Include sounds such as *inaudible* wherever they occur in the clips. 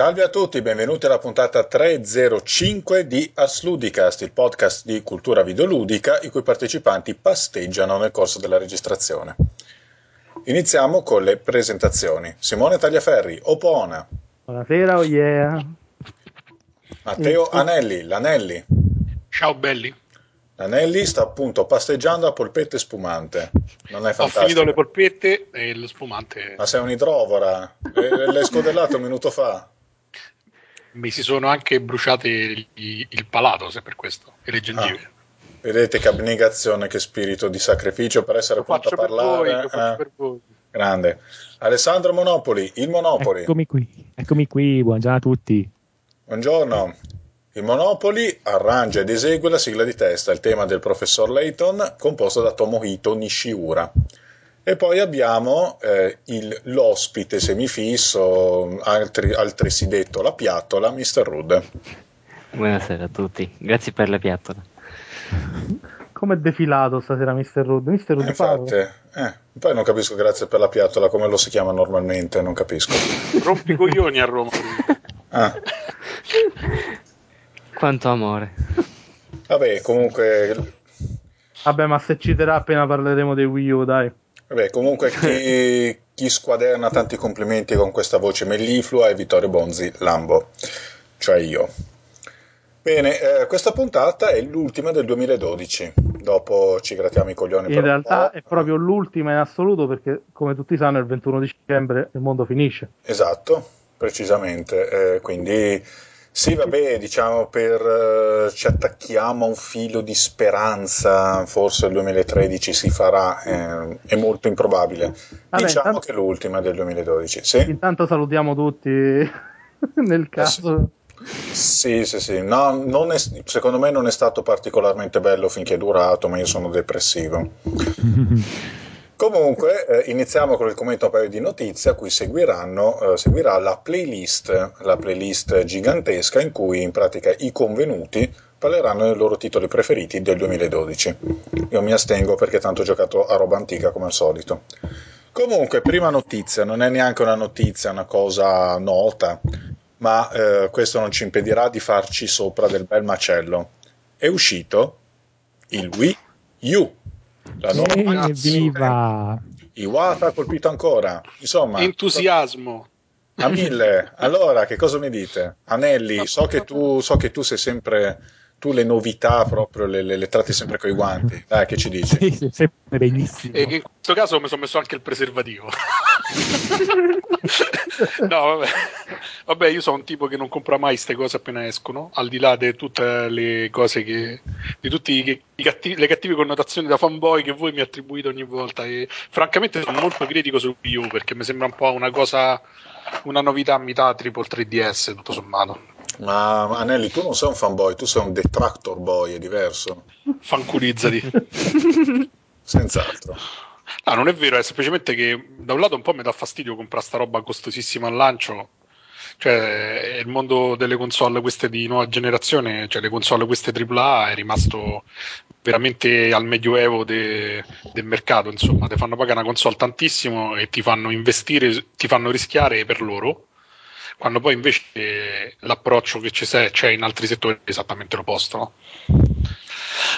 Salve a tutti, benvenuti alla puntata 305 di Ars Ludicast, il podcast di cultura videoludica i cui partecipanti pasteggiano nel corso della registrazione. Iniziamo con le presentazioni. Simone Tagliaferri, Opona. Buonasera, oh yeah. Matteo Anelli, l'Anelli. Ciao belli. L'Anelli sta appunto pasteggiando a polpette spumante. Non è Ho fantastico. finito le polpette e lo spumante. Ma sei un'idrovora? Le- L'hai scodellato un minuto fa. Mi si sono anche bruciate il, il palato, se per questo, e le gengive. Vedete che abnegazione, che spirito di sacrificio per essere lo pronto a faccio per voi, parlare. eh? per voi. Grande. Alessandro Monopoli, il Monopoli. Eccomi qui, eccomi qui, buongiorno a tutti. Buongiorno. Il Monopoli arrangia ed esegue la sigla di testa, il tema del professor Layton, composto da Tomohito Nishiura. E poi abbiamo eh, il- l'ospite semifisso, altri, altresì detto la piattola, Mr. Rude. Buonasera a tutti, grazie per la piattola. Come è defilato stasera Mr. Rudd? Mr. Rudd Eh, infatti, eh, poi non capisco grazie per la piattola, come lo si chiama normalmente, non capisco. Rompi i coglioni a Roma. *laughs* Ah, Quanto amore. vabbè, comunque Vabbè, ma se citerà appena parleremo dei Wii U, dai. Vabbè, comunque chi, *laughs* chi squaderna tanti complimenti con questa voce melliflua è Vittorio Bonzi Lambo, cioè io. Bene, eh, questa puntata è l'ultima del 2012, dopo ci grattiamo i coglioni In realtà è proprio l'ultima in assoluto perché, come tutti sanno, il 21 dicembre il mondo finisce. Esatto, precisamente, eh, quindi sì, vabbè, diciamo per eh, ci attacchiamo a un filo di speranza, forse il 2013 si farà, eh, è molto improbabile. Vabbè, diciamo intanto- che è l'ultima del 2012, sì. Intanto salutiamo tutti *laughs* nel caso. Sì, sì, sì. No, non è- secondo me non è stato particolarmente bello finché è durato, ma io sono depressivo. *laughs* Comunque, eh, iniziamo con il commento a un paio di notizie a cui seguiranno, eh, seguirà la playlist, la playlist gigantesca in cui in pratica i convenuti parleranno dei loro titoli preferiti del 2012. Io mi astengo perché tanto ho giocato a roba antica come al solito. Comunque, prima notizia, non è neanche una notizia, è una cosa nota, ma eh, questo non ci impedirà di farci sopra del bel macello. È uscito il Wii U. La nuova Eh, cazzo. Evviva! Iwata ha colpito ancora. Insomma, Entusiasmo. a mille. Allora, che cosa mi dite? Anelli, so che tu, so che tu sei sempre. Tu le novità proprio le, le- le tratti sempre coi guanti. Dai, che ci dici? Sì, sì, sempre benissimo. E che in questo caso mi sono messo anche il preservativo. *laughs* no, vabbè. Vabbè, io sono un tipo che non compra mai queste cose appena escono, al di là di tutte le cose che. di tutte le cattive connotazioni da fanboy che voi mi attribuite ogni volta. E francamente sono molto critico su Wii U perché mi sembra un po' una cosa. una novità a metà triple 3DS, tutto sommato. Ma Anelli, tu non sei un fanboy, tu sei un detractor boy, è diverso. Fanculizzati. *laughs* Senz'altro. No, non è vero, è semplicemente che da un lato un po' mi dà fastidio comprare sta roba costosissima al lancio. Cioè, il mondo delle console queste di nuova generazione, cioè le console queste AAA è rimasto veramente al medioevo de- del mercato, insomma, ti fanno pagare una console tantissimo e ti fanno investire, ti fanno rischiare per loro, quando poi invece l'approccio che ci c'è, c'è in altri settori è esattamente l'opposto, no?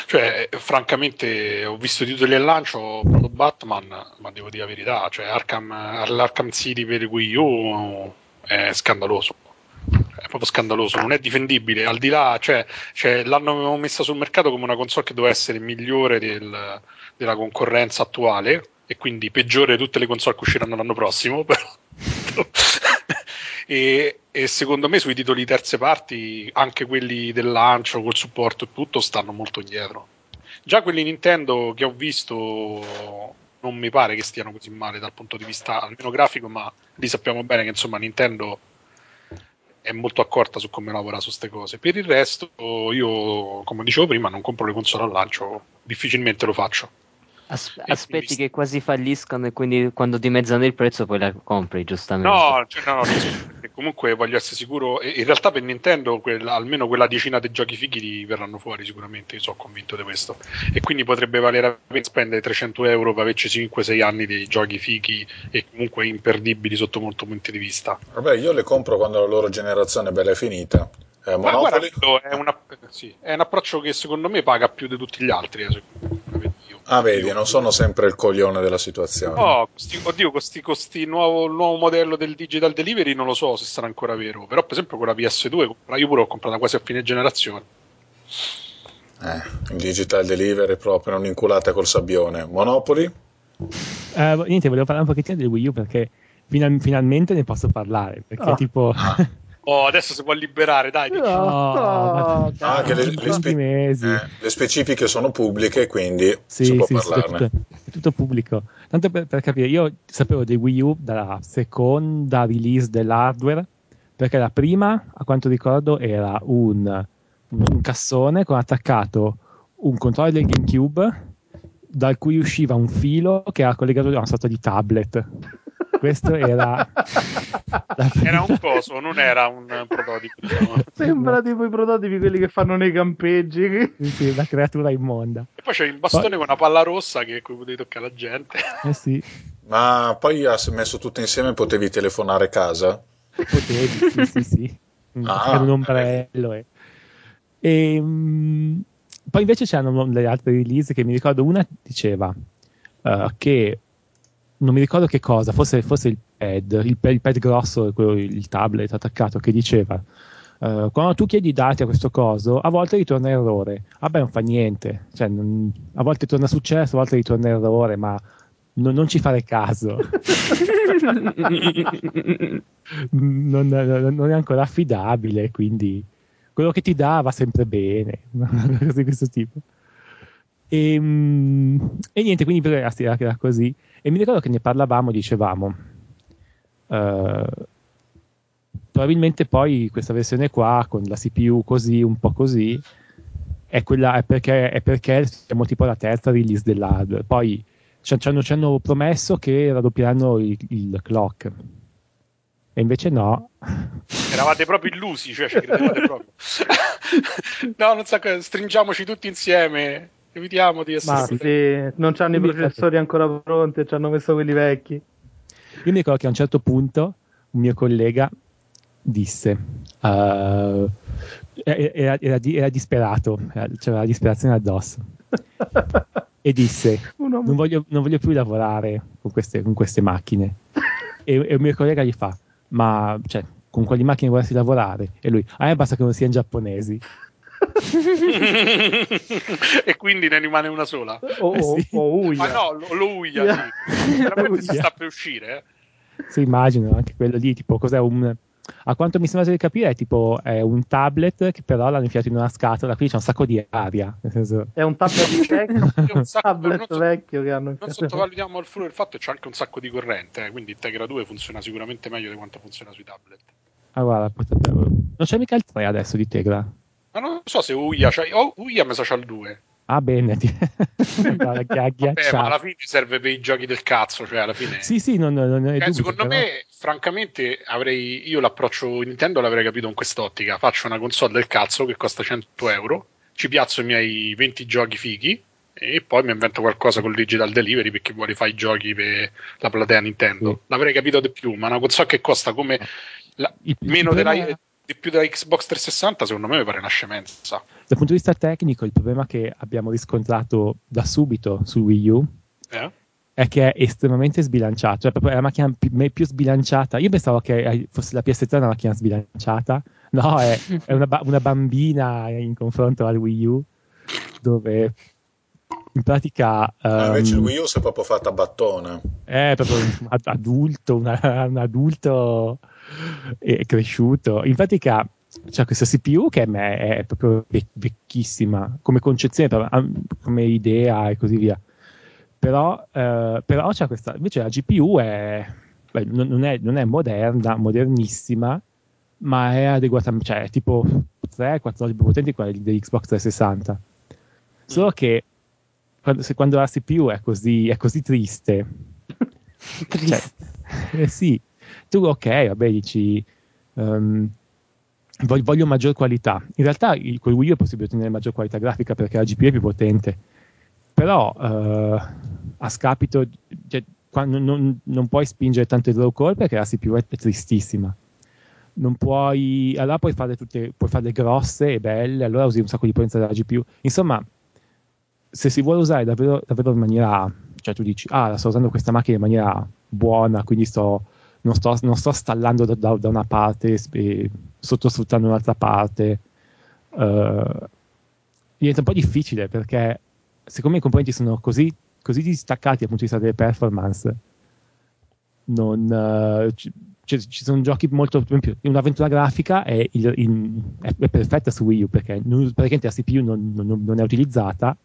Cioè, francamente, ho visto i titoli al lancio, provato Batman, ma devo dire la verità, cioè Arkham, l'Arkham City per Wii U è scandaloso. È proprio scandaloso, non è difendibile. Al di là, cioè, cioè, l'hanno messa sul mercato come una console che doveva essere migliore del- della concorrenza attuale e quindi peggiore di tutte le console che usciranno l'anno prossimo. *laughs* Però. E, e secondo me sui titoli terze parti, anche quelli del lancio col supporto e tutto, stanno molto indietro. Già quelli Nintendo che ho visto non mi pare che stiano così male dal punto di vista almeno grafico, ma lì sappiamo bene che insomma Nintendo è molto accorta su come lavora su queste cose. Per il resto, io, come dicevo prima, non compro le console al lancio, difficilmente lo faccio. As- aspetti quindi- che quasi falliscano e quindi quando dimezzano il prezzo poi la compri, giustamente. No, cioè, no, no, comunque voglio essere sicuro. In realtà per Nintendo quella- almeno quella decina di giochi fighi verranno fuori sicuramente, io sono convinto di questo. E quindi potrebbe valere la pena spendere 300 euro per averci 5-6 anni di giochi fighi e comunque imperdibili sotto molti punti di vista. Vabbè, io le compro quando la loro generazione è bella e finita. Eh, Ma guarda, Monopoli? quello è, una- sì, è un approccio che secondo me paga più di tutti gli altri. eh, Ah, vedi, non sono sempre il coglione della situazione. No, costi- oddio, costi, costi nuovo, nuovo modello del digital delivery non lo so se sarà ancora vero. Però, per esempio, con la PS2, io pure l'ho comprata quasi a fine generazione. Eh, il digital delivery proprio, non inculate col sabbione. Monopoli? Eh, niente, volevo parlare un pochettino del Wii U perché final- finalmente ne posso parlare. Perché Ah. tipo. Oh, adesso si può liberare, dai. No, no, Ah, che le, le spe- mesi. eh, le specifiche sono pubbliche, quindi Sì, si può sì, è parlarne. tutto, è tutto pubblico. Tanto per, per capire, io sapevo di Wii U dalla seconda release dell'hardware, perché la prima, a quanto ricordo, era un, un cassone con attaccato un controller del GameCube dal cui usciva un filo che era collegato a una sorta di tablet. Questo era... *laughs* Era un coso, non era un prototipo. Diciamo. Sembra tipo i prototipi quelli che fanno nei campeggi. Sì, sì, la creatura immonda. E poi c'è il bastone con una palla rossa che cui potevi toccare la gente. Eh sì, Ma poi ha messo tutto insieme potevi telefonare a casa? potevi, sì, sì, sì. Mm, Ah, era un ombrello. eh. E, mm, poi invece c'erano le altre release che mi ricordo, una diceva eh, che non mi ricordo che cosa, forse, forse il pad, il, il pad grosso, quello- il tablet attaccato, che diceva eh, quando tu chiedi i dati a questo coso, a volte ritorna errore. Vabbè, non fa niente, cioè, non- a volte torna successo, a volte ritorna errore, ma non, non ci fare caso. *laughs* non, non- non è ancora affidabile, quindi quello che ti dà va sempre bene, *laughs* una cosa di questo tipo. E, mm, e niente, quindi per era, era così. E mi ricordo che ne parlavamo, dicevamo, eh, probabilmente poi questa versione qua, con la CPU così, un po' così, è, quella, è, perché, è perché siamo tipo alla terza release dell'hardware. Poi ci, hanno, ci hanno promesso che raddoppieranno il, il clock. E invece no. Eravate proprio illusi, cioè ci credevate proprio. *laughs* *laughs* no, non so, stringiamoci tutti insieme, evitiamo di essere... Ma sì, non c'hanno i processori ancora pronti, ci hanno messo quelli vecchi. Io mi ricordo che a un certo punto un mio collega disse, eh, era, era era disperato, era- c'era la disperazione addosso, e disse, *laughs* non voglio, non voglio più lavorare con queste, con queste macchine. E, e un mio collega gli fa, ma cioè, con quali macchine vorresti lavorare? E lui, a me basta che non siano giapponesi. *laughs* e quindi ne rimane una sola. O, Eh o- sì. o Uia. Ma no, lo, lo uia, Yeah. sì. *laughs* Veramente si Uia. sta per uscire, eh. Sì, immagino, anche quello lì, tipo, cos'è un... A quanto mi sembra di capire è tipo è un tablet che però l'hanno infilato in una scatola, quindi c'è un sacco di aria. Nel senso, È un tablet *laughs* vecchio, È un sacco- tablet non so- vecchio che hanno Non sottovalutiamo il flusso del fatto che c'è anche un sacco di corrente, eh, quindi Integra 2 funziona sicuramente meglio di quanto funziona sui tablet. ah, guarda, potrebbe- non c'è mica il 3 adesso di Tegra. Ma non so se Uia c'ha... Oh, Uia mi sa c'ha il 2. Ah, bene, ti... *laughs* Vabbè, ma alla fine serve per i giochi del cazzo, cioè alla fine... Sì, sì, non, non è Eh, dubbio, secondo però- me, francamente, avrei io l'approccio Nintendo l'avrei capito in quest'ottica. Faccio una console del cazzo che costa 100 euro, ci piazzo i miei 20 giochi fighi e poi mi invento qualcosa col digital delivery perché vuole fare i giochi per la platea Nintendo. Sì. L'avrei capito di più, ma una console che costa come la- Il- il meno problema- della, di più della Xbox 360, secondo me mi pare una scemenza. Dal punto di vista tecnico, il problema che abbiamo riscontrato da subito sul Wii U Eh? è che è estremamente sbilanciato, cioè proprio è la macchina più sbilanciata. Io pensavo che eh, fosse la PS3 una macchina sbilanciata, no, è, *laughs* è una, ba- una bambina in confronto al Wii U, dove in pratica Ah, invece il Wii U si è proprio fatta a battone. è proprio un ad- adulto, una- un adulto eh, cresciuto. In pratica c'è questa CPU che a me è proprio ve- vecchissima come concezione, come idea e così via. Però, eh, però c'è questa, invece la GPU è, beh, non, è, non è moderna, modernissima, ma è adeguata, cioè è tipo 3-4 volte più potente di quella di Xbox 360. Solo che quando, se- quando la CPU è così, è così triste, *laughs* cioè, eh sì, tu ok, vabbè, dici ehm, voglio, voglio maggior qualità. In realtà il, con Wii U è possibile ottenere maggior qualità grafica perché la GPU è più potente, però eh, a scapito, cioè, non, non, puoi spingere tanto il draw core perché la CPU è, tristissima. Non puoi, allora puoi farle tutte, puoi farle grosse e belle, allora usi un sacco di potenza della GPU. Insomma, se si vuole usare davvero, davvero in maniera, cioè tu dici, ah, sto usando questa macchina in maniera buona, quindi sto, non, sto, non sto stallando da, da, da una parte e sottosfruttando un'altra parte, uh, diventa un po' difficile perché siccome i componenti sono così, così distaccati dal punto di vista delle performance, non, uh, c- c- ci sono giochi molto. Un'avventura grafica è, il, in, è, è, perfetta su Wii U perché non, praticamente la CPU non, non, non, è utilizzata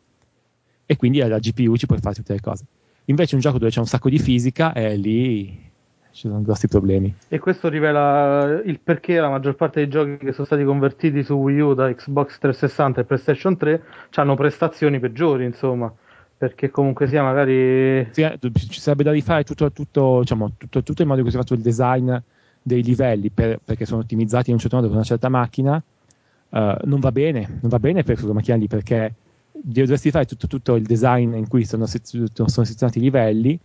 e quindi la GPU ci puoi fare tutte le cose. Invece, un gioco dove c'è un sacco di fisica, è lì ci sono grossi problemi. E questo rivela il perché la maggior parte dei giochi che sono stati convertiti su Wii U da Xbox 360 e PlayStation 3 hanno prestazioni peggiori, insomma. Perché comunque sia magari. Sì, eh, ci sarebbe da rifare tutto, tutto, diciamo, tutto, tutto il modo in cui si è fatto il design dei livelli per, perché sono ottimizzati in un certo modo per una certa macchina. Uh, non va bene, non va bene per quella macchina lì perché dovresti fare tutto, tutto, il design in cui sono, sono selezionati i livelli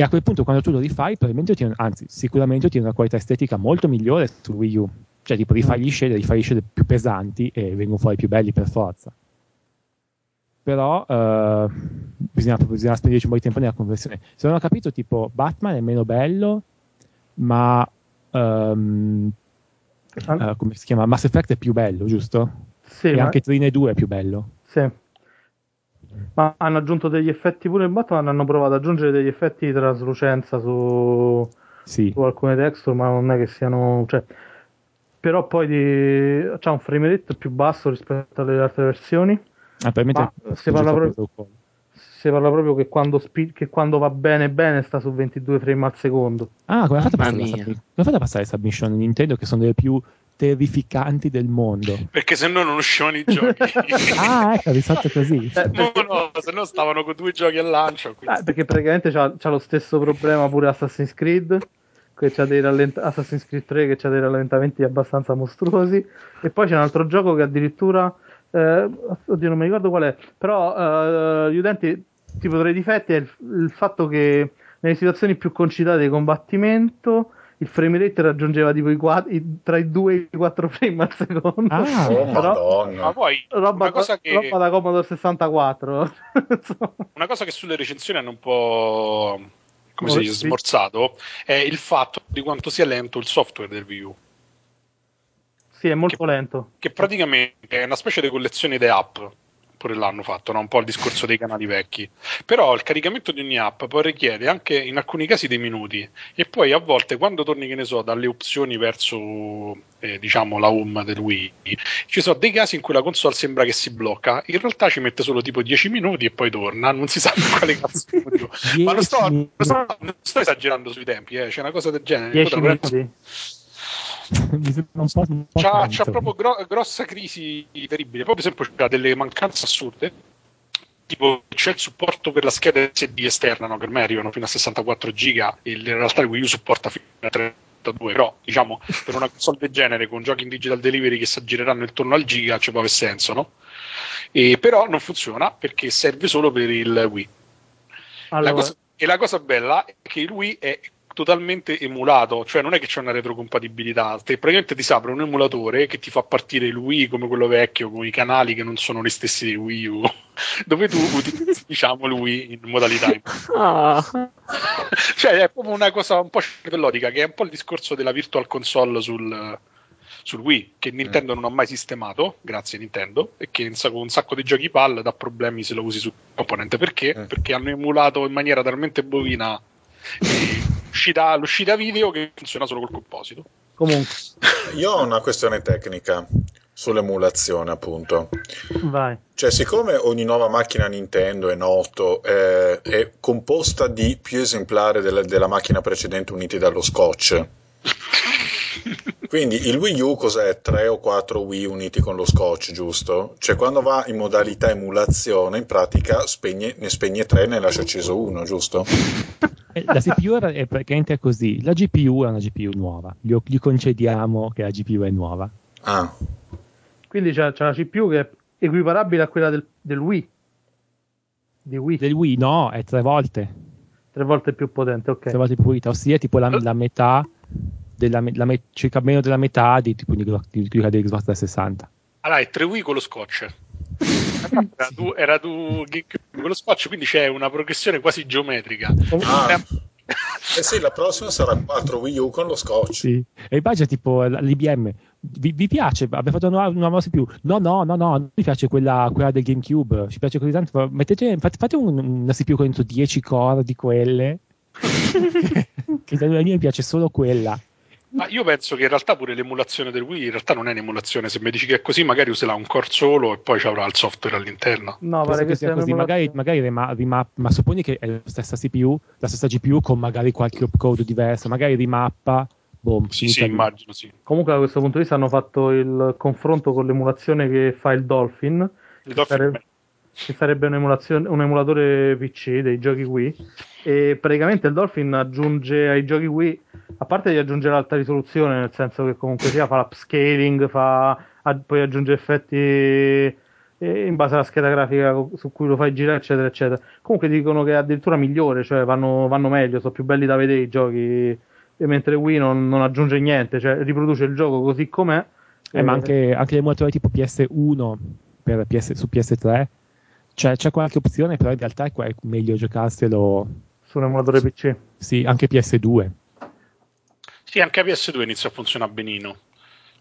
e a quel punto quando tu lo rifai probabilmente ottieni, anzi sicuramente ottieni una qualità estetica molto migliore su Wii U. Cioè tipo rifai gli shader, rifai gli shader più pesanti e vengono fuori più belli per forza. Però uh, bisogna, bisogna spenderci un po' di tempo nella conversione. Se non ho capito tipo Batman è meno bello ma um, uh, come si chiama? Mass Effect è più bello giusto? Sì, e ma... anche Trine 2 è più bello. Sì ma hanno aggiunto degli effetti pure in Batman, hanno provato ad aggiungere degli effetti di traslucenza su, sì. su alcune texture, ma non è che siano... Cioè, però poi di... c'ha un frame rate più basso rispetto alle altre versioni. Ah, ma si parla, proprio, si parla proprio che quando, spi... che quando va bene bene sta su 22 frame al secondo. Ah, come ha fatto, a passare la submission Nintendo che sono delle più terrificanti del mondo. Perché se no non uscivano i giochi. *laughs* ah, ecco, risolto così. Eh, no, no, se no stavano con due giochi al lancio. Eh, perché praticamente c'ha, c'ha, lo stesso problema pure Assassin's Creed. Che c'ha dei rallent- Assassin's Creed 3 che ha dei rallentamenti abbastanza mostruosi. E poi c'è un altro gioco che addirittura. Eh, oddio, non mi ricordo qual è. Però eh, gli utenti, tipo tra i difetti, è il, il fatto che nelle situazioni più concitate di combattimento il frame rate raggiungeva tipo i, 4, i tra i 2 e i 4 frame al secondo. Ah, *laughs* oh, madonna. Ma poi roba, una cosa che... roba da Commodore 64. *laughs* una cosa che sulle recensioni hanno un po' come si dice, smorzato è il fatto di quanto sia lento il software del Wii U. Sì, è molto che, lento. Che praticamente è una specie di collezione di app pure l'hanno fatto, no? un po' il discorso dei canali vecchi. Però il caricamento di ogni app poi richiede anche in alcuni casi dei minuti e poi a volte quando torni, che ne so, dalle opzioni verso eh, diciamo la home del Wii, ci sono dei casi in cui la console sembra che si blocca, in realtà ci mette solo tipo 10 minuti e poi torna, non si sa quale cazzo motivo. *laughs* Ma non sto, non, sto, non sto, esagerando sui tempi, eh. c'è una cosa del genere. 10 minuti? *laughs* un po', un po c'ha, c'ha, proprio gro- grossa crisi terribile. Poi, per esempio, c'ha delle mancanze assurde. Tipo, c'è il supporto per la scheda SD esterna, no? che ormai arrivano fino a 64 giga. in realtà il Wii U supporta fino a 32. Però, diciamo, per una console del genere con giochi in digital delivery che si aggireranno intorno al giga, può avere senso, no? E, però non funziona perché serve solo per il Wii. Allora. La cosa, e la cosa bella è che il Wii è totalmente emulato, cioè non è che c'è una retrocompatibilità, te praticamente ti apre un emulatore che ti fa partire il Wii come quello vecchio, con i canali che non sono gli stessi di Wii U, *laughs* dove tu utilizzi *laughs* diciamo lui in modalità. *laughs* Ah. cioè è proprio una cosa un po' cervellotica, che è un po' il discorso della virtual console sul, sul Wii, che Nintendo mm. non ha mai sistemato, grazie Nintendo, e che con un sacco di giochi PAL dà problemi se lo usi su componente. Perché? Mm. Perché hanno emulato in maniera talmente bovina l'uscita, l'uscita video che funziona solo col composito. Comunque, *laughs* io ho una questione tecnica sull'emulazione, appunto. Vai. Cioè, siccome ogni nuova macchina Nintendo è noto, eh, è composta di più esemplari della, della macchina precedente uniti dallo scotch. Quindi il Wii U cos'è? 3 o 4 Wii uniti con lo scotch, giusto? Cioè quando va in modalità emulazione, in pratica spegne, ne spegne 3 e ne lascia acceso uno, giusto? Eh, La CPU è praticamente così. La GPU è una GPU nuova. Gli, gli concediamo che la GPU è nuova. Ah, Quindi c'è, c'è la CPU che è equiparabile a quella del, del Wii. Di Wii, Del Wii no, è tre volte. tre volte più potente, ok. Tre volte più pulita, ossia tipo la, la metà, della, me- la me- circa meno della metà di, tipo, di, di, di quella di Xbox 360. Allora, è 3 Wii con lo scotch. *laughs* Era, tu, era tu con lo scotch, quindi c'è una progressione quasi geometrica. Ah. Eh, eh sì, la prossima sarà 4 Wii U con lo scotch. Sì. E il budget tipo l'IBM. Vi, vi piace? Abbiamo fatto una, una mossa più. No, no, no, no, non mi piace quella, quella del GameCube. Ci piace così tanto. Mettete, fate, fate un- una CPU con dentro 10 core di quelle. *laughs* *laughs* che a me mi piace solo quella. Ma io penso che in realtà pure l'emulazione del Wii in realtà non è un'emulazione. Se mi dici che è così, magari userà un core solo e poi ci avrà il software all'interno. No, pare che che sia così. Magari, magari rima- rima- ma supponi che è la stessa CPU, la stessa GPU con magari qualche opcode diverso. Magari rimappa. Boom, Sì, sì, immagino, sì. Comunque da questo punto di vista hanno fatto il confronto con l'emulazione che fa il Dolphin, Il Dolphin sarebbe- che sarebbe un'emulazione- un emulatore PC dei giochi Wii. E praticamente il Dolphin aggiunge ai giochi Wii, a parte di aggiungere l'alta risoluzione, nel senso che comunque sia fa l'upscaling, fa, a- poi aggiunge effetti eh, in base alla scheda grafica su cui lo fai girare, eccetera, eccetera. Comunque dicono che è addirittura migliore, cioè vanno, vanno meglio, sono più belli da vedere i giochi. E mentre Wii non, non aggiunge niente, cioè riproduce il gioco così com'è. Eh, ma Eh, anche, anche l'emulatore tipo PS1 per PS, su PS3 cioè, c'è qualche opzione, però in realtà è meglio giocarselo. Su un emulatore PC. Sì, anche PS2. Sì, anche la PS2 inizia a funzionare benino.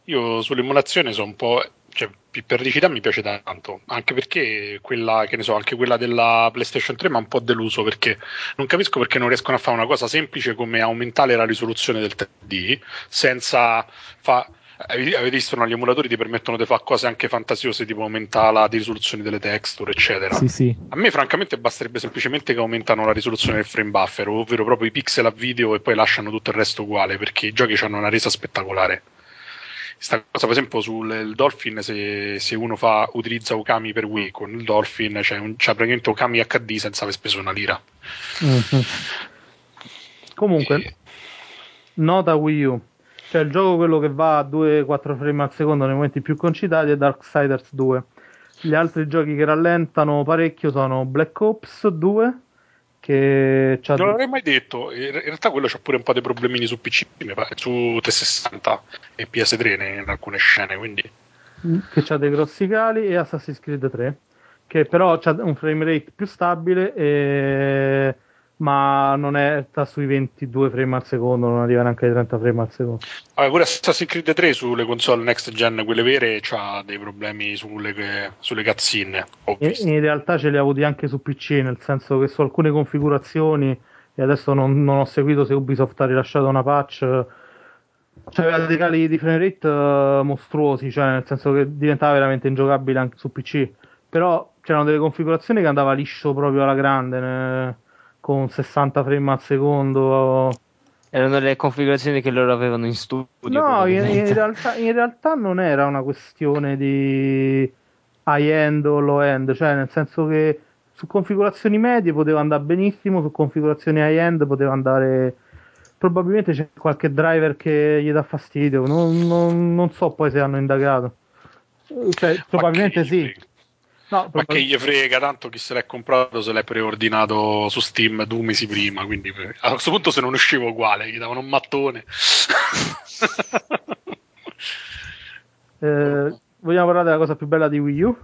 Io sull'emulazione sono un po'. Cioè, per ricità mi piace tanto. Anche perché quella, che ne so, anche quella della PlayStation 3 mi ha un po' deluso. Perché non capisco perché non riescono a fare una cosa semplice come aumentare la risoluzione del 3D senza fa. Avete visto, no? gli emulatori ti permettono di fare cose anche fantasiose, tipo aumentare la risoluzione delle texture, eccetera. Sì, sì. A me, francamente, basterebbe semplicemente che aumentano la risoluzione del frame buffer, ovvero proprio i pixel a video e poi lasciano tutto il resto uguale, perché i giochi hanno una resa spettacolare. Sta cosa, per esempio, sul Dolphin, se, se uno fa, utilizza Okami per Wii con il Dolphin, c'è, un, c'è praticamente Okami HD senza aver speso una lira. Mhm. Comunque, E- nota Wii U. Cioè il gioco quello che va a 2-4 frame al secondo nei momenti più concitati è Darksiders 2. Gli altri giochi che rallentano parecchio sono Black Ops 2 che c'ha Non l'avrei mai detto, in realtà quello c'ha pure un po' dei problemini su PC, su 360 e PS3 ne- in alcune scene, quindi... che c'ha dei grossi cali e Assassin's Creed 3 che però ha un frame rate più stabile e- ma non è sta sui 22 frame al secondo non arriva neanche ai 30 frame al secondo Vabbè, pure Assassin's Creed 3 sulle console next gen, quelle vere, c'ha dei problemi sulle, sulle cazzine. In realtà ce li ha avuti anche su PC nel senso che su alcune configurazioni e adesso non, non ho seguito se Ubisoft ha rilasciato una patch c'aveva dei cali di frame rate eh, mostruosi cioè nel senso che diventava veramente ingiocabile anche su PC però c'erano delle configurazioni che andava liscio proprio alla grande ne- con 60 frame al secondo Erano le configurazioni che loro avevano in studio. no in, in realtà, in realtà non era una questione di high end o low end cioè nel senso che su configurazioni medie poteva andare benissimo su configurazioni high end poteva andare probabilmente c'è qualche driver che gli dà fastidio non, non- non so poi se hanno indagato cioè, probabilmente sì frega? No, Ma che gli frega, tanto chi se l'è comprato se l'è preordinato su Steam due mesi prima, quindi a questo punto se non usciva uguale, gli davano un mattone. *laughs* eh, vogliamo parlare della cosa più bella di Wii U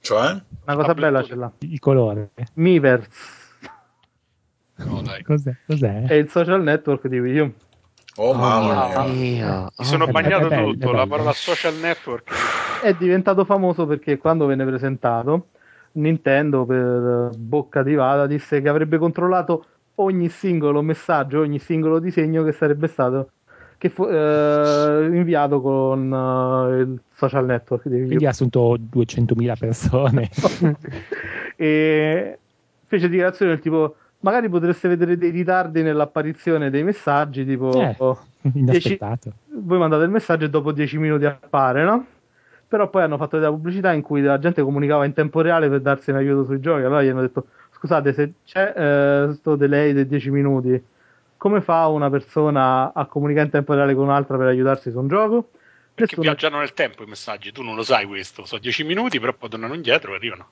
Cioè? una cosa Ah, bella ce l'ha Il colore. Miiverse No, dai. Cos'è? Cos'è? è il social network di Wii U Oh, mamma mio mia. Dio. Mi sono Oh, è bagnato bello, tutto, la bello. parola social network. È diventato famoso perché quando venne presentato Nintendo per bocca di vada disse che avrebbe controllato ogni singolo messaggio, ogni singolo disegno che sarebbe stato che fu, eh, inviato con eh, il social network di. Quindi ha assunto 200.000 persone. *laughs* e fece dichiarazioni del tipo magari potreste vedere dei ritardi nell'apparizione dei messaggi tipo Eh, Inaspettato. voi mandate il messaggio e dopo 10 minuti appare, no? Però poi hanno fatto della pubblicità in cui la gente comunicava in tempo reale per darsi un aiuto sui giochi. Allora gli hanno detto: Scusate, se c'è questo delay dei 10 minuti, come fa una persona a comunicare in tempo reale con un'altra per aiutarsi su un gioco? Perché Nessuno- viaggiano nel tempo i messaggi, tu non lo sai questo. Sono 10 minuti, però poi tornano indietro e arrivano.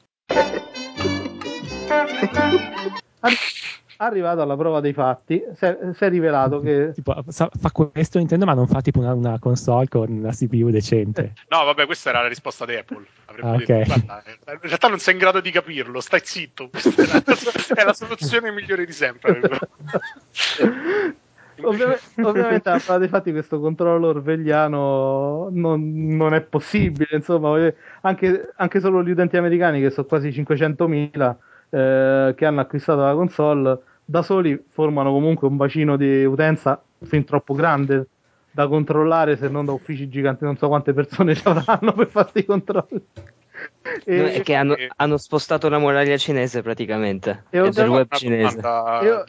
Arri- Arrivato alla prova dei fatti, si è, rivelato che Tipo, fa questo Nintendo, ma non fa tipo una, una console con una CPU decente. *laughs* No, vabbè, questa era la risposta di Apple. Ah, detto, ok. "Guarda, eh, in realtà non sei in grado di capirlo, stai zitto. Questa è la, *laughs* è la soluzione migliore di sempre. *laughs* Ovviamente, ovviamente alla prova dei fatti questo controllo orvegliano non, non è possibile, insomma, anche, anche solo gli utenti americani che sono quasi 500.000 eh, che hanno acquistato la console da soli formano comunque un bacino di utenza fin troppo grande da controllare se non da uffici giganti, non so quante persone *laughs* ci avranno per fare questi controlli. E- No, è che hanno, hanno spostato la muraglia cinese praticamente. E del ovviamente- web cinese.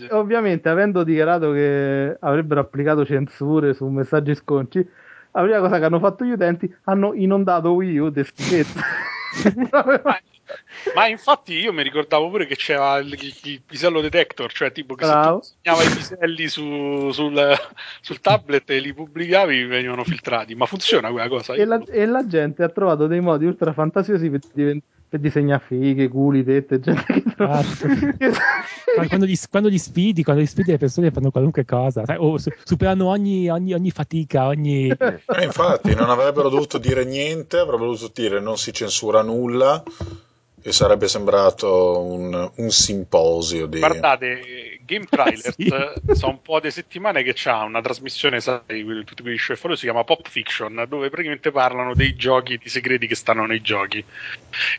E, ovviamente, avendo dichiarato che avrebbero applicato censure su messaggi sconci, la prima cosa che hanno fatto gli utenti hanno inondato Wii U di schifezze. *laughs* Ma, infatti io mi ricordavo pure che c'era il, il- il pisello detector, cioè tipo che Bravo. se tu segnava i piselli su- sul, sul tablet e li pubblicavi venivano filtrati. Ma funziona quella cosa? e, la, e la gente ha trovato dei modi ultra fantasiosi per, diven- per disegnare fighe, culi, tette, gente che Ah, *laughs* Ma quando, li, quando li sfidi, quando li sfidi le persone fanno qualunque cosa, sai, o su- superano ogni, ogni, ogni fatica, ogni... Eh, infatti, non avrebbero dovuto dire niente, avrebbero dovuto dire non si censura nulla e sarebbe sembrato un, un simposio di... Guardate, Game Trailer *laughs* Sì. sono un po' di settimane che c'ha una trasmissione, sai, tutti quei scieffoli, si chiama Pop Fiction, dove praticamente parlano dei giochi, di segreti che stanno nei giochi.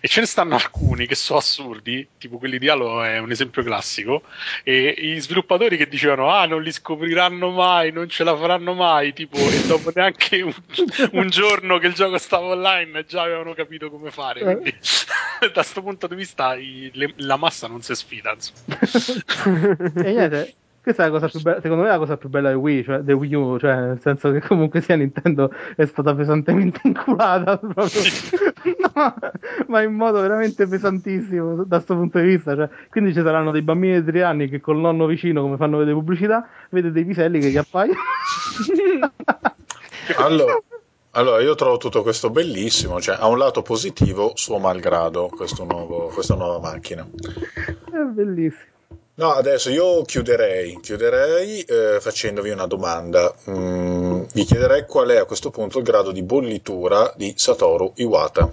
E ce ne stanno alcuni che sono assurdi, tipo quelli di Halo è un esempio classico, e gli sviluppatori che dicevano, ah, non li scopriranno mai, non ce la faranno mai, tipo, e dopo *laughs* neanche un, un giorno che il gioco stava online già avevano capito come fare. Quindi, *laughs* da questo punto di vista, i- le- la massa non si sfida, insomma. E niente, questa è la cosa più bella, secondo me è la cosa più bella di Wii, cioè di Wii U, cioè nel senso che comunque sia Nintendo è stata pesantemente *laughs* inculata proprio, *laughs* No, ma in modo veramente pesantissimo da questo punto di vista, cioè, quindi ci saranno dei bambini di tre anni che col nonno vicino, come fanno vedere pubblicità, vede dei piselli che gli appaiono. *laughs* Allora, allora, io trovo tutto questo bellissimo, cioè ha un lato positivo suo malgrado questo nuovo- questa nuova macchina. è bellissimo. No, adesso io chiuderei, chiuderei eh, facendovi una domanda. Mm, vi chiederei qual è a questo punto il grado di bollitura di Satoru Iwata.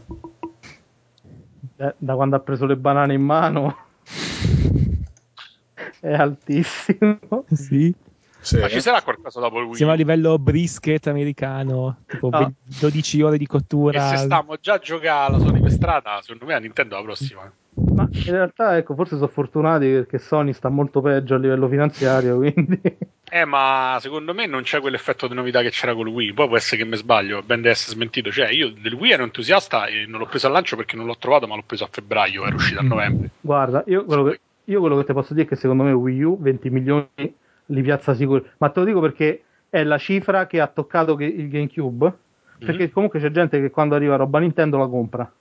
Eh, da quando ha preso le banane in mano *laughs* è altissimo. Sì. Sì. Ma ci sarà qualcosa dopo il Wii? Siamo a livello brisket americano, tipo No. 12 ore di E cottura. se stiamo già a giocare alla Sony per strada, secondo me a Nintendo la prossima. Ma in realtà, ecco, forse sono fortunati perché Sony sta molto peggio a livello finanziario, *laughs* quindi... Eh, ma secondo me non c'è quell'effetto di novità che c'era con il Wii. Poi può essere che mi sbaglio, ben da essere smentito. Cioè, io del Wii ero entusiasta e non l'ho preso al lancio perché non l'ho trovato, ma l'ho preso a febbraio, era uscito a novembre. Guarda, io quello, che, io quello che ti posso dire è che secondo me Wii U 20 milioni li piazza sicuro. Ma te lo dico perché è la cifra che ha toccato il GameCube. Perché Mhm. comunque c'è gente che quando arriva roba Nintendo la compra.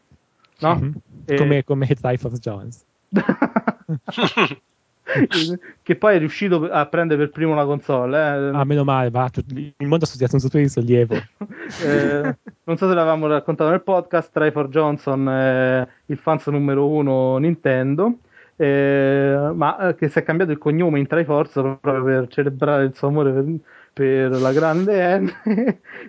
No? Mhm. E- Come, come *laughs* Triforce Jones. *laughs* che poi è riuscito a prendere per primo la console. eh. Ah, meno male, va, il mondo è associato un sospiro di sollievo. *laughs* Eh, non so se l'avevamo raccontato nel podcast, Trifor Johnson è il fans numero uno Nintendo, eh, ma eh, che si è cambiato il cognome in Triforce proprio per celebrare il suo amore per, per la grande N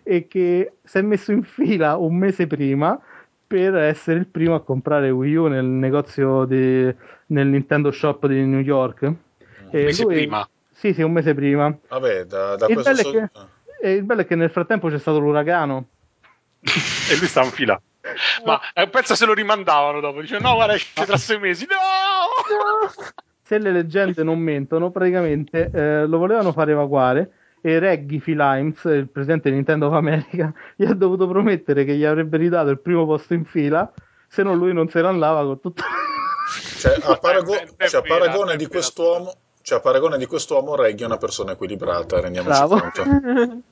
e che si è messo in fila un mese prima per essere il primo a comprare Wii U nel negozio di, nel Nintendo Shop di New York. Un E mese lui- prima. Sì, sì, un mese prima. Vabbè, da, da Il bello, è so- che, e il bello è che nel frattempo c'è stato l'uragano. *laughs* e lui sta in fila. Ma eh, pensa se lo rimandavano dopo. Dice, no, guarda, esce tra sei mesi. No! *laughs* Se le leggende non mentono, praticamente eh, lo volevano fare evacuare e Reggie Philimes, il presidente di Nintendo of America, gli ha dovuto promettere che gli avrebbe ridato il primo posto in fila, se no lui non se ne andava con tutto. Cioè, a, parago- È- è cioè, a paragone di quest'uomo, cioè, a paragone di quest'uomo, Reggie è una persona equilibrata, rendiamoci Bravo. conto. *laughs*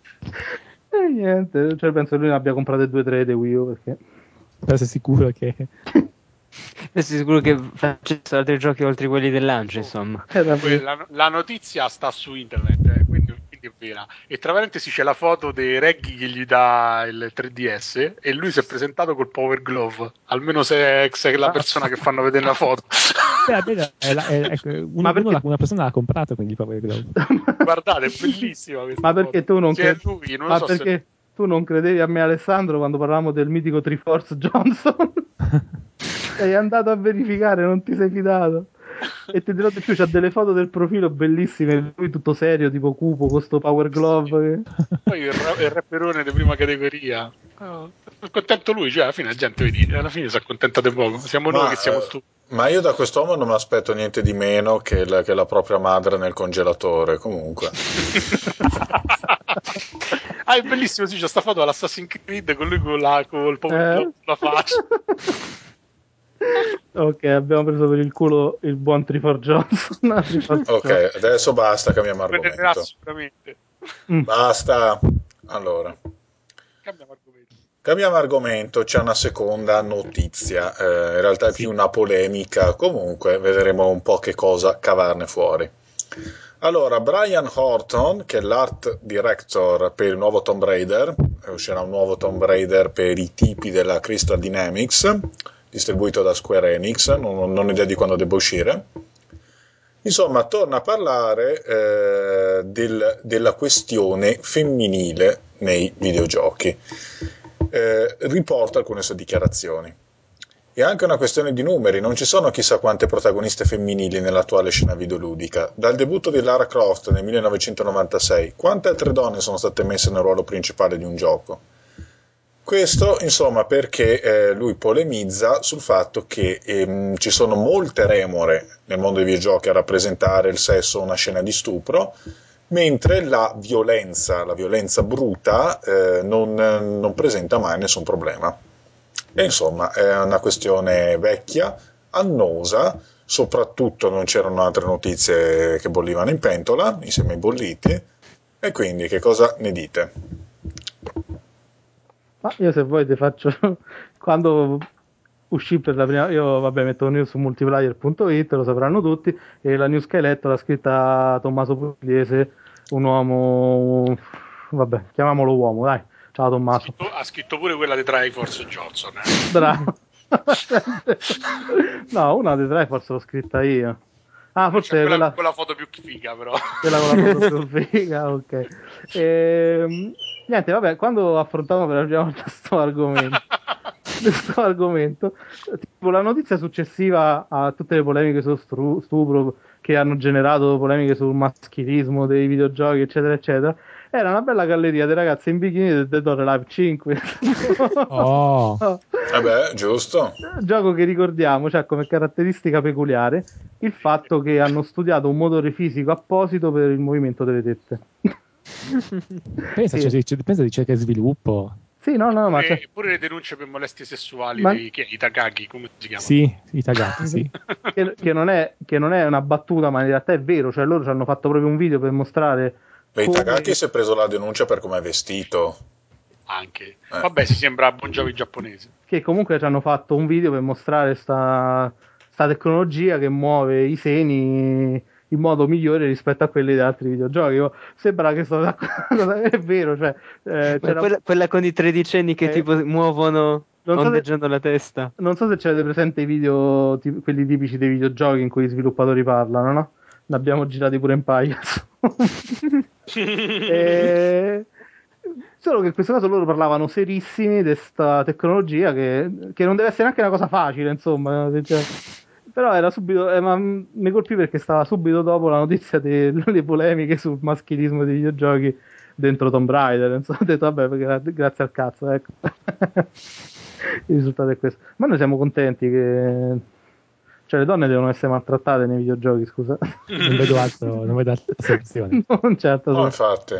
E niente, cioè penso che lui ne abbia comprate due o tre di Wii U perché... Per essere sicuro che... Sei sicuro che *laughs* facessero altri giochi oltre quelli del lancio, insomma. Poi La, la notizia sta su internet, è vera. E tra parentesi c'è la foto dei Reggie che gli dà il 3DS e lui si è presentato col Power Glove. Almeno se, se è la persona che fanno vedere la foto. Beh, è la- è- ecco, *laughs* uno- Ma perché- l'ha- una persona l'ha comprato, quindi Power Glove. Guardate, è bellissima questa Ma perché foto. tu non credi- lui, non Ma so se- perché tu non credevi a me Alessandro quando parlavamo del mitico Triforce Johnson? *laughs* sei andato a verificare, non ti sei fidato. E ti dirò di più, c'ha delle foto del profilo bellissime, lui tutto serio, tipo cupo, con sto power glove. che- Poi il, ra- il rapperone di prima categoria. Oh, è contento lui, cioè alla fine la gente vedi, alla fine si accontenta di poco. Siamo noi Ma, che siamo eh, stupidi. Ma io da quest'uomo non mi aspetto niente di meno che la, che la propria madre nel congelatore, comunque. *laughs* ah, è bellissimo, sì, c'è sta foto all'Assassin's Creed con lui con la, col Power Eh? Glove sulla faccia. *laughs* ok, abbiamo preso per il culo il buon Triforce Johnson. *laughs* Ok, adesso basta, cambiamo argomento. sicuramente. Mm. Basta. Allora, Cambiamo argomento. cambiamo argomento, c'è una seconda notizia, eh, in realtà è più una polemica, comunque vedremo un po' che cosa cavarne fuori. Allora, Brian Horton, che è l'art director per il nuovo Tomb Raider, uscirà un nuovo Tomb Raider per i tipi della Crystal Dynamics, distribuito da Square Enix, non, ho idea di quando debba uscire. Insomma, torna a parlare eh, del- della questione femminile nei videogiochi. Eh, riporta alcune sue dichiarazioni. È anche una questione di numeri, non ci sono chissà quante protagoniste femminili nell'attuale scena videoludica. Dal debutto di Lara Croft nel 1996, quante altre donne sono state messe nel ruolo principale di un gioco? Questo, insomma, perché eh, lui polemizza sul fatto che ehm, ci sono molte remore nel mondo dei videogiochi a rappresentare il sesso una scena di stupro, mentre la violenza, la violenza bruta, eh, non, non presenta mai nessun problema. E insomma, è una questione vecchia, annosa, soprattutto non c'erano altre notizie che bollivano in pentola, insieme ai bolliti, e quindi che cosa ne dite? Ma io se vuoi ti faccio *laughs* quando uscì per la prima io vabbè metto news su multiplayer.it lo sapranno tutti e la news che hai letto l'ha scritta Tommaso Pugliese un uomo vabbè chiamiamolo uomo dai ciao Tommaso Scritto- ha scritto pure quella di Triforce Johnson. Eh. bravo *laughs* no una dei tre forse l'ho scritta io ah C'è forse quella, quella, quella foto più figa, però. quella con la foto più *laughs* figa, ok. Ehm, niente, vabbè, quando affrontiamo per la prima volta questo argomento, *laughs* questo argomento, tipo la notizia successiva a tutte le polemiche sullo stru- stupro che hanno generato polemiche sul maschilismo dei videogiochi, eccetera, eccetera, era una bella galleria di ragazze in bikini del Dead or Alive 5. *laughs* Oh, Vabbè, giusto. Gioco che ricordiamo ha come caratteristica peculiare il fatto che hanno studiato un motore fisico apposito per il movimento delle tette. pensa, Sì. c'è- pensa di cerca e sviluppo. Sì, no, no, ma E c'è- pure le denunce per molestie sessuali Ma- dei che, i Takagi, come si chiamano? Sì, i tagati, sì. *laughs* che, che non è, che non è una battuta, ma in realtà è vero. Cioè, loro ci hanno fatto proprio un video per mostrare. Beh, come- Itagaki si è preso la denuncia per come è vestito. Anche. Eh. Vabbè, si sembra Bon Jovi giapponese. Che comunque ci hanno fatto un video per mostrare sta, sta tecnologia che muove i seni in modo migliore rispetto a quelli di altri videogiochi. Io- Sembra che sto *laughs* è vero, cioè, eh, quella, quella con i tredicenni che Eh, tipo muovono non so se- ondeggiando la testa. non so se c'avete presente i video, ti- quelli tipici dei videogiochi in cui i sviluppatori parlano, no? Ne abbiamo girati pure in Paias. *laughs* E- Solo che in questo caso loro parlavano serissimi di questa tecnologia che, che non deve essere neanche una cosa facile, insomma. cioè- però era subito, eh, ma mi colpì perché stava subito dopo la notizia delle *laughs* polemiche sul maschilismo dei videogiochi dentro Tomb Raider. Insomma, ho detto, vabbè, perché- grazie al cazzo, ecco. *laughs* Il risultato è questo. Ma noi siamo contenti che... Cioè, le donne devono essere maltrattate nei videogiochi, scusa. Non vedo altro, non vedo altra *laughs* soluzione. non certo. No, infatti.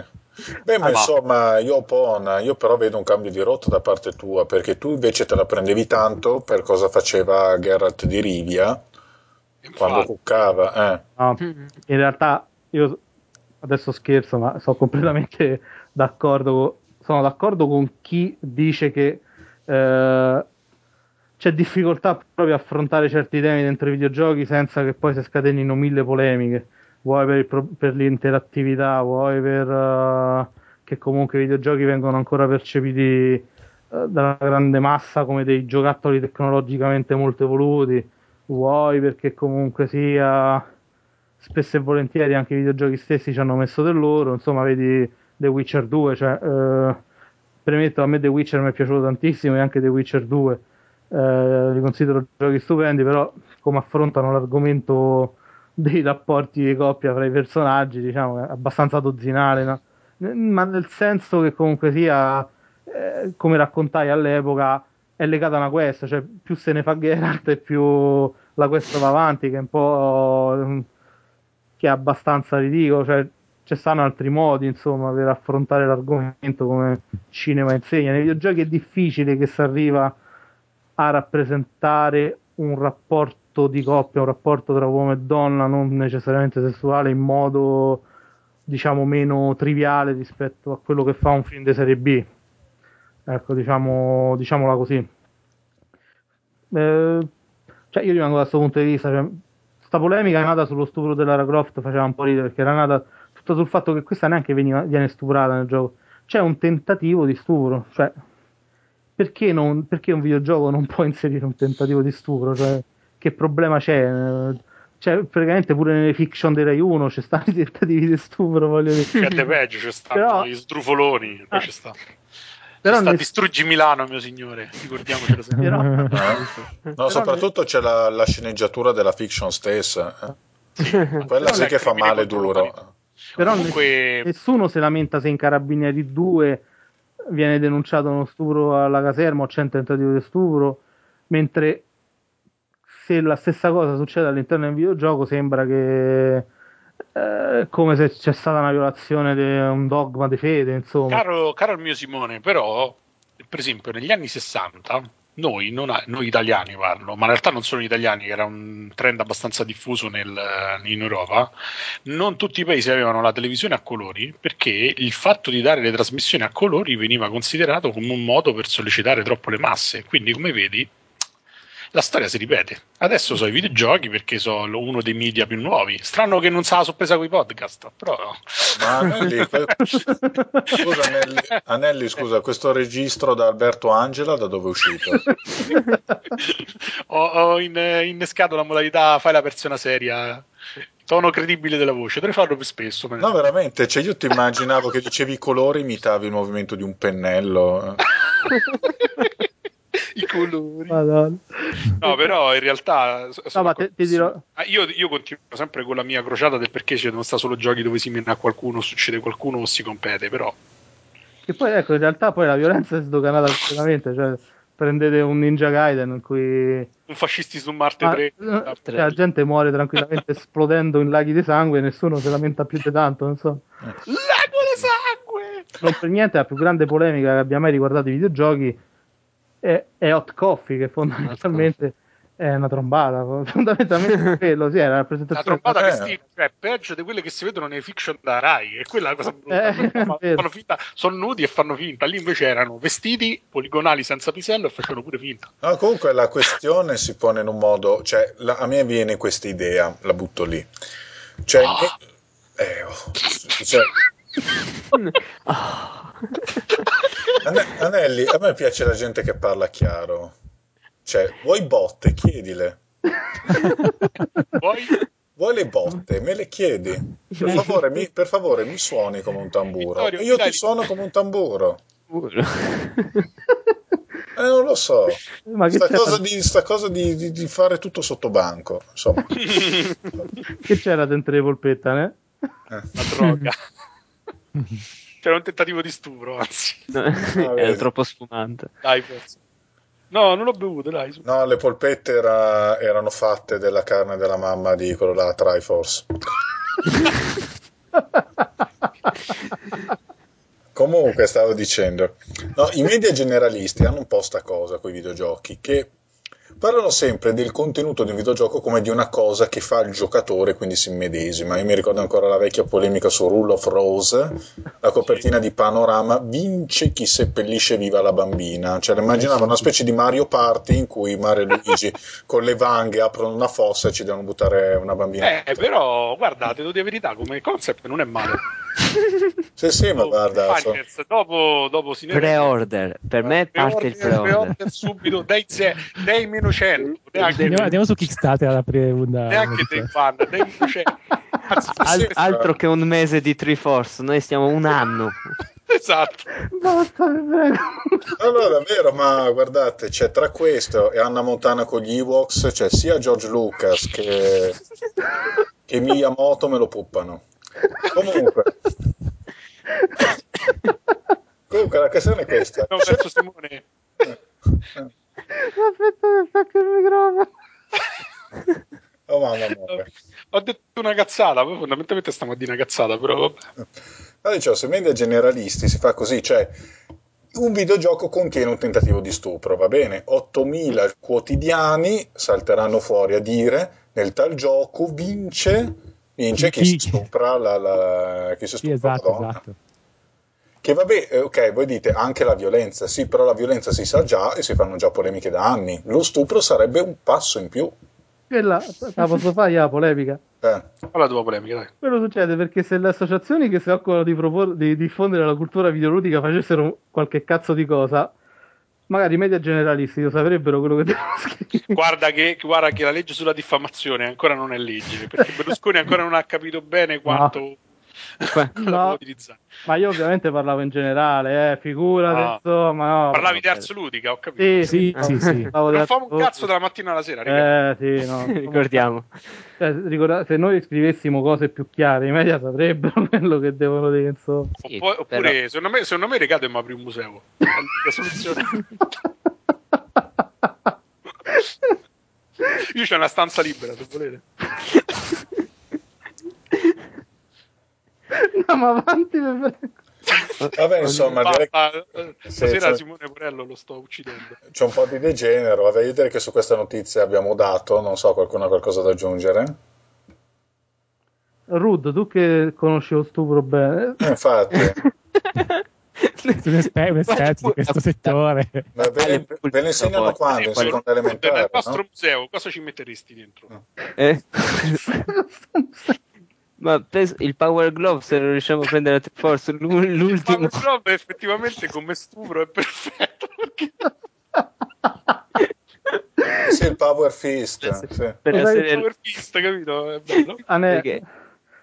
Beh, ma Ah, insomma, io, Pon, io però vedo un cambio di rotta da parte tua, perché tu invece te la prendevi tanto per cosa faceva Geralt di Rivia quando Infatti, cuccava. Eh. No, in realtà io adesso scherzo, ma sono completamente *laughs* d'accordo sono d'accordo con chi dice che eh, c'è difficoltà proprio a affrontare certi temi dentro i videogiochi senza che poi si scatenino mille polemiche, vuoi per, per l'interattività, vuoi per eh, che comunque i videogiochi vengono ancora percepiti eh, dalla grande massa come dei giocattoli tecnologicamente molto evoluti, vuoi perché comunque sia spesso e volentieri anche i videogiochi stessi ci hanno messo del loro, insomma vedi The Witcher 2, cioè, eh, premetto a me The Witcher mi è piaciuto tantissimo e anche The Witcher 2 eh, li considero giochi stupendi, però come affrontano l'argomento dei rapporti di coppia fra i personaggi, diciamo, abbastanza dozzinale, no? ma nel senso che comunque sia, eh, come raccontai all'epoca, è legata a una quest, cioè più se ne fa Geralt e più la quest va avanti, che è un po' che è abbastanza ridicolo, cioè ci stanno altri modi, insomma, per affrontare l'argomento come cinema insegna. Nei videogiochi è difficile che si arriva a rappresentare un rapporto di coppia, un rapporto tra uomo e donna, non necessariamente sessuale, in modo diciamo meno triviale rispetto a quello che fa un film di serie B. Ecco, diciamo, diciamola così. Eh, cioè io rimango da questo punto di vista, cioè, sta polemica nata sullo stupro della Lara Croft, faceva un po' ridere perché era nata tutta sul fatto che questa neanche veniva, viene stuprata nel gioco. C'è un tentativo di stupro, cioè perché, non, perché un videogioco non può inserire un tentativo di stupro? Cioè, che problema c'è? Cioè, praticamente pure nelle fiction dei Rai 1 c'è stanno i tentativi di stupro, voglio dire. C'è de peggio, c'è stanno Però- gli sdrufoloni, Ah. c'è sta. Però sta ne- distruggi Milano, mio signore, ricordiamocelo sempre. però- *laughs* No, Però soprattutto c'è la, la sceneggiatura della fiction stessa. eh. Quella sì che fa male duro. Però Comunque, nessuno si lamenta se in Carabinieri 2 viene denunciato uno stupro alla caserma o c'è un tentativo di stupro, mentre se la stessa cosa succede all'interno del videogioco sembra che è come se c'è stata una violazione di un dogma di fede, insomma. caro, caro il mio Simone, però, per esempio, negli anni 60, noi, ha- noi italiani parlo, ma in realtà non solo gli italiani, era un trend abbastanza diffuso nel- in Europa, non tutti i paesi avevano la televisione a colori perché il fatto di dare le trasmissioni a colori veniva considerato come un modo per sollecitare troppo le masse. Quindi, come vedi, la storia si ripete. Adesso so i videogiochi perché sono uno dei media più nuovi. Strano che non sa la sorpresa con i podcast, però. Ma Anelli, scusa, Anelli, Anelli, scusa, questo registro da Alberto Angela da dove è uscito? ho, ho in- innescato la modalità fai la persona seria. Tono credibile della voce, dovrei farlo più spesso. No, veramente, cioè io ti immaginavo che dicevi i colori, imitavi il movimento di un pennello. *laughs* I colori. Madonna. No, però in realtà. No, ma te- ti dirò- Ah, Io, io continuo sempre con la mia crociata del perché ci devono stare solo giochi dove si mena qualcuno, succede qualcuno o si compete, però. Che poi ecco, in realtà poi la violenza è sdoganata completamente, cioè prendete un Ninja Gaiden in cui Un fascisti su Marte Ah, 3. eh, cioè, la gente muore tranquillamente *laughs* esplodendo in laghi di sangue e nessuno si lamenta più di tanto, non so. Lago di sangue! Non per niente la più grande polemica che abbia mai riguardato i videogiochi è, è Hot Coffee, che fondamentalmente è una trombata. Fondamentalmente è quello, sì, è la La rappresentazione. trombata Eh. vestina, cioè peggio di quelle che si vedono nei fiction da Rai, e quella è la cosa brutta. *laughs* Eh, Fanno- vero. fanno finta, sono nudi e fanno finta. Lì invece erano vestiti poligonali senza pisello e facevano pure finta. No, comunque la questione si pone in un modo, cioè la- a me viene questa idea, la butto lì. Cioè, Ah. eh, oh, cioè, *laughs* Ane- Anelli, a me piace la gente che parla chiaro. Cioè, vuoi botte? Chiedile. Poi Vuoi le botte? Me le chiedi. Per favore, mi, per favore, mi suoni come un tamburo. Vittorio, io dai. ti suono come un tamburo. Eh, non lo so. Ma che Sta c'era, cosa, di, sta cosa di, di- di fare tutto sotto banco. Insomma, che c'era dentro le polpette, eh? la droga. *laughs* C'era un tentativo di stupro, anzi. No, *laughs* vedi. era troppo spumante. Dai, forse. No, non l'ho bevuto, dai. su. no, le polpette era- erano fatte della carne della mamma di quello là, Triforce. *laughs* Comunque, stavo dicendo, no, i media generalisti hanno un po' sta cosa con i videogiochi che parlano sempre del contenuto di un videogioco come di una cosa che fa il giocatore, quindi si immedesima. Io mi ricordo ancora la vecchia polemica su Rule of Rose, la copertina di Panorama, vince chi seppellisce viva la bambina. Cioè, immaginavo una specie di Mario Party in cui Mario e Luigi *laughs* con le vanghe aprono una fossa e ci devono buttare una bambina. Eh, però, guardate, devo dire verità, come concept non è male. *laughs* Sì, sì, ma guarda... so- Fighters, dopo, dopo si Pre-order, per me parte il Pre-order, pre-order. pre-order subito, dai, ze- dai meno 100, neanche, Andiamo, andiamo su Kickstarter ad aprire una. neanche dei fan, dai meno 100. Anzi, Al- altro che un mese di Triforce, noi stiamo un anno. *laughs* esatto. Basta, vi prego. No, no, davvero, ma guardate, c'è tra questo e Anna Montana con gli Ewoks, c'è sia George Lucas che, che Miyamoto me lo puppano. Comunque, *laughs* comunque la questione è questa. No, verso Simone. *laughs* Aspetta che stacco il microfono. *laughs* Oh mamma mia. Ho detto una cazzata, poi fondamentalmente stiamo a dire una cazzata, però vabbè. Ma dicevo, se ai generalisti si fa così, cioè un videogioco contiene un tentativo di stupro, va bene? 8000 quotidiani salteranno fuori a dire nel tal gioco vince, vince chi si Chi- stupra la, la- chi si Sì, stupra la esatto, donna. esatto. Che vabbè, eh, ok, voi dite anche la violenza, sì, però la violenza si sa già e si fanno già polemiche da anni. Lo stupro sarebbe un passo in più. Quella, la posso fare io la polemica? Eh, Fai la tua polemica, dai. Quello succede perché se le associazioni che si occupano di, propor- di diffondere la cultura videoludica facessero qualche cazzo di cosa, magari i media generalisti lo saprebbero quello che devono *laughs* scrivere. Guarda che, guarda che la legge sulla diffamazione ancora non è legge, perché Berlusconi ancora non ha capito bene quanto Qua- *laughs* No. Ma io ovviamente parlavo in generale, eh, figurati, Ah. insomma, no. Parlavi di Ars Ludica, ho capito. Sì, Sì, no, sì, sì. non famo un cazzo dalla mattina alla sera. Eh, sì, no. *laughs* Ricordiamo. Cioè, ricorda- se noi scrivessimo cose più chiare, i media saprebbero *laughs* quello che devono dire, insomma. Sì, Oppo- oppure, però- secondo me, secondo me Regato mi apri un museo. La soluzione. Io c'ho una stanza libera, se volete. *laughs* no, ma avanti, per vabbè, insomma, Basta, eh, Sì, stasera cioè- Simone Porello lo sto uccidendo. c'è un po' di degenero. Vabbè, io direi che su questa notizia abbiamo dato, non so, qualcuno ha qualcosa da aggiungere? Rud, tu che conosci lo stupro bene, Eh, Infatti, Sei un esper- un esperto di questo settore. ma ve, ve le insegnano quando? In seconda nel elementare, nostro no? museo cosa ci metteresti dentro? Eh? *laughs* *laughs* Ma il Power Glove, se lo riusciamo a prendere a Triforce, l'u- Il l'ultimo. Power Glove effettivamente come stupro è perfetto perché Sì, il Power Fist. sì. Per Lo sai- il essere- Power Fist, capito? È bello. Ane- Perché?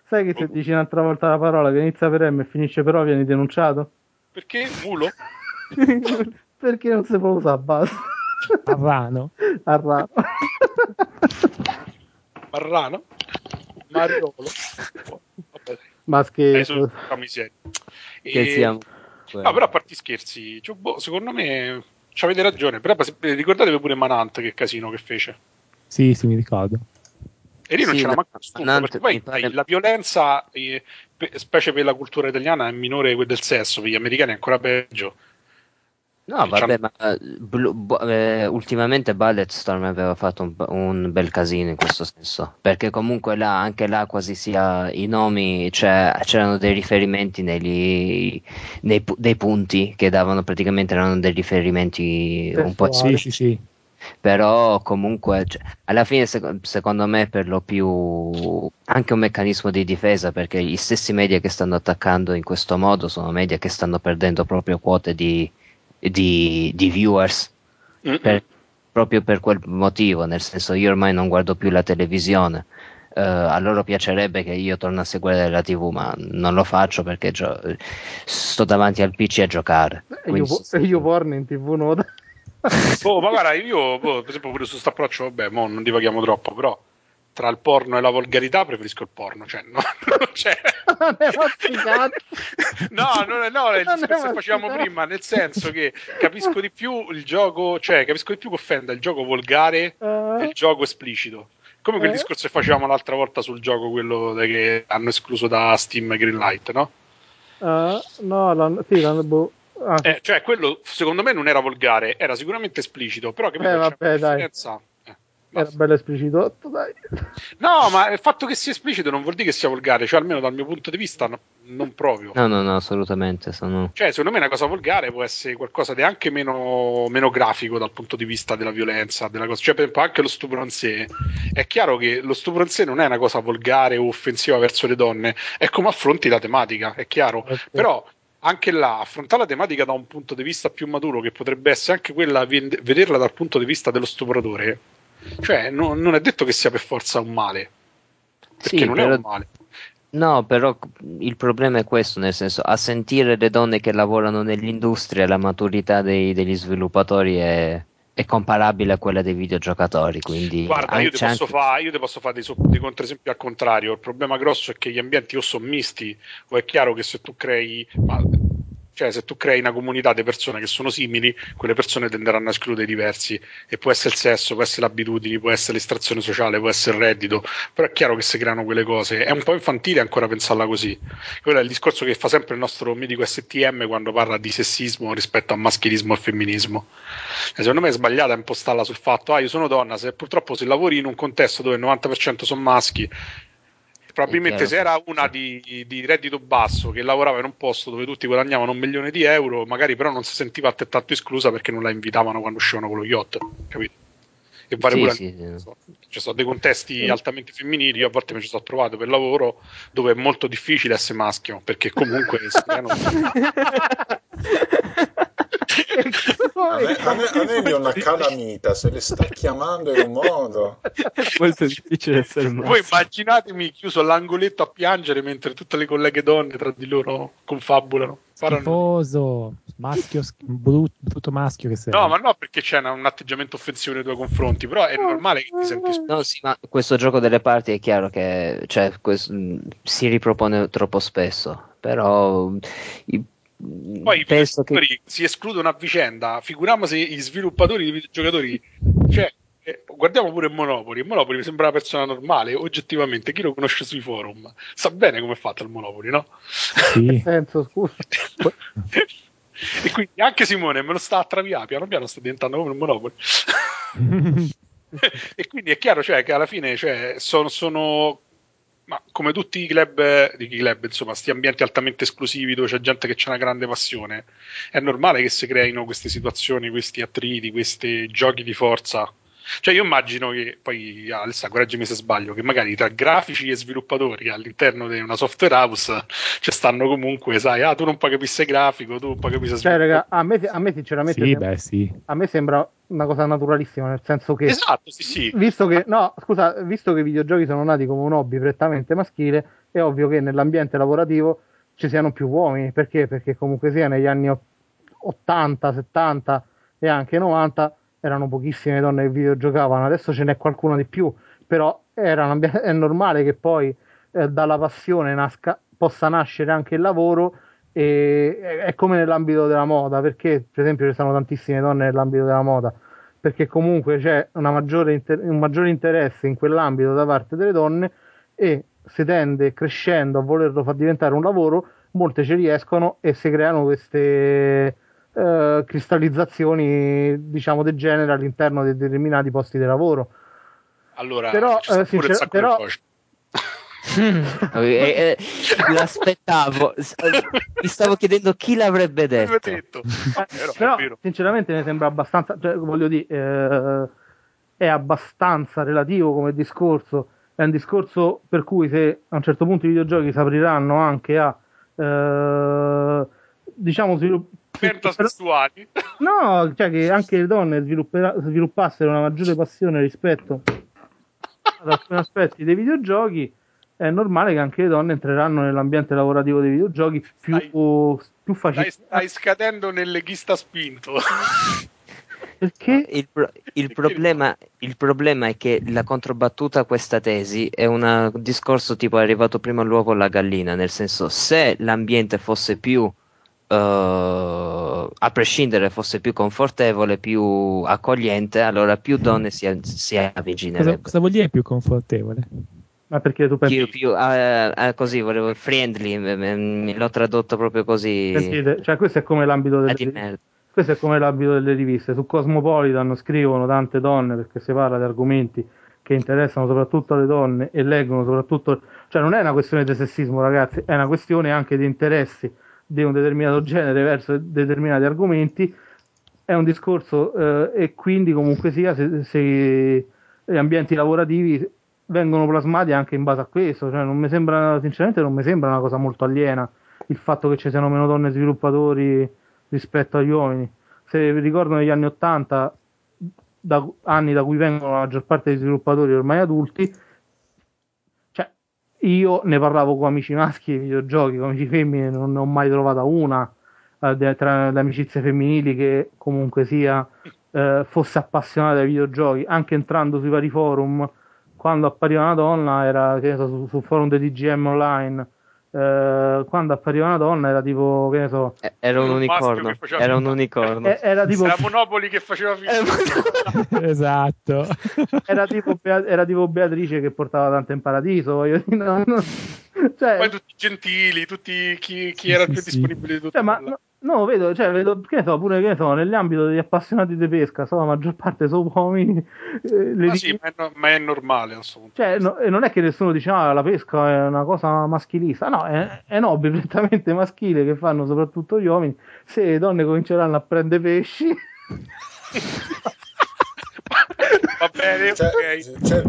sai che se dici un'altra volta la parola che inizia per M e finisce per O vieni denunciato? Perché mulo? *laughs* Perché non si può usare, basta. Marrano. A raro. Vabbè, Ma scherzo. serio. E- Scherziamo. No, però a parte scherzi, cioè, boh, secondo me ci avete ragione. Però ricordatevi pure Manant che casino che fece. Sì, sì, mi ricordo. E lì non Sì, c'era manco perché poi pare- la violenza, eh, pe- specie per la cultura italiana, è minore di quella del sesso, per gli americani è ancora peggio. No, Che vabbè, ma eh, Blu- bo- eh, ultimamente Bulletstorm aveva fatto un, un bel casino in questo senso, perché comunque là, anche là quasi sia i nomi, cioè, c'erano dei riferimenti negli, nei dei punti che davano praticamente erano dei riferimenti un po'. Sì, sì, sì. però comunque cioè, alla fine sec- secondo me per lo più anche un meccanismo di difesa perché gli stessi media che stanno attaccando in questo modo sono media che stanno perdendo proprio quote di, di- di viewers per- proprio per quel motivo nel senso io ormai non guardo più la televisione Eh, a loro piacerebbe che io tornassi a guardare la tv ma non lo faccio perché gio- sto davanti al pc a giocare. E io, Quindi- e io porno in tv no? *laughs* Oh, ma guarda, io, boh, per esempio, pure su questo approccio, vabbè, mo non divaghiamo troppo, però tra il porno e la volgarità preferisco il porno, cioè, no, *laughs* non c'è. Non. *laughs* No, non è, no, è il discorso che facevamo prima, nel senso che capisco di più il gioco, cioè capisco di più che offenda il gioco volgare e il gioco esplicito. Come quel Eh? discorso che facevamo l'altra volta sul gioco, quello che hanno escluso da Steam Greenlight, no? eh, no, l'hanno- sì, l'hanno- boh, Ah, Eh, cioè, quello secondo me non era volgare, era sicuramente esplicito, però che Eh, vabbè, dai. differenza. Eh, era bello esplicitotto, dai. No, ma il fatto che sia esplicito non vuol dire che sia volgare, cioè almeno dal mio punto di vista no- non proprio. No, no, no, assolutamente. Sono... Cioè, secondo me una cosa volgare può essere qualcosa di anche meno, meno grafico dal punto di vista della violenza, della cosa. Cioè, per esempio, anche lo stupro in sé. È chiaro che lo stupro in sé non è una cosa volgare o offensiva verso le donne, è come affronti la tematica, è chiaro. Ok. Però anche là, affrontare la tematica da un punto di vista più maturo, che potrebbe essere anche quella, vederla dal punto di vista dello stupratore, cioè no- non è detto che sia per forza un male, perché Sì, non però- è un male. No, però il problema è questo, nel senso, a sentire le donne che lavorano nell'industria, la maturità dei- degli sviluppatori è, è comparabile a quella dei videogiocatori, quindi Guarda, io ti anche- fare io ti posso fare dei, so- dei controesempi al contrario. Il problema grosso è che gli ambienti o sono misti, o è chiaro che se tu crei. ma- cioè, se tu crei una comunità di persone che sono simili, quelle persone tenderanno a escludere i diversi. E può essere il sesso, può essere le abitudini, può essere l'estrazione sociale, può essere il reddito. Però è chiaro che si creano quelle cose. È un po' infantile ancora pensarla così. Quello è il discorso che fa sempre il nostro mitico STM quando parla di sessismo rispetto a maschilismo e femminismo. E secondo me è sbagliata impostarla sul fatto, ah, io sono donna, se purtroppo se lavori in un contesto dove il 90% sono maschi, probabilmente se era una di, di reddito basso che lavorava in un posto dove tutti guadagnavano un milione di euro, magari però non si sentiva altrettanto esclusa perché non la invitavano quando uscivano con lo yacht, capito? E vale Sì, pure sì, sì. ci sono dei contesti altamente femminili, io a volte mi ci sono trovato per lavoro dove è molto difficile essere maschio, perché comunque *laughs* si creano... *laughs* A me, a me, a me è una calamita, se le sta chiamando in un modo. Molto difficile essere Voi maschio. immaginatemi chiuso all'angoletto a piangere mentre tutte le colleghe donne tra di loro confabulano. Schifoso, maschio, sch- brut- brutto maschio che sei. No, ma no, perché c'è un atteggiamento offensivo nei tuoi confronti, però è normale che ti senti escluso. No, sì, ma questo gioco delle parti è chiaro che cioè, quest- mh, si ripropone troppo spesso, però Poi i penso che si escludono a vicenda, figuriamoci gli sviluppatori di videogiocatori. Cioè, eh, guardiamo pure Monopoli. Monopoli mi sembra una persona normale, oggettivamente. Chi lo conosce sui forum sa bene come è fatto il Monopoli, no? Sì. *laughs* senso, scusa. e quindi anche Simone me lo sta a traviare, piano piano sta diventando come un Monopoli. *laughs* *laughs* e quindi è chiaro cioè, che alla fine cioè, sono, sono ma come tutti i club i club insomma sti ambienti altamente esclusivi dove c'è gente che c'ha una grande passione è normale che si creino queste situazioni questi attriti questi giochi di forza cioè io immagino che poi Alessa correggimi se sbaglio che magari tra grafici e sviluppatori all'interno di una software house ci stanno comunque sai ah tu non puoi capire grafico tu non puoi capire Cioè, raga, a me, a me sinceramente sì, sembra, beh, sì. a me sembra una cosa naturalissima, nel senso che esatto sì sì visto che no, scusa, visto che i videogiochi sono nati come un hobby prettamente maschile, è ovvio che nell'ambiente lavorativo ci siano più uomini, perché? Perché comunque sia negli anni 80, 70 e anche 90 erano pochissime donne che videogiocavano, adesso ce n'è qualcuno di più, però era un ambi- *laughs* è normale che poi eh, dalla passione nasca, possa nascere anche il lavoro e è- come nell'ambito della moda, perché per esempio ci sono tantissime donne nell'ambito della moda, perché comunque c'è maggiore inter- un maggiore interesse in quell'ambito da parte delle donne e si tende crescendo a volerlo far diventare un lavoro, molte ci riescono e si creano queste eh, cristallizzazioni, diciamo, del genere all'interno di determinati posti di lavoro. allora Però, eh, sincer- sacco però- di voci. *laughs* Eh, eh, l'aspettavo, eh, mi stavo chiedendo chi l'avrebbe detto. detto. Eh, *laughs* però sinceramente mi sembra abbastanza cioè, voglio dire eh, è abbastanza relativo come discorso è un discorso per cui se a un certo punto i videogiochi si apriranno anche a eh, diciamo svilupp- Merda sessuali. *laughs* no cioè che anche le donne sviluppera- sviluppassero una maggiore passione rispetto ad alcuni aspetti dei videogiochi è normale che anche le donne entreranno nell'ambiente lavorativo dei videogiochi più, Stai- più Stai, facilmente stai scadendo nel leghista spinto. *laughs* perché Il, pro- il problema, il problema è che la controbattuta a questa tesi è un discorso tipo è arrivato prima l'uovo o la gallina, nel senso se l'ambiente fosse più, a prescindere, fosse più confortevole, più accogliente, allora più donne si, si Cosa, avvicinerebbero. cosa vuol dire più confortevole? Ma perché tu pensi... Più, più eh, eh, così, volevo friendly, m- m- l'ho tradotto proprio così. Cioè questo è come l'ambito delle, merda. questo è come l'ambito delle riviste. Su Cosmopolitan scrivono tante donne perché si parla di argomenti che interessano soprattutto le donne e leggono soprattutto... Cioè non è una questione di sessismo ragazzi, è una questione anche di interessi di un determinato genere verso determinati argomenti. È un discorso eh, e quindi comunque sia se, se gli ambienti lavorativi vengono plasmati anche in base a questo, cioè non mi sembra sinceramente non mi sembra una cosa molto aliena il fatto che ci siano meno donne sviluppatori rispetto agli uomini. Se vi ricordo negli anni 80 da, anni da cui vengono la maggior parte dei sviluppatori ormai adulti, io ne parlavo con amici maschi di videogiochi, con amici femmine non ne ho mai trovata una eh, tra le amicizie femminili che comunque sia eh, fosse appassionata ai videogiochi, anche entrando sui vari forum, quando appariva una donna era che so, su, sul forum dei DGM online, eh, quando appariva una donna era tipo, che ne so, Eh, Era un Un unicorno. Era un unicorno. eh, era tipo Era Monopoli che faceva finta. *laughs* esatto. era tipo, era tipo Beatrice che portava tante in paradiso. voglio dire, no, no. Cioè, Poi tutti gentili, tutti chi, chi Sì, era sì, più sì. disponibile di tutti. cioè, ma no, no, vedo, cioè, vedo, che ne so, pure che ne so, nell'ambito degli appassionati di pesca, so, la maggior parte sono uomini. eh, Ma di- sì, ma è, no- ma è normale a questo punto. Cioè, no- e non è che nessuno dice ah, la pesca è una cosa maschilista, no, è, è un hobby prettamente maschile che fanno soprattutto gli uomini. Se le donne cominceranno a prendere pesci, *laughs* Va bene, Cioè, ok. cioè,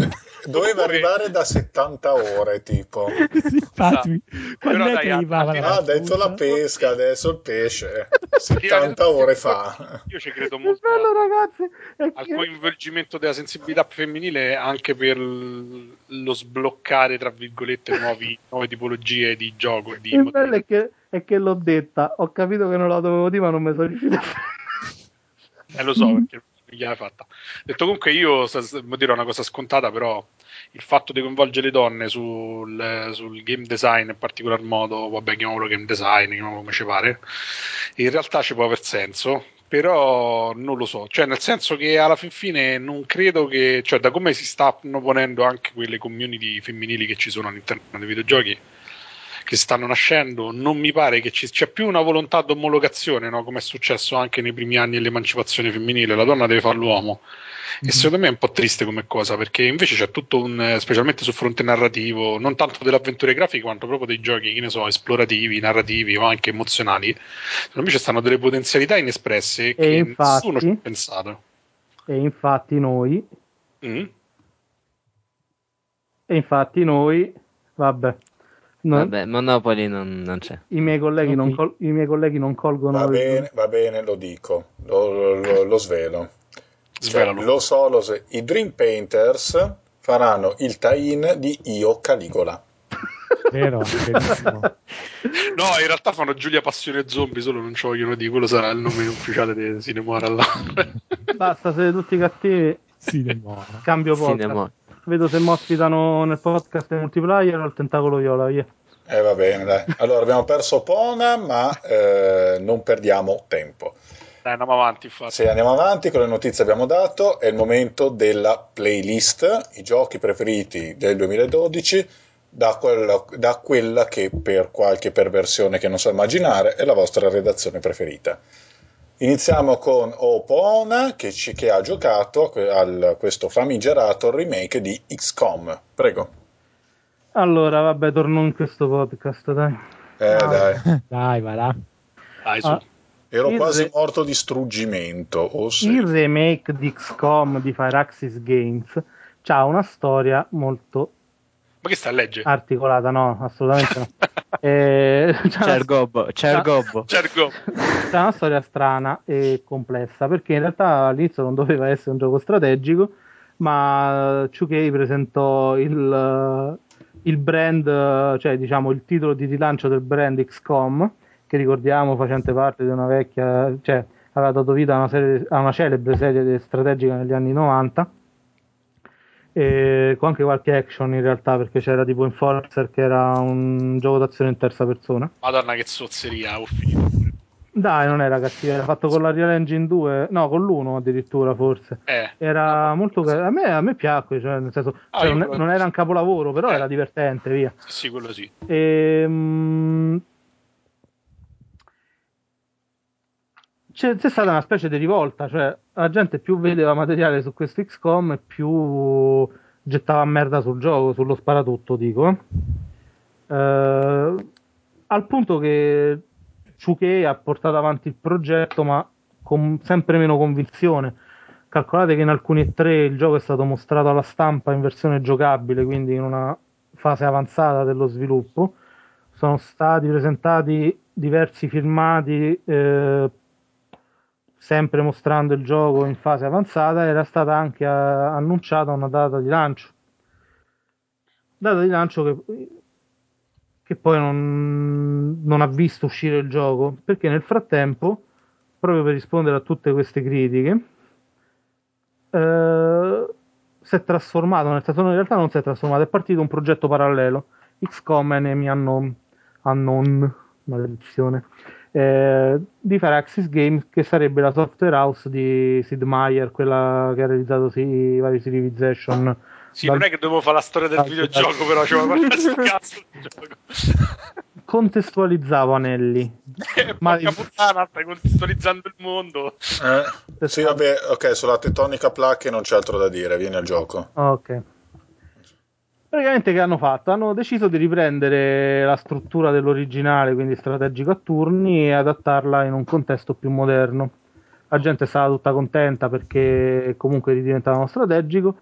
doveva arrivare da 70 ore, tipo. *laughs* Sì, infatti, quando Però è dai, che arrivava Ah, ha detto la pesca, adesso il pesce. *laughs* 70 ore fa. Io ci credo *laughs* molto bello al coinvolgimento della sensibilità femminile anche per lo sbloccare, tra virgolette, nuovi- nuove tipologie di gioco. Di il bello è che, è che l'ho detta, ho capito che non la dovevo dire, ma non mi sono riuscito a Eh, lo so perché non gliel'hai fatta. Detto comunque, io dire una cosa scontata, però il fatto di coinvolgere le donne sul, sul game design in particolar modo, vabbè, chiamiamolo game design, chiamiamolo come ci pare, in realtà ci può aver senso. Però non lo so, cioè nel senso che alla fin fine non credo che, cioè da come si stanno ponendo anche quelle community femminili che ci sono all'interno dei videogiochi, che stanno nascendo, non mi pare che ci c'è più una volontà d'omologazione, no? come è successo anche nei primi anni dell'emancipazione femminile, la donna deve fare l'uomo. E secondo me è un po' triste come cosa, perché invece c'è tutto un, eh, specialmente sul fronte narrativo, non tanto delle avventure grafiche quanto proprio dei giochi, che ne so, esplorativi, narrativi o anche emozionali. Secondo me ci stanno delle potenzialità inespresse che infatti- nessuno ci ha pensato. E infatti noi, Mm? e infatti noi, vabbè, non- Vabbè, Monopoly non, non c'è. i, miei colleghi non col- i miei colleghi non colgono Va bene, va bene, lo dico, lo, lo- lo svelo. Cioè, lo so, lo so. I Dream Painters faranno il tie-in di Io Caligola. Vero. *laughs* No, in realtà fanno Giulia Passione Zombie, solo non ci vogliono dire, quello sarà il nome ufficiale di Cinemora. Basta, siete tutti cattivi, Sì, demora. cambio podcast. Cinema. Vedo se mi ospitano nel podcast in multiplayer o il tentacolo viola, via. Eh, va bene, dai. Allora, abbiamo perso Pona, ma eh, non perdiamo tempo. Dai, andiamo avanti, infatti. Se andiamo avanti con le notizie che abbiamo dato, è il momento della playlist, i giochi preferiti del 2012, da quella, da quella che per qualche perversione che non so immaginare è la vostra redazione preferita. Iniziamo con Opona che, ci, che ha giocato a questo famigerato remake di XCOM. Prego. Allora, vabbè, torno in questo podcast, dai. Eh, Ah. dai. *laughs* Dai, va là. Dai, su. Ah, Ero Il quasi re- morto di struggimento. Oh, sì. il remake di XCOM di Firaxis Games ha una storia molto Ma che sta a leggere? articolata, no, assolutamente no. *laughs* Eh, *laughs* C'è una- il gobbo, c'è il gobbo. C'è una storia strana e complessa perché in realtà all'inizio non doveva essere un gioco strategico ma 2K presentò il, il brand cioè diciamo il titolo di rilancio del brand XCOM che ricordiamo facente parte di una vecchia cioè aveva dato vita a una, serie, a una celebre serie strategica negli anni 90 e con anche qualche action in realtà perché c'era tipo Enforcer che era un gioco d'azione in terza persona Madonna che zozzeria, ho finito. Dai, non era cattivo, era fatto con la Real Engine 2, no, con l'1 addirittura forse. Eh. Era molto ca- a me, a me piacque, cioè, nel senso, Ah, cioè, io non, non era un capolavoro, però Eh. era divertente, via. Sì, sì, quello sì. Ehm, C'è, c'è stata una specie di rivolta, cioè la gente più vedeva materiale su questo XCOM e più gettava merda sul gioco, sullo sparatutto, dico. Eh, al punto che 2K ha portato avanti il progetto, ma con sempre meno convinzione. Calcolate che in alcuni E3 il gioco è stato mostrato alla stampa in versione giocabile, quindi in una fase avanzata dello sviluppo. Sono stati presentati diversi filmati, eh, sempre mostrando il gioco in fase avanzata. Era stata anche eh, annunciata una data di lancio. Data di lancio che, che poi non, non ha visto uscire il gioco perché nel frattempo, proprio per rispondere a tutte queste critiche, eh, si è trasformato, nel senso, in realtà non si è trasformato, è partito un progetto parallelo, XCOM Enemy Unknown, Unknown maledizione, eh, di Firaxis Games, che sarebbe la software house di Sid Meier, quella che ha realizzato sì, i vari Civilization. Sì, Dal- non è che dovevo fare la storia del dal- videogioco, però c'è una *laughs* cazzo di gioco. Contestualizzavo anelli. *laughs* Eh, Ma- puttana, stai contestualizzando il mondo. Eh, sì, vabbè, ok, sulla tettonica placche non c'è altro da dire, vieni al gioco. Ok. Praticamente che hanno fatto? Hanno deciso di riprendere la struttura dell'originale, quindi strategico a turni, e adattarla in un contesto più moderno. La gente è stata tutta contenta perché comunque ridiventavano strategico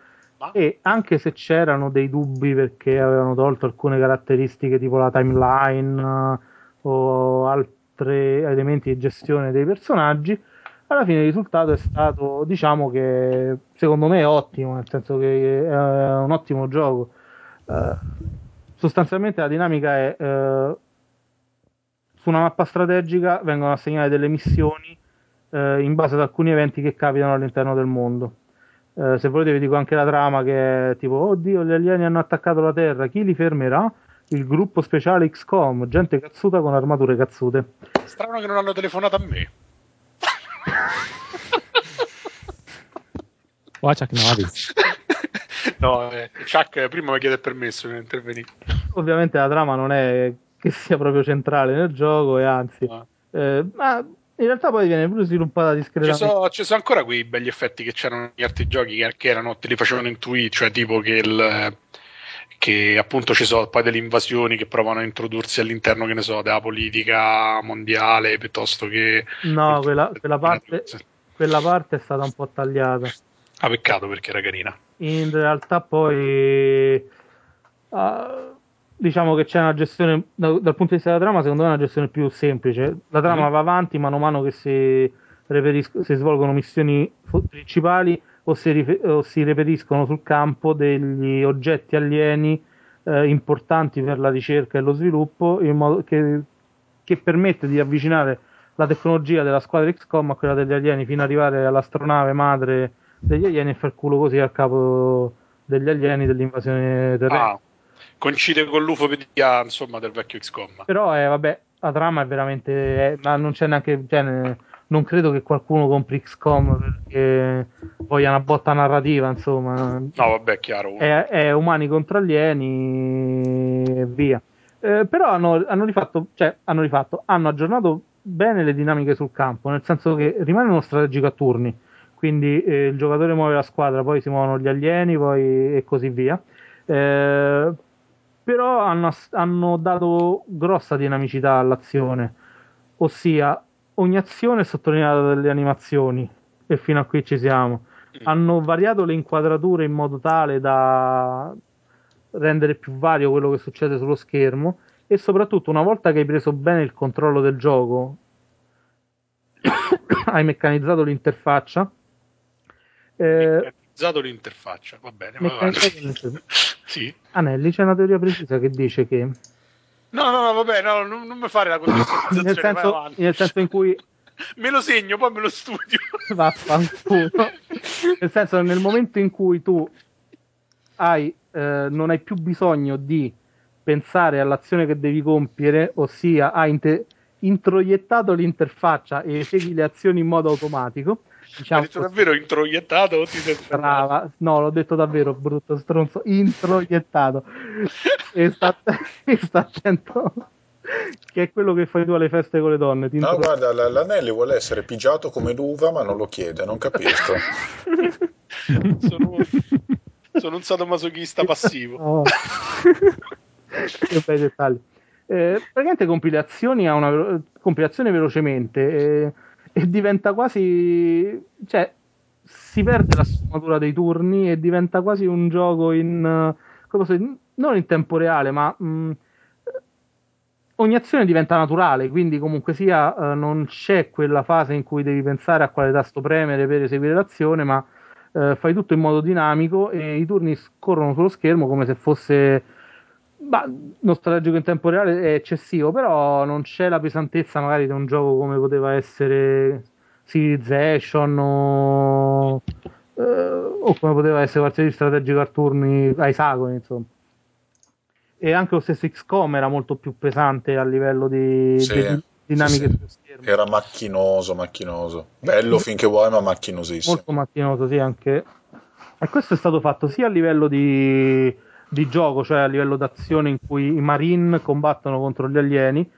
e anche se c'erano dei dubbi perché avevano tolto alcune caratteristiche tipo la timeline eh, o altri elementi di gestione dei personaggi, alla fine il risultato è stato, diciamo che secondo me è ottimo, nel senso che è un ottimo gioco. Eh, sostanzialmente la dinamica è eh, su una mappa strategica vengono assegnate delle missioni eh, in base ad alcuni eventi che capitano all'interno del mondo. Eh, se volete vi dico anche la trama che è tipo oddio gli alieni hanno attaccato la Terra, chi li fermerà? Il gruppo speciale XCOM, gente cazzuta con armature cazzute. strano che non hanno telefonato a me. O a Chuck Norris. No, eh, Chuck prima mi chiede il permesso di intervenire. Ovviamente la trama non è che sia proprio centrale nel gioco e anzi, Ah. eh, ma in realtà poi viene pure sviluppata Ci discretamente. sono, ci sono ancora quei begli effetti che c'erano negli altri giochi che, che erano, te li facevano intuire, cioè tipo che, il, che appunto ci sono poi delle invasioni che provano a introdursi all'interno, che ne so, della politica mondiale piuttosto che... No, quella, quella parte, quella parte è stata un po' tagliata. Ah, peccato perché era carina. In realtà poi ah, diciamo che c'è una gestione da- dal punto di vista della trama, secondo me è una gestione più semplice. La trama Mhm. va avanti mano a mano che si, reperis- si svolgono missioni fo- principali o si, rife- o si reperiscono sul campo degli oggetti alieni eh, importanti per la ricerca e lo sviluppo in modo che, che permette di avvicinare la tecnologia della squadra XCOM a quella degli alieni fino ad arrivare all'astronave madre degli alieni e far culo così a capo degli alieni dell'invasione terrestre. Ah, coincide con l'ufopedia, insomma, del vecchio XCOM. Però è, vabbè, la trama è veramente. è- ma non c'è neanche. Cioè, ne- non credo che qualcuno compri XCOM perché voglia una botta narrativa, insomma. No, vabbè, chiaro. È, è umani contro alieni e via. Eh, però hanno, hanno rifatto, cioè, hanno rifatto, hanno aggiornato bene le dinamiche sul campo, nel senso che rimane uno strategico a turni, quindi eh, il giocatore muove la squadra, poi si muovono gli alieni, poi e così via. Eh, però hanno, hanno dato grossa dinamicità all'azione, ossia ogni azione è sottolineata dalle animazioni e fino a qui ci siamo. Hanno variato le inquadrature in modo tale da rendere più vario quello che succede sullo schermo e soprattutto una volta che hai preso bene il controllo del gioco *coughs* hai meccanizzato l'interfaccia eh, Meccanizzato l'interfaccia, va bene. va *laughs* sì. Anelli c'è una teoria precisa che dice che No, no, no, vabbè, no, non, non mi fare la *laughs* nel contestualizzazione, vai senso, nel senso in cui *laughs* Me lo segno, poi me lo studio. vaffanculo nel senso nel momento in cui tu hai, eh, non hai più bisogno di pensare all'azione che devi compiere ossia hai inte- introiettato l'interfaccia e esegui le azioni in modo automatico. Diciamo Hai detto davvero introiettato o ti sei Brava, no, l'ho detto davvero, brutto stronzo, introiettato. e, sta, *laughs* e sta attento che è quello che fai tu alle feste con le donne. Ti No, intro- guarda, l- l'Anelli vuole essere pigiato come l'uva, ma non lo chiede, non capisco. *laughs* sono, sono un sadomasochista passivo. Oh. che bei dettagli. Eh, praticamente compilazioni a una compilazione velocemente eh, e diventa quasi cioè si perde la sfumatura dei turni e diventa quasi un gioco in posso non in tempo reale ma mh, ogni azione diventa naturale quindi comunque sia eh, non c'è quella fase in cui devi pensare a quale tasto premere per eseguire l'azione ma eh, fai tutto in modo dinamico e i turni scorrono sullo schermo come se fosse ma lo strategico in tempo reale è eccessivo, però non c'è la pesantezza magari di un gioco come poteva essere Civilization o, eh, o come poteva essere qualsiasi strategico a turni ai sagoni, insomma. E anche lo stesso XCOM era molto più pesante a livello di, Sì, di dinamiche sì, sì. Era macchinoso, macchinoso. Bello finché vuoi, ma macchinosissimo. molto macchinoso, sì, anche. E questo è stato fatto sia a livello di, di gioco, cioè a livello d'azione in cui i Marine combattono contro gli alieni,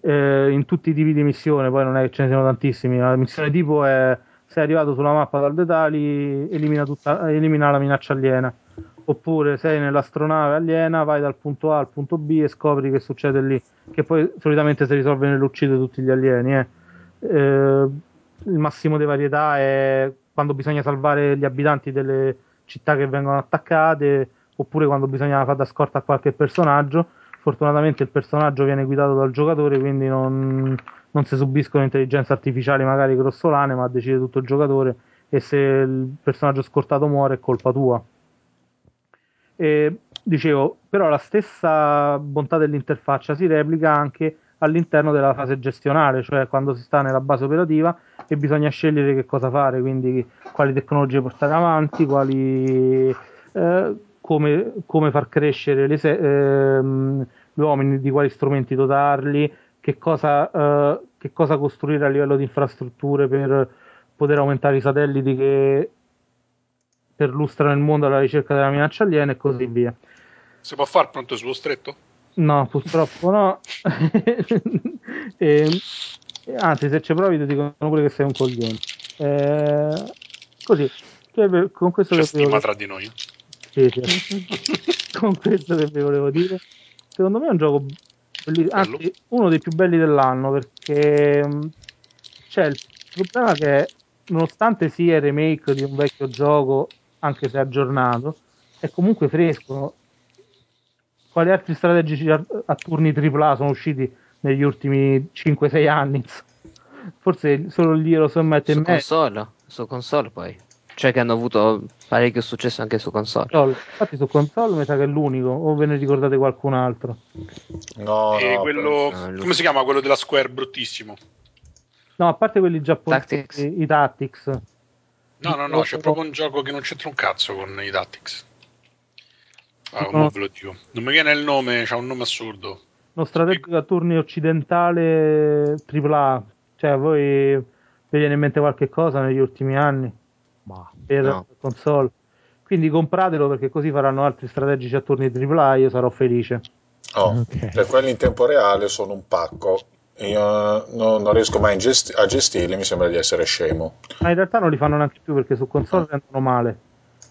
eh, in tutti i tipi di missione, poi non è che ce ne siano tantissimi, la missione tipo è sei arrivato sulla mappa dal dettagli, elimina, tutta, elimina la minaccia aliena. Oppure sei nell'astronave aliena, vai dal punto A al punto B e scopri che succede lì. Che poi solitamente si risolve nell'uccidere tutti gli alieni. eh. Eh, il massimo di varietà è quando bisogna salvare gli abitanti delle città che vengono attaccate, oppure quando bisogna fare da scorta a qualche personaggio. Fortunatamente il personaggio viene guidato dal giocatore, quindi non, non si subiscono intelligenze artificiali magari grossolane, ma decide tutto il giocatore e se il personaggio scortato muore è colpa tua. E, dicevo, però la stessa bontà dell'interfaccia si replica anche all'interno della fase gestionale, cioè quando si sta nella base operativa e bisogna scegliere che cosa fare, quindi quali tecnologie portare avanti, quali, eh, come, come far crescere le se- ehm, gli uomini, di quali strumenti dotarli, che cosa, eh, che cosa costruire a livello di infrastrutture per poter aumentare i satelliti che perlustrano il mondo alla ricerca della minaccia aliena e così via. Si può fare pronto sullo stretto? No, purtroppo no. *laughs* E- anzi, se ci provi ti dicono pure che sei un coglione. Eh, così, che- con questo C'è che stima volevo... tra di noi. *laughs* con questo che vi volevo dire, secondo me è un gioco bellissimo, Bello. anzi uno dei più belli dell'anno perché mh, c'è il problema che nonostante sia il remake di un vecchio gioco, anche se aggiornato, è comunque fresco. Quali altri strategici a, a turni AAA sono usciti negli ultimi 5-6 anni? *laughs* Forse solo lì lo so mettere in mezzo. console, su console poi. Cioè che hanno avuto parecchio successo anche su console. Console. Infatti su console mi sa che è l'unico, o ve ne ricordate qualcun altro? No, e no, quello, lui- come si chiama quello della Square? Bruttissimo. No, a parte quelli giapponesi, Tactics. i Tactics. No, no, no, c'è proprio un gioco che non c'entra un cazzo con i Tactics. Ah, No. ve lo dico. Non mi viene il nome, c'ha un nome assurdo. Uno strategico a turni occidentale AAA. Cioè, voi vi viene in mente qualche cosa negli ultimi anni per No. console? Quindi compratelo perché così faranno altri strategici a turni AAA io sarò felice. Oh, Ok. per quelli in tempo reale sono un pacco. Io non, non riesco mai gesti- a gestirli, mi sembra di essere scemo. Ma in realtà non li fanno neanche più perché su console Ah. rendono male.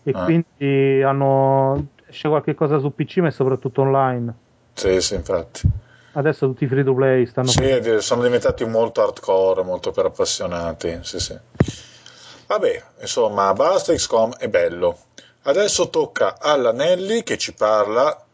E Ah. quindi hanno... esce qualche cosa su PC, ma soprattutto online. Sì, sì, infatti. Adesso tutti i free to play stanno Sì, sono diventati molto hardcore, molto per appassionati. Sì, sì. Vabbè, insomma, basta XCOM, è bello. Adesso tocca all'Anelli che ci parla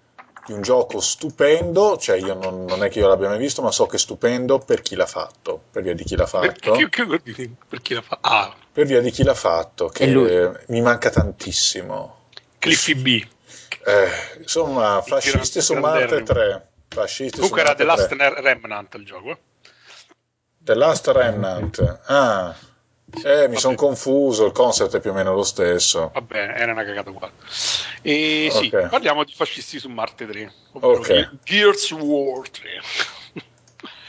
di un gioco stupendo, cioè io non, non è che io l'abbia mai visto, ma so che è stupendo per chi l'ha fatto, per via di chi l'ha Per, fatto, chi, chi- per chi la fa? Ah, per via di chi l'ha fatto, che lui. mi manca tantissimo. Cliffy B. Eh, insomma, fascisti grande- su Marte grande 3. Fascisti Comunque su era The Last 3. Remnant il gioco. eh. The Last Remnant. Ah, eh, mi sono confuso, il concept è più o meno lo stesso. Vabbè, era una cagata uguale. E sì, Ok. parliamo di fascisti su Marte 3. ovvero Ok. Ge- Gears War 3.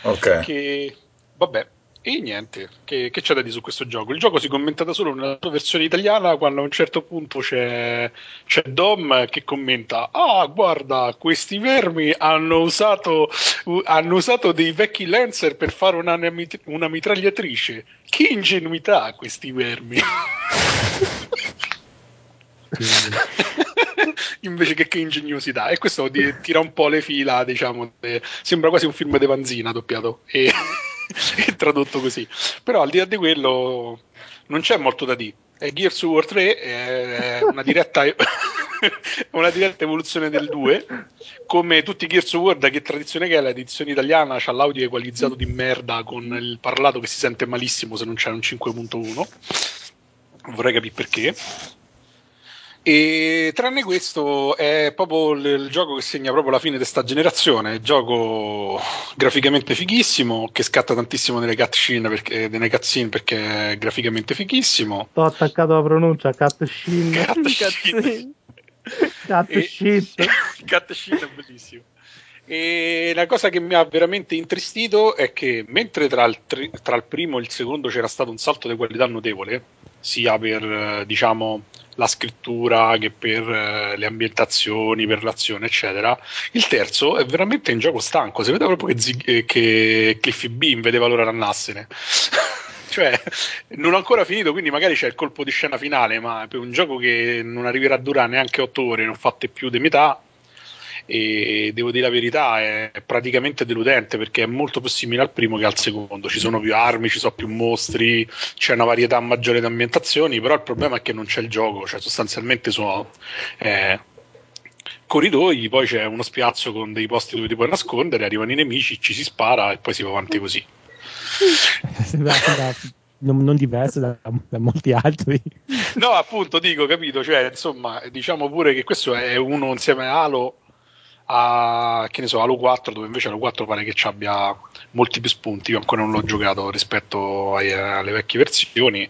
Ok. Che vabbè, e niente, che, che c'è da dire su questo gioco? Il gioco si commenta da solo nella sua versione italiana quando a un certo punto c'è, c'è Dom che commenta Ah, guarda, questi vermi hanno usato, uh, hanno usato dei vecchi Lancer per fare una, una mitragliatrice. Che ingenuità questi vermi! *laughs* invece che che ingegnosità e questo di, tira un po' le fila diciamo de, sembra quasi un film di Vanzina doppiato e, e, *laughs* tradotto così. Però al di là di quello non c'è molto da dire. È Gears of War 3 è una diretta *laughs* una diretta evoluzione del 2 come tutti i Gears of War da che tradizione che è l'edizione italiana c'ha l'audio equalizzato di merda con il parlato che si sente malissimo se non c'è un 5.1 vorrei capire perché e tranne questo è proprio il, il, gioco che segna proprio la fine di questa generazione. Gioco graficamente fighissimo, che scatta tantissimo nelle cutscene perché, nelle cutscene perché è graficamente fighissimo. Ho attaccato la pronuncia, cutscene. Cutscene. *laughs* Cutscene. *laughs* Cutscene è bellissimo. E la cosa che mi ha veramente intristito è che mentre tra il, tri- tra il primo e il secondo c'era stato un salto di qualità notevole, sia per diciamo la scrittura che per eh, le ambientazioni, per l'azione, eccetera. Il terzo è veramente un gioco stanco. Si vede proprio che, Zig- eh, che Cliffy B vedeva l'ora di andarsene. *laughs* cioè, non ho ancora finito, quindi magari c'è il colpo di scena finale, ma per un gioco che non arriverà a durare neanche 8 ore, non fatte più di metà, e devo dire la verità è praticamente deludente perché è molto più simile al primo che al secondo. Ci sono più armi, ci sono più mostri c'è una varietà maggiore di ambientazioni però il problema è che non c'è il gioco cioè sostanzialmente sono eh, corridoi poi c'è uno spiazzo con dei posti dove ti puoi nascondere arrivano i nemici, ci si spara e poi si va avanti così. *laughs* Non, non diverso da, da, molti altri. No, appunto, dico, capito, cioè, insomma, diciamo pure che questo è uno insieme a Halo a che ne so, Halo 4 dove invece Halo 4 pare che ci abbia molti più spunti io ancora non l'ho giocato rispetto ai, alle vecchie versioni.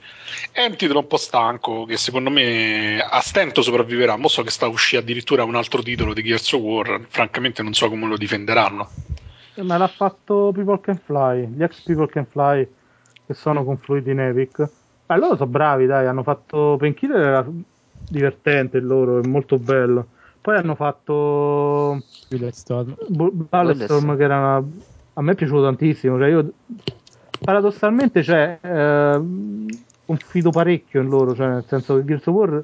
È un titolo un po' stanco che secondo me a stento sopravviverà. Mo so che sta uscendo addirittura un altro titolo di Gears of War francamente non so come lo difenderanno. Eh, ma l'ha fatto People Can Fly gli ex People Can Fly che sono confluiti in Epic. Ma loro sono bravi dai hanno fatto Painkiller era divertente il loro è molto bello poi hanno fatto Bulletstorm, Bulletstorm che era una... a me è piaciuto tantissimo. Cioè io paradossalmente cioè, eh, confido parecchio in loro, cioè, nel senso che Gears of War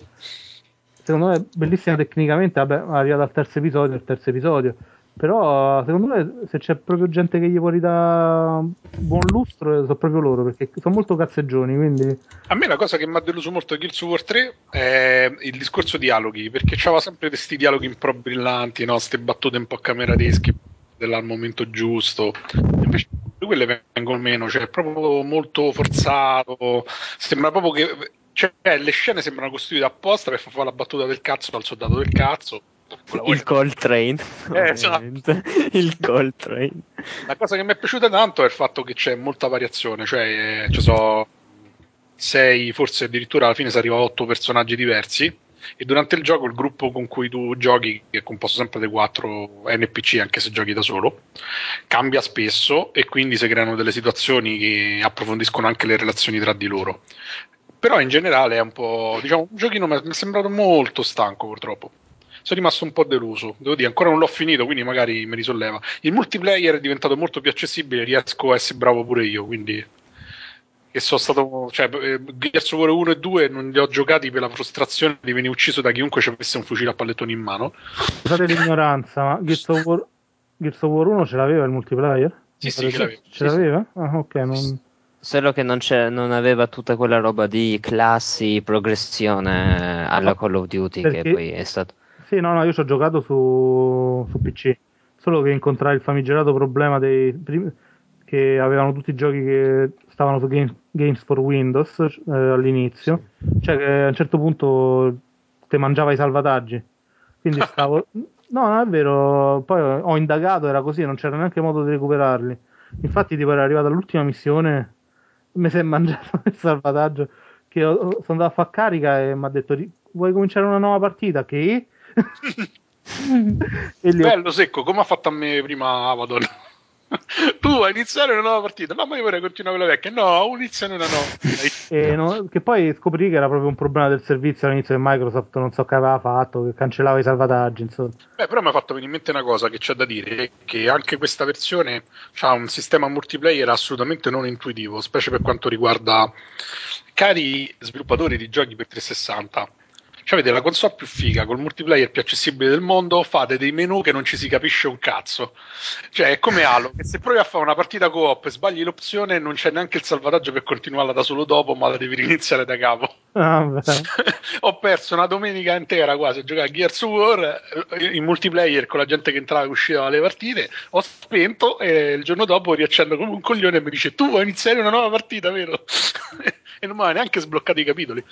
secondo me è bellissima tecnicamente, vabbè, arriva dal terzo episodio, il terzo episodio, però secondo me se c'è proprio gente che gli può ridare buon lustro sono proprio loro perché sono molto cazzeggioni quindi... a me la cosa che mi ha deluso molto di Gears War 3 è il discorso dialoghi perché c'aveva sempre questi dialoghi un po' brillanti no? battute un po' cameradesche al momento giusto invece quelle vengono meno cioè è proprio molto forzato sembra proprio che cioè, le scene sembrano costruite apposta per far fare la battuta del cazzo al soldato del cazzo il Coltrane eh, esatto. *laughs* il Coltrane la cosa che mi è piaciuta tanto è il fatto che c'è molta variazione cioè ci sono sei forse addirittura alla fine si arriva a otto personaggi diversi e durante il gioco il gruppo con cui tu giochi che è composto sempre dai quattro NPC anche se giochi da solo cambia spesso e quindi si creano delle situazioni che approfondiscono anche le relazioni tra di loro. Però in generale è un po' diciamo un giochino mi è sembrato molto stanco purtroppo sono rimasto un po' deluso. Devo dire, ancora non l'ho finito, quindi magari mi risolleva. Il multiplayer è diventato molto più accessibile, riesco a essere bravo pure io, quindi che sono stato cioè eh, Gears of War 1 e 2 non li ho giocati per la frustrazione di venire ucciso da chiunque ci avesse un fucile a pallettoni in mano scusate l'ignoranza ma *laughs* Gears of War, Gears of War 1 ce l'aveva il multiplayer? sì sì ce l'aveva, ce l'aveva? ah ok non... Solo che non, non, aveva tutta quella roba di classi, progressione alla Call of Duty Perché... che poi è stato sì, no, no, io ci ho giocato su, su PC. Solo che incontrai il famigerato problema dei che avevano tutti i giochi che stavano su Games, Games for Windows eh, all'inizio. Cioè che a un certo punto te mangiava i salvataggi. Quindi *laughs* stavo. No, non è vero. Poi ho indagato, era così, non c'era neanche modo di recuperarli. Infatti, tipo, era arrivato all'ultima missione, mi si è mangiato *laughs* il salvataggio. Che ho, sono andato a fare carica e mi ha detto: Vuoi cominciare una nuova partita? Che? Bello secco, come ha fatto a me prima Avalon. *laughs* tu vuoi iniziare una nuova partita, ma io vorrei continuare quella vecchia. No, iniziare una nuova. No- che poi scoprì che era proprio un problema del servizio all'inizio che Microsoft non so che aveva fatto, che cancellava i salvataggi, insomma. Beh, però mi ha fatto venire in mente una cosa che c'è da dire, che anche questa versione ha un sistema multiplayer assolutamente non intuitivo, specie per quanto riguarda cari sviluppatori di giochi per 360. Cioè, avete la console più figa, col multiplayer più accessibile del mondo, fate dei menu che non ci si capisce un cazzo. Cioè, è come Halo, che se provi a fare una partita coop e sbagli l'opzione, non c'è neanche il salvataggio per continuarla da solo dopo, ma la devi riniziare da capo. Ah. *laughs* Ho perso una domenica intera quasi a giocare a Gears of War eh, in multiplayer con la gente che entrava e usciva dalle partite. Ho spento e il giorno dopo riaccendo come un coglione e mi dice: Tu vuoi iniziare una nuova partita, vero? *laughs* e non mi aveva neanche sbloccato i capitoli.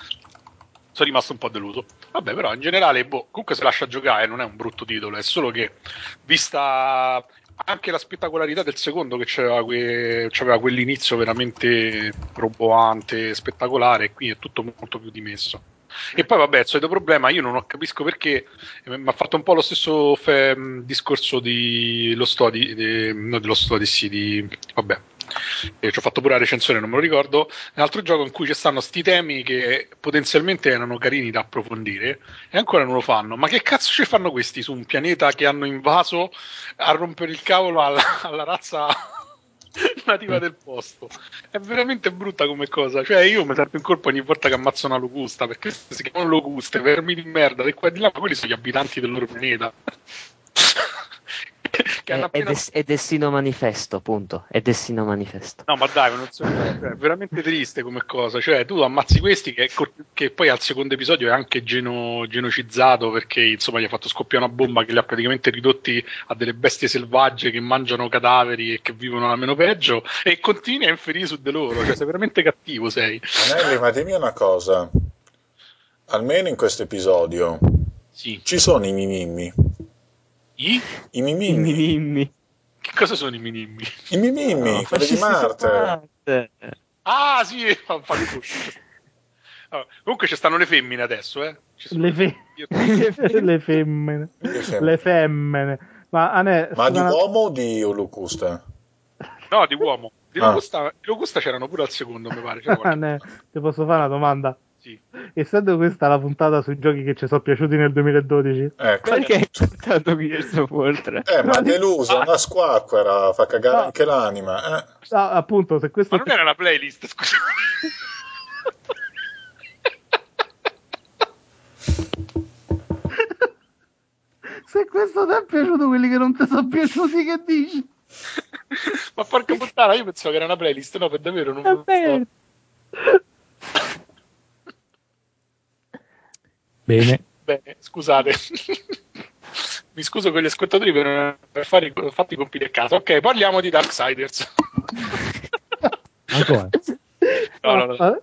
Sono rimasto un po' deluso. Vabbè, però in generale, boh, comunque se lascia giocare non è un brutto titolo, è solo che vista anche la spettacolarità del secondo che c'aveva, que- c'aveva quell'inizio veramente roboante, spettacolare, qui è tutto molto più dimesso. E poi vabbè, il solito problema, io non capisco perché eh, mi ha fatto un po' lo stesso fe- discorso di lo study, di, no, dello study, sì, di vabbè. E ci ho fatto pure la recensione, non me lo ricordo. Un altro gioco in cui ci stanno sti temi che potenzialmente erano carini da approfondire e ancora non lo fanno. Ma che cazzo ci fanno questi su un pianeta che hanno invaso a rompere il cavolo alla, *laughs* alla razza *laughs* nativa del posto? È veramente brutta come cosa. Cioè, io mi sento in colpa ogni volta che ammazzo una locusta perché si chiamano locuste, vermi di merda, di qua e di là, ma quelli sono gli abitanti del loro pianeta. *laughs* *laughs* che hanno È, è, appena des- è destino manifesto, punto. È destino manifesto. No, ma dai, non so, cioè, è veramente triste come cosa. Cioè, tu ammazzi questi che, che poi al secondo episodio è anche geno- genocizzato perché insomma gli ha fatto scoppiare una bomba che li ha praticamente ridotti a delle bestie selvagge che mangiano cadaveri e che vivono almeno peggio. E continui a inferire su di loro. Cioè, sei veramente cattivo, sei. Anelli, ma dimmi una cosa. Almeno in questo episodio Sì. ci sono i mimimi. I? I mimimi. Mimimi. Che cosa sono i minimmi? I mimimi, No, quelli di Marte. Marte. Ah, sì. Allora, comunque ci stanno le femmine adesso, eh. Ci sono *laughs* Le, fe- le femmine. Le femmine. Le femmine. Ma, Ane, Ma di scusa una- uomo o di Olucusta? No, di uomo. Di Ah. Locusta, di Locusta c'erano pure al secondo, mi pare. *laughs* Ane, ti posso fare una domanda? Sì. Essendo questa la puntata sui giochi che ci sono piaciuti nel 2012, Ecco. Perché hai portato Gears of War 3? Eh, ma deluso, una squacquera, fa cagare No. anche l'anima. Eh. ah, appunto, se questo Ma non era una playlist, scusa. *laughs* se questo ti è piaciuto, quelli che non ti sono piaciuti, che dici? Ma porca puttana, io pensavo che era una playlist, no, per davvero non È lo vero. Bene. *laughs* Bene, scusate. *laughs* Mi scuso con gli ascoltatori per aver fatto i compiti a casa. Ok, parliamo di Darksiders. *laughs* Ancora. No, no, no. Ah,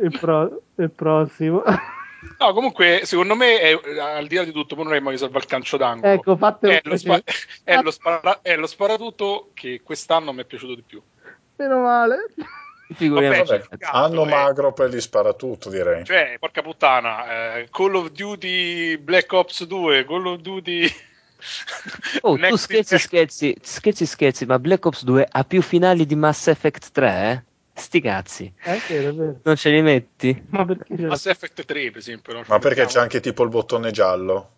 Il, pro- il prossimo. No, comunque, secondo me, è, al di là di tutto, poi non è mai salva il calcio d'angolo. ecco, è, lo spa- è, lo spara- è lo sparatutto che quest'anno mi è piaciuto di più. Meno male. Figuriamoci. Vabbè, Vabbè, cazzo, anno eh. magro per gli sparatutto, direi. Cioè, porca puttana, eh, Call of Duty Black Ops 2, Call of Duty. Oh, tu *laughs* scherzi, scherzi, scherzi, scherzi, ma Black Ops 2 ha più finali di Mass Effect 3, eh? Sti cazzi. Vero, vero. Non ce li metti? Ma perché. Mass Effect 3, per esempio. Ma perché c'è anche tipo il bottone giallo?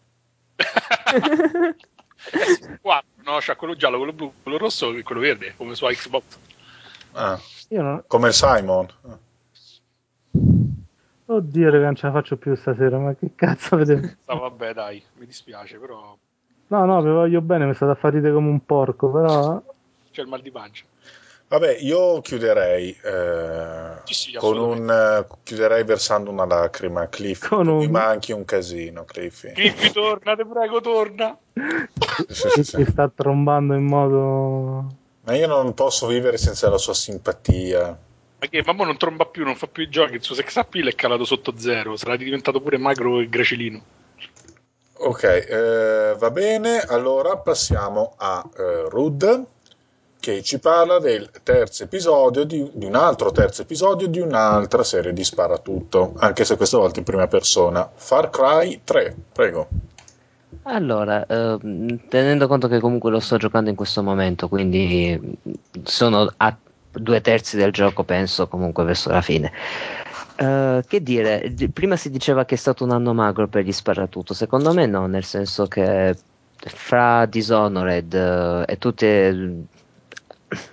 *laughs* Eh sì, quattro, no? C'ha quello giallo, quello blu, quello rosso e quello verde, come su Xbox. Ah, non... come il Simon. Oddio, raga, non ce la faccio più stasera, ma che cazzo vedete? *laughs* No, vabbè, dai, mi dispiace, però No, no, vi voglio bene, mi state a far ridere come un porco, però... c'è il mal di pancia. Vabbè, io chiuderei eh, Sì, sì, con un chiuderei versando una lacrima, Cliff. Con un- Mi manchi un casino, Cliffy. Cliffy, torna, te prego, torna. Sì, sì, sì. Si sta trombando in modo... Ma io non posso vivere senza la sua simpatia. Ma che, mamma non tromba più, non fa più i giochi, il suo sex appeal è calato sotto zero, sarà diventato pure magro e gracilino. Ok, eh, va bene. Allora passiamo a eh, Rud che ci parla del terzo episodio di, di un altro terzo episodio di un'altra serie di Sparatutto, anche se questa volta in prima persona. Far Cry 3, prego. Allora, ehm, tenendo conto che comunque lo sto giocando in questo momento, quindi sono a due terzi del gioco, penso, comunque verso la fine. Uh, che dire, prima si diceva che è stato un anno magro per gli sparatutto, secondo me no, nel senso che fra Dishonored uh, e tutte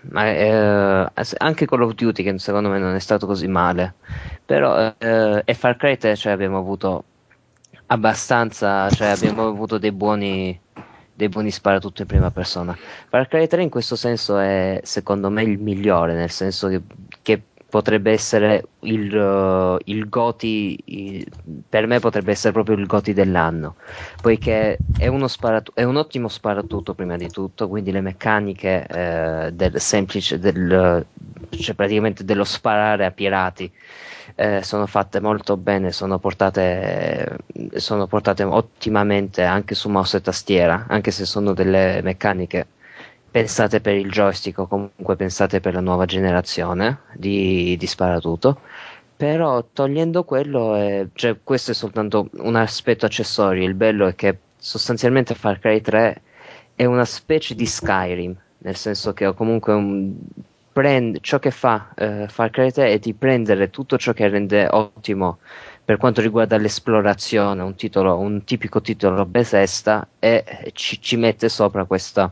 uh, anche Call of Duty che secondo me non è stato così male però e Far Cry 3 cioè, abbiamo avuto abbastanza cioè abbiamo *laughs* avuto dei buoni dei buoni sparatutto in prima persona Far Cry 3 in questo senso è secondo me il migliore nel senso che, che potrebbe essere il, uh, il Goti, il, per me potrebbe essere proprio il Goti dell'anno, poiché è, uno sparatu- è un ottimo sparatutto prima di tutto, quindi le meccaniche eh, del semplice, del, cioè praticamente dello sparare a pirati. Eh, sono fatte molto bene, sono portate, sono portate ottimamente anche su mouse e tastiera, anche se sono delle meccaniche pensate per il joystick o comunque pensate per la nuova generazione di, di sparatutto. Però togliendo quello è, cioè, questo è soltanto un aspetto accessorio. Il bello è che sostanzialmente Far Cry 3 è una specie di Skyrim nel senso che comunque un, prende, ciò che fa eh, Far Cry 3 è di prendere tutto ciò che rende ottimo per quanto riguarda l'esplorazione un, titolo, un tipico titolo Bethesda e ci, ci mette sopra questa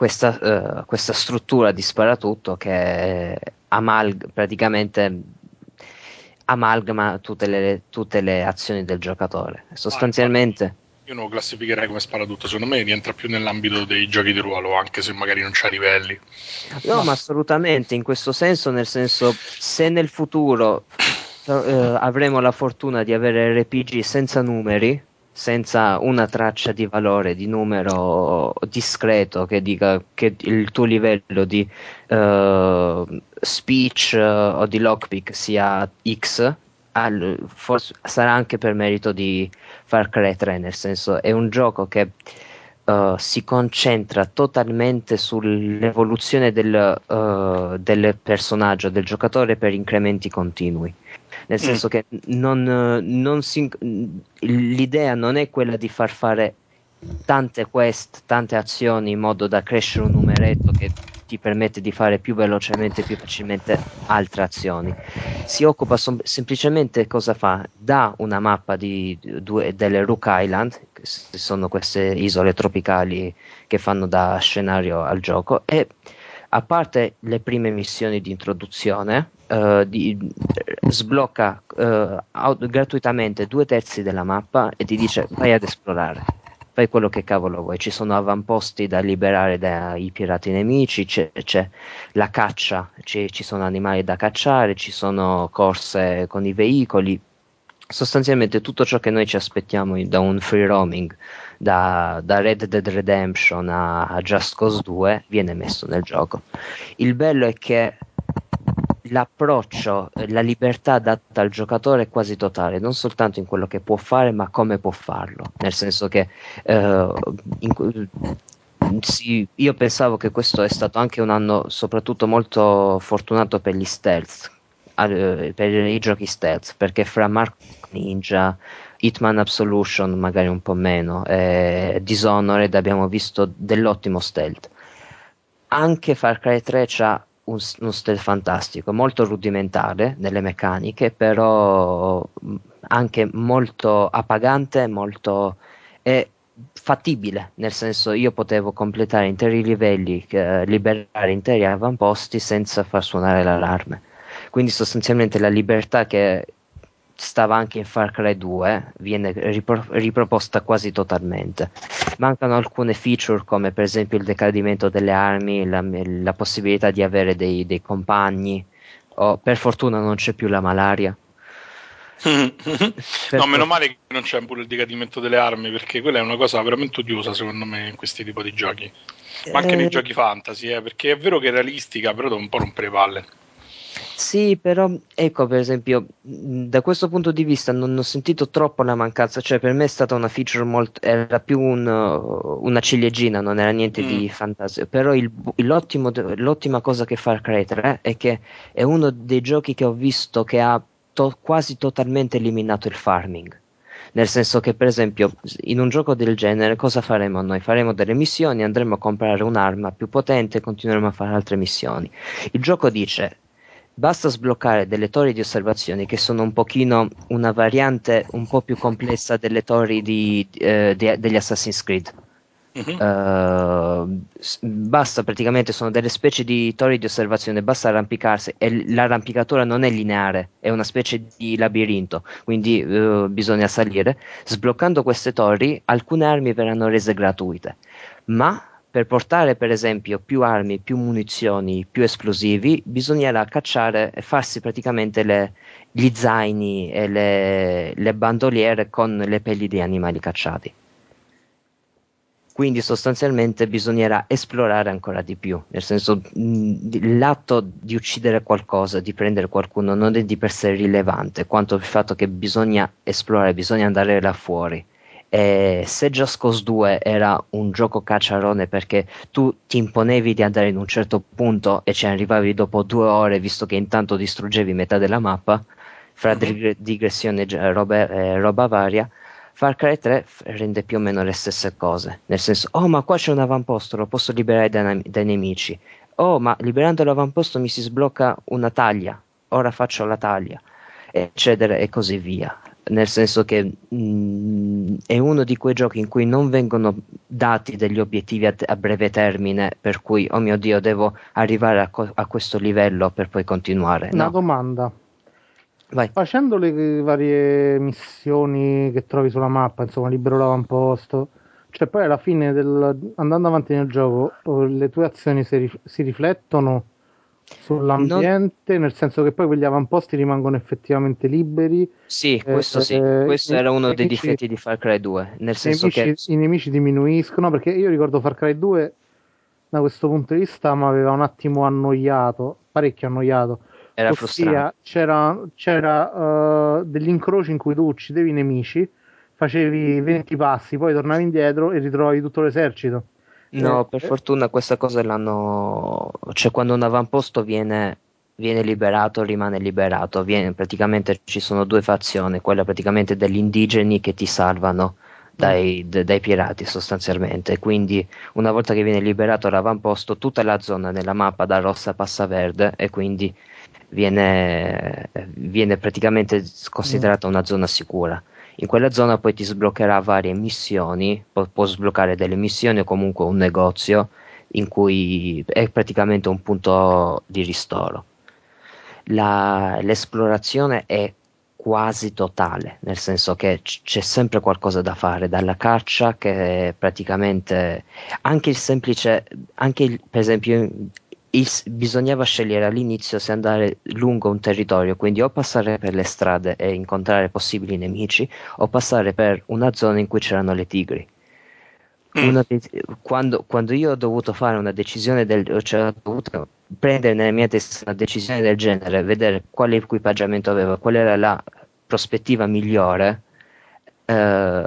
questa, uh, questa struttura di sparatutto che amalg- praticamente amalgama tutte le, tutte le, azioni del giocatore. Sostanzialmente. Io non lo classificherei come sparatutto, secondo me rientra più nell'ambito dei giochi di ruolo, anche se magari non c'ha livelli. No, ma, ma assolutamente, in questo senso, nel senso, se nel futuro uh, avremo la fortuna di avere RPG senza numeri, senza una traccia di valore, di numero discreto che dica che il tuo livello di uh, speech uh, o di lockpick sia X, al, forse sarà anche per merito di Far Cry 3, nel senso è un gioco che uh, si concentra totalmente sull'evoluzione del, del personaggio, del giocatore per incrementi continui nel mm. senso che non, non si, l'idea non è quella di far fare tante quest, tante azioni in modo da crescere un numeretto che ti permette di fare più velocemente, più facilmente altre azioni. Si occupa som- semplicemente cosa fa? Da una mappa di, due, delle Rook Island, che sono queste isole tropicali che fanno da scenario al gioco, e a parte le prime missioni di introduzione, uh, di, sblocca uh, auto, gratuitamente due terzi della mappa e ti dice vai ad esplorare. Fai quello che cavolo vuoi. Ci sono avamposti da liberare dai pirati nemici, c'è, c'è la caccia, c'è, ci sono animali da cacciare, ci sono corse con i veicoli. Sostanzialmente tutto ciò che noi ci aspettiamo da un free roaming, da, da Red Dead Redemption a, a Just Cause 2, viene messo nel gioco. Il bello è che l'approccio, eh, la libertà data al giocatore è quasi totale, non soltanto in quello che può fare, ma come può farlo. Nel senso che eh, in, sì, io pensavo che questo è stato anche un anno soprattutto molto fortunato per gli stealth, eh, per i giochi stealth, perché fra Mark Ninja, Hitman Absolution magari un po' meno, e Dishonored abbiamo visto dell'ottimo stealth. Anche Far Cry 3 ha un, uno stealth fantastico, molto rudimentale nelle meccaniche, però anche molto appagante, molto e fattibile, nel senso io potevo completare interi livelli, eh, liberare interi avamposti senza far suonare l'allarme. Quindi sostanzialmente la libertà che stava anche in Far Cry 2, viene ripro- riproposta quasi totalmente. Mancano alcune feature come per esempio il decadimento delle armi, la, la possibilità di avere dei, dei compagni, o per fortuna non c'è più la malaria. *laughs* no, meno male che non c'è pure il decadimento delle armi, perché quella è una cosa veramente odiosa secondo me in questi tipi di giochi. Ma anche eh... nei giochi fantasy, eh, perché è vero che è realistica, però devo un po' rompere le palle. Sì, però ecco, per esempio, da questo punto di vista non ho sentito troppo la mancanza, cioè per me è stata una feature molto, era più un, una ciliegina, non era niente mm. di fantasia, però il, l'ottima cosa che fa Cry 3 è che è uno dei giochi che ho visto che ha to- quasi totalmente eliminato il farming. Nel senso che, per esempio, in un gioco del genere, cosa faremo noi? Faremo delle missioni, andremo a comprare un'arma più potente e continueremo a fare altre missioni. Il gioco dice basta sbloccare delle torri di osservazione che sono un pochino una variante un po' più complessa delle torri di, eh, di, degli Assassin's Creed. Uh-huh. Uh, basta praticamente sono delle specie di torri di osservazione basta arrampicarsi e l'arrampicatura non è lineare è una specie di labirinto quindi uh, bisogna salire sbloccando queste torri alcune armi verranno rese gratuite ma per portare per esempio più armi, più munizioni, più esplosivi, bisognerà cacciare e farsi praticamente le, gli zaini e le, le bandoliere con le pelli di animali cacciati. Quindi sostanzialmente bisognerà esplorare ancora di più, nel senso l'atto di uccidere qualcosa, di prendere qualcuno non è di per sé rilevante, quanto il fatto che bisogna esplorare, bisogna andare là fuori eh, se Just Cause 2 era un gioco cacciarone perché tu ti imponevi di andare in un certo punto e ci arrivavi dopo due ore visto che intanto distruggevi metà della mappa, fra mm-hmm. digressione e roba, eh, roba varia, Far Cry 3 rende più o meno le stesse cose, nel senso, oh ma qua c'è un avamposto, lo posso liberare dai, dai nemici, oh ma liberando l'avamposto mi si sblocca una taglia, ora faccio la taglia, eccetera e così via nel senso che mh, mm, è uno di quei giochi in cui non vengono dati degli obiettivi a, a breve termine, per cui, oh mio Dio, devo arrivare a, co- a questo livello per poi continuare. Una no. domanda. Vai. Facendo le varie missioni che trovi sulla mappa, insomma, libero l'avamposto, cioè poi alla fine, del, andando avanti nel gioco, le tue azioni si, rif- si riflettono sull'ambiente, non... nel senso che poi quegli avamposti rimangono effettivamente liberi. Sì, eh, questo eh, sì, questo era uno dei nemici, difetti di Far Cry 2, nel senso nemici, che i nemici diminuiscono, perché io ricordo Far Cry 2 da questo punto di vista mi aveva un attimo annoiato, parecchio annoiato. Era Ossia, c'era, c'era uh, degli incroci in cui tu uccidevi i nemici, facevi 20 passi, poi tornavi indietro e ritrovavi tutto l'esercito. No, per fortuna questa cosa l'hanno. cioè, quando un avamposto viene, viene liberato, rimane liberato. Viene, praticamente ci sono due fazioni: quella praticamente degli indigeni che ti salvano dai, d- dai pirati, sostanzialmente. Quindi, una volta che viene liberato l'avamposto, tutta la zona nella mappa da rossa passa verde e quindi viene, viene praticamente considerata una zona sicura. In quella zona poi ti sbloccherà varie missioni, pu- può sbloccare delle missioni o comunque un negozio in cui è praticamente un punto di ristoro. La, l'esplorazione è quasi totale, nel senso che c- c'è sempre qualcosa da fare, dalla caccia che praticamente anche il semplice, anche il, per esempio il, bisognava scegliere all'inizio se andare lungo un territorio, quindi o passare per le strade e incontrare possibili nemici, o passare per una zona in cui c'erano le tigri. Mm. De- quando, quando, io ho dovuto fare una decisione del cioè ho dovuto prendere nella mia testa una decisione del genere, vedere quale equipaggiamento avevo, qual era la prospettiva migliore, eh,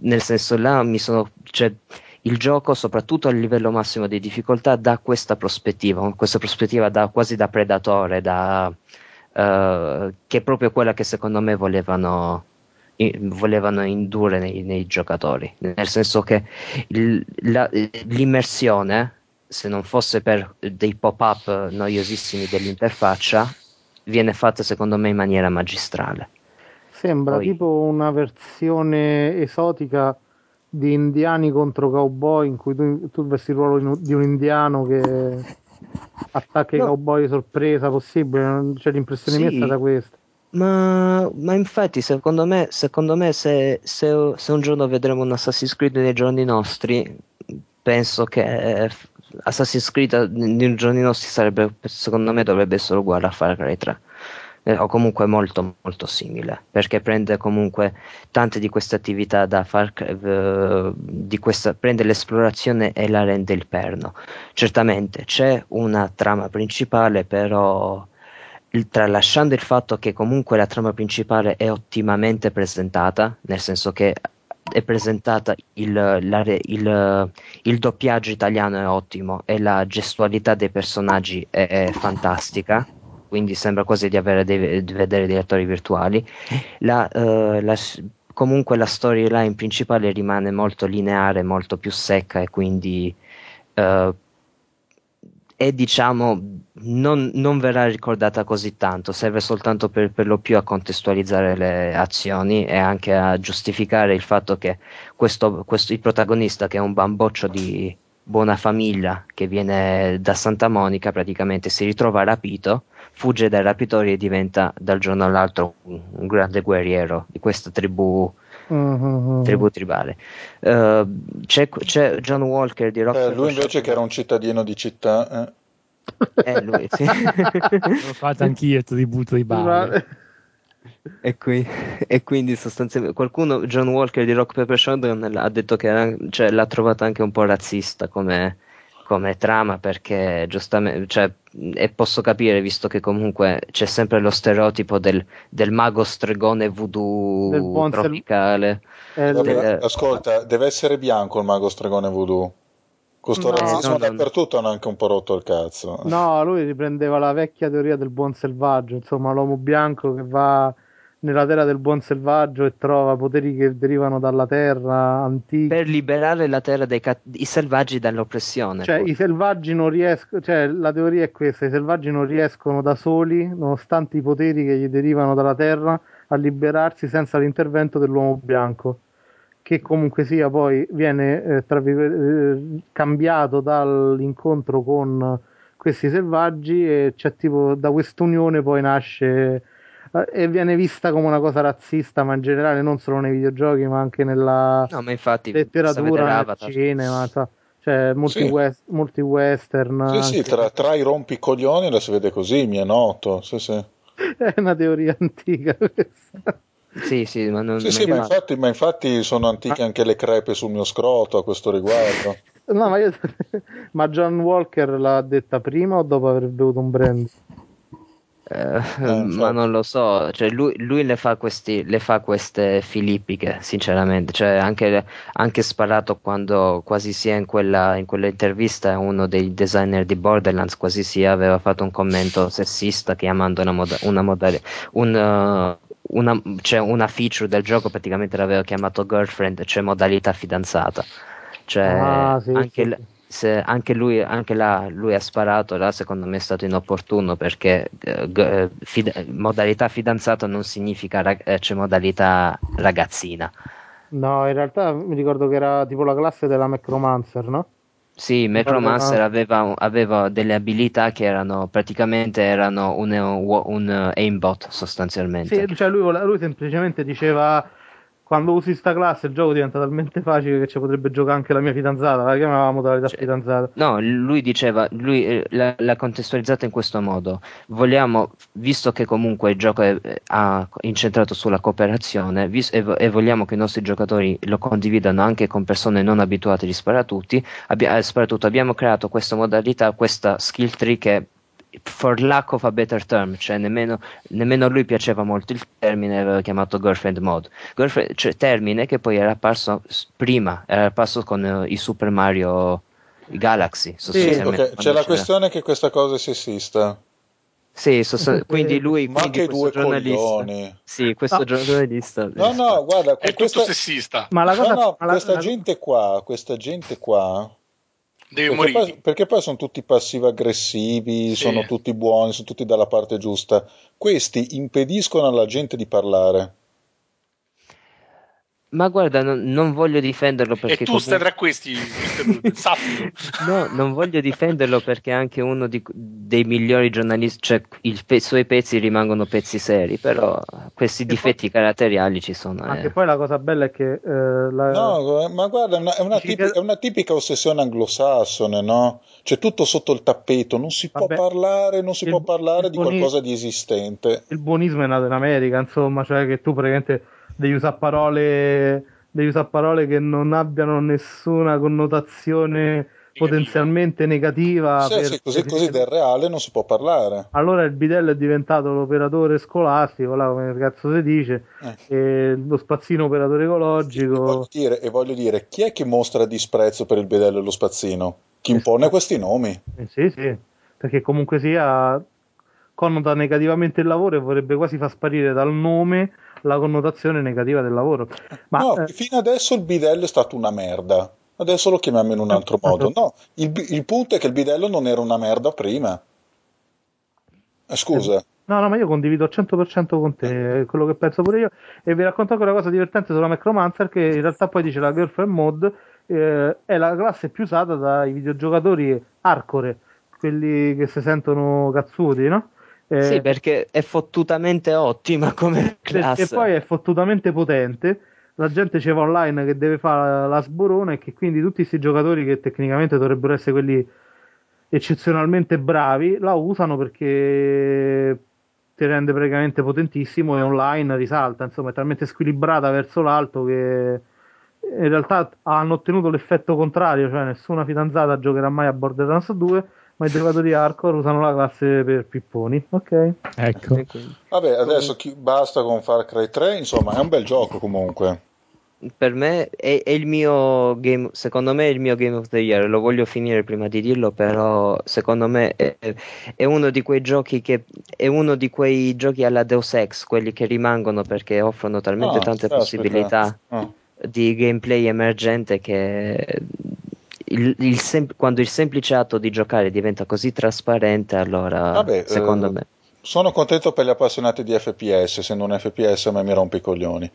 nel senso là mi sono cioè, il gioco, soprattutto a livello massimo di difficoltà, dà questa prospettiva, questa prospettiva da, quasi da predatore, da, uh, che è proprio quella che secondo me volevano, in, volevano indurre nei, nei, giocatori, nel senso che il, la, l'immersione, se non fosse per dei pop-up noiosissimi dell'interfaccia, viene fatta secondo me in maniera magistrale. Sembra Poi, tipo una versione esotica di indiani contro cowboy in cui tu, tu vesti il ruolo di un indiano che attacca no. i cowboy sorpresa possibile c'è l'impressione sì, mia è stata questa ma, ma, infatti secondo me, secondo me se, se, se, un giorno vedremo un Assassin's Creed nei giorni nostri penso che Assassin's Creed nei giorni nostri sarebbe secondo me dovrebbe essere uguale a Far Cry 3 eh, o comunque molto molto simile perché prende comunque tante di queste attività da far eh, di questa, prende l'esplorazione e la rende il perno. Certamente c'è una trama principale però il, tralasciando il fatto che comunque la trama principale è ottimamente presentata nel senso che è presentata il, la, il, il, doppiaggio italiano è ottimo e la gestualità dei personaggi è, è fantastica quindi sembra quasi di, dei, di vedere dei attori virtuali. La, uh, la, comunque la storyline principale rimane molto lineare, molto più secca e quindi uh, è diciamo non, non, verrà ricordata così tanto, serve soltanto per, per, lo più a contestualizzare le azioni e anche a giustificare il fatto che questo, questo, il protagonista che è un bamboccio di buona famiglia che viene da Santa Monica praticamente si ritrova rapito, fugge dai rapitori e diventa dal giorno all'altro un, un grande guerriero di questa tribù Mm-hmm. tribù tribale. Uh, c'è, c'è, John Walker di Rock. Eh, lui invece che era un cittadino di città. Eh, eh lui, sì. *laughs* L'ho fatto anch'io, tribù tribale. E, qui, e, quindi sostanzialmente qualcuno, John Walker di Rock Paper Shotgun, ha detto che era, cioè, l'ha trovata anche un po' razzista come, come trama perché giustamente, cioè, e posso capire visto che comunque c'è sempre lo stereotipo del, del mago stregone voodoo tropicale. Eh, Vabbè, ascolta, deve essere bianco il mago stregone voodoo. Questo no, razzismo no, dappertutto hanno anche un po' rotto il cazzo. No, lui riprendeva la vecchia teoria del buon selvaggio, insomma l'uomo bianco che va nella terra del buon selvaggio e trova poteri che derivano dalla terra antica. Per liberare la terra dai cat- i selvaggi dall'oppressione. Cioè, poi. i selvaggi non riescono, cioè, la teoria è questa: i selvaggi non riescono da soli, nonostante i poteri che gli derivano dalla terra, a liberarsi senza l'intervento dell'uomo bianco. Che comunque sia poi viene eh, eh, cambiato dall'incontro con questi selvaggi e c'è tipo da quest'unione poi nasce e viene vista come una cosa razzista, ma in generale non solo nei videogiochi, ma anche nella no, ma infatti, letteratura, nel cinema, so, cioè molti, sì. west, molti western. Sì, sì, tra, tra, i rompicoglioni la si vede così, mi è noto. Sì, sì. *laughs* È una teoria antica questa. Sì, sì, ma, non, sì, sì ma, infatti, ma, infatti, sono antiche anche le crepe sul mio scroto a questo riguardo. *laughs* no, ma, io... *laughs* ma John Walker l'ha detta prima o dopo aver bevuto un brand? Eh, eh, ma non lo so, cioè lui, lui le, fa questi, le, fa queste filippiche, sinceramente, cioè anche, anche sparato quando quasi sia in quella, in quella, intervista uno dei designer di Borderlands quasi sia aveva fatto un commento sessista chiamando una, moda, una, modali, un, uh, una, cioè una feature del gioco praticamente l'aveva chiamato girlfriend, cioè modalità fidanzata. Cioè, ah, sì, anche, sì se anche lui, anche là, lui ha sparato, là secondo me è stato inopportuno perché eh, eh fid- modalità fidanzato non significa rag- eh, c'è modalità ragazzina. No, in realtà mi ricordo che era tipo la classe della Macromancer, no? Sì, Macromancer aveva, aveva, delle abilità che erano praticamente erano un, un, un aimbot sostanzialmente. Sì, cioè lui, lui semplicemente diceva quando usi sta classe il gioco diventa talmente facile che ci potrebbe giocare anche la mia fidanzata, la chiamavamo modalità cioè, fidanzata. No, lui diceva, lui eh, l'ha, l'ha, contestualizzata in questo modo. Vogliamo, visto che comunque il gioco è, ha incentrato sulla cooperazione vis, e, e, vogliamo che i nostri giocatori lo condividano anche con persone non abituate di sparatutto, abbia, eh, sparatutto abbiamo creato questa modalità, questa skill tree che for lack of a better term, cioè nemmeno, nemmeno a lui piaceva molto il termine, aveva chiamato girlfriend mode, girlfriend, cioè termine che poi era apparso prima, era apparso con uh, i Super Mario Galaxy. Sì, okay. c'è la questione che questa cosa è sessista. Sì, so, *laughs* quindi lui Ma quindi anche due coglioni. Sì, questo no. giornalista. No, no, guarda, è questa... tutto sessista. Ma la cosa... no, no, ma questa la... gente qua, questa gente qua Deve perché poi, perché poi, sono tutti passivo-aggressivi, sì. sono tutti buoni, sono tutti dalla parte giusta. Questi impediscono alla gente di parlare. Ma guarda, non, non, voglio difenderlo perché. E tu comunque... stai tra questi, *laughs* sappilo. no, non voglio difenderlo perché è anche uno di, dei migliori giornalisti, cioè i pe- suoi pezzi rimangono pezzi seri, però questi difetti poi... caratteriali ci sono. Anche eh. poi la cosa bella è che. Eh, la... No, ma guarda, è una, è, una tipica, è una, tipica, ossessione anglosassone, no? C'è tutto sotto il tappeto, non si Vabbè, può parlare, non si il, può parlare di buonismo, qualcosa di esistente. Il buonismo è nato in America, insomma, cioè che tu praticamente devi usare parole, devi usare parole che non abbiano nessuna connotazione potenzialmente negativa. Sì, sì, così, così, del reale non si può parlare. Allora il bidello è diventato l'operatore scolastico, là, come cazzo si dice, eh. lo spazzino operatore ecologico. E voglio, dire, e voglio, dire, chi è che mostra disprezzo per il bidello e lo spazzino? Chi impone esatto. questi nomi? Eh, sì, sì, perché comunque sia connota negativamente il lavoro e vorrebbe quasi far sparire dal nome la connotazione negativa del lavoro. Ma, no, eh, fino adesso il bidello è stato una merda. Adesso lo chiamiamo in un altro *laughs* modo. No, il, il punto è che il bidello non era una merda prima. Eh, scusa. No, no, ma io condivido al 100% con te quello che penso pure io. E vi racconto anche una cosa divertente sulla Necromancer che in realtà poi dice la Girlfriend Mod eh, è la classe più usata dai videogiocatori hardcore, quelli che si sentono cazzuti, no? Eh, sì, perché è fottutamente ottima *laughs* come classe. E poi è fottutamente potente. La gente va online che deve fare la sborona e che quindi tutti questi giocatori che tecnicamente dovrebbero essere quelli eccezionalmente bravi la usano perché ti rende praticamente potentissimo e online risalta, insomma è talmente squilibrata verso l'alto che in realtà hanno ottenuto l'effetto contrario, cioè nessuna fidanzata giocherà mai a Borderlands 2, ma i giocatori hardcore usano la classe per pipponi. Ok. Ecco. Vabbè, adesso chi, basta con Far Cry 3, insomma, è un bel gioco comunque. Per me è, è, il mio game, secondo me è il mio game of the year, lo voglio finire prima di dirlo, però secondo me è, è uno di quei giochi che è uno di quei giochi alla Deus Ex, quelli che rimangono perché offrono talmente Ah, tante aspetta. possibilità Ah. di gameplay emergente che il- il sem- quando il semplice atto di giocare diventa così trasparente, allora Vabbè, secondo eh, me. Sono contento per gli appassionati di FPS, se non FPS a me mi rompe i coglioni.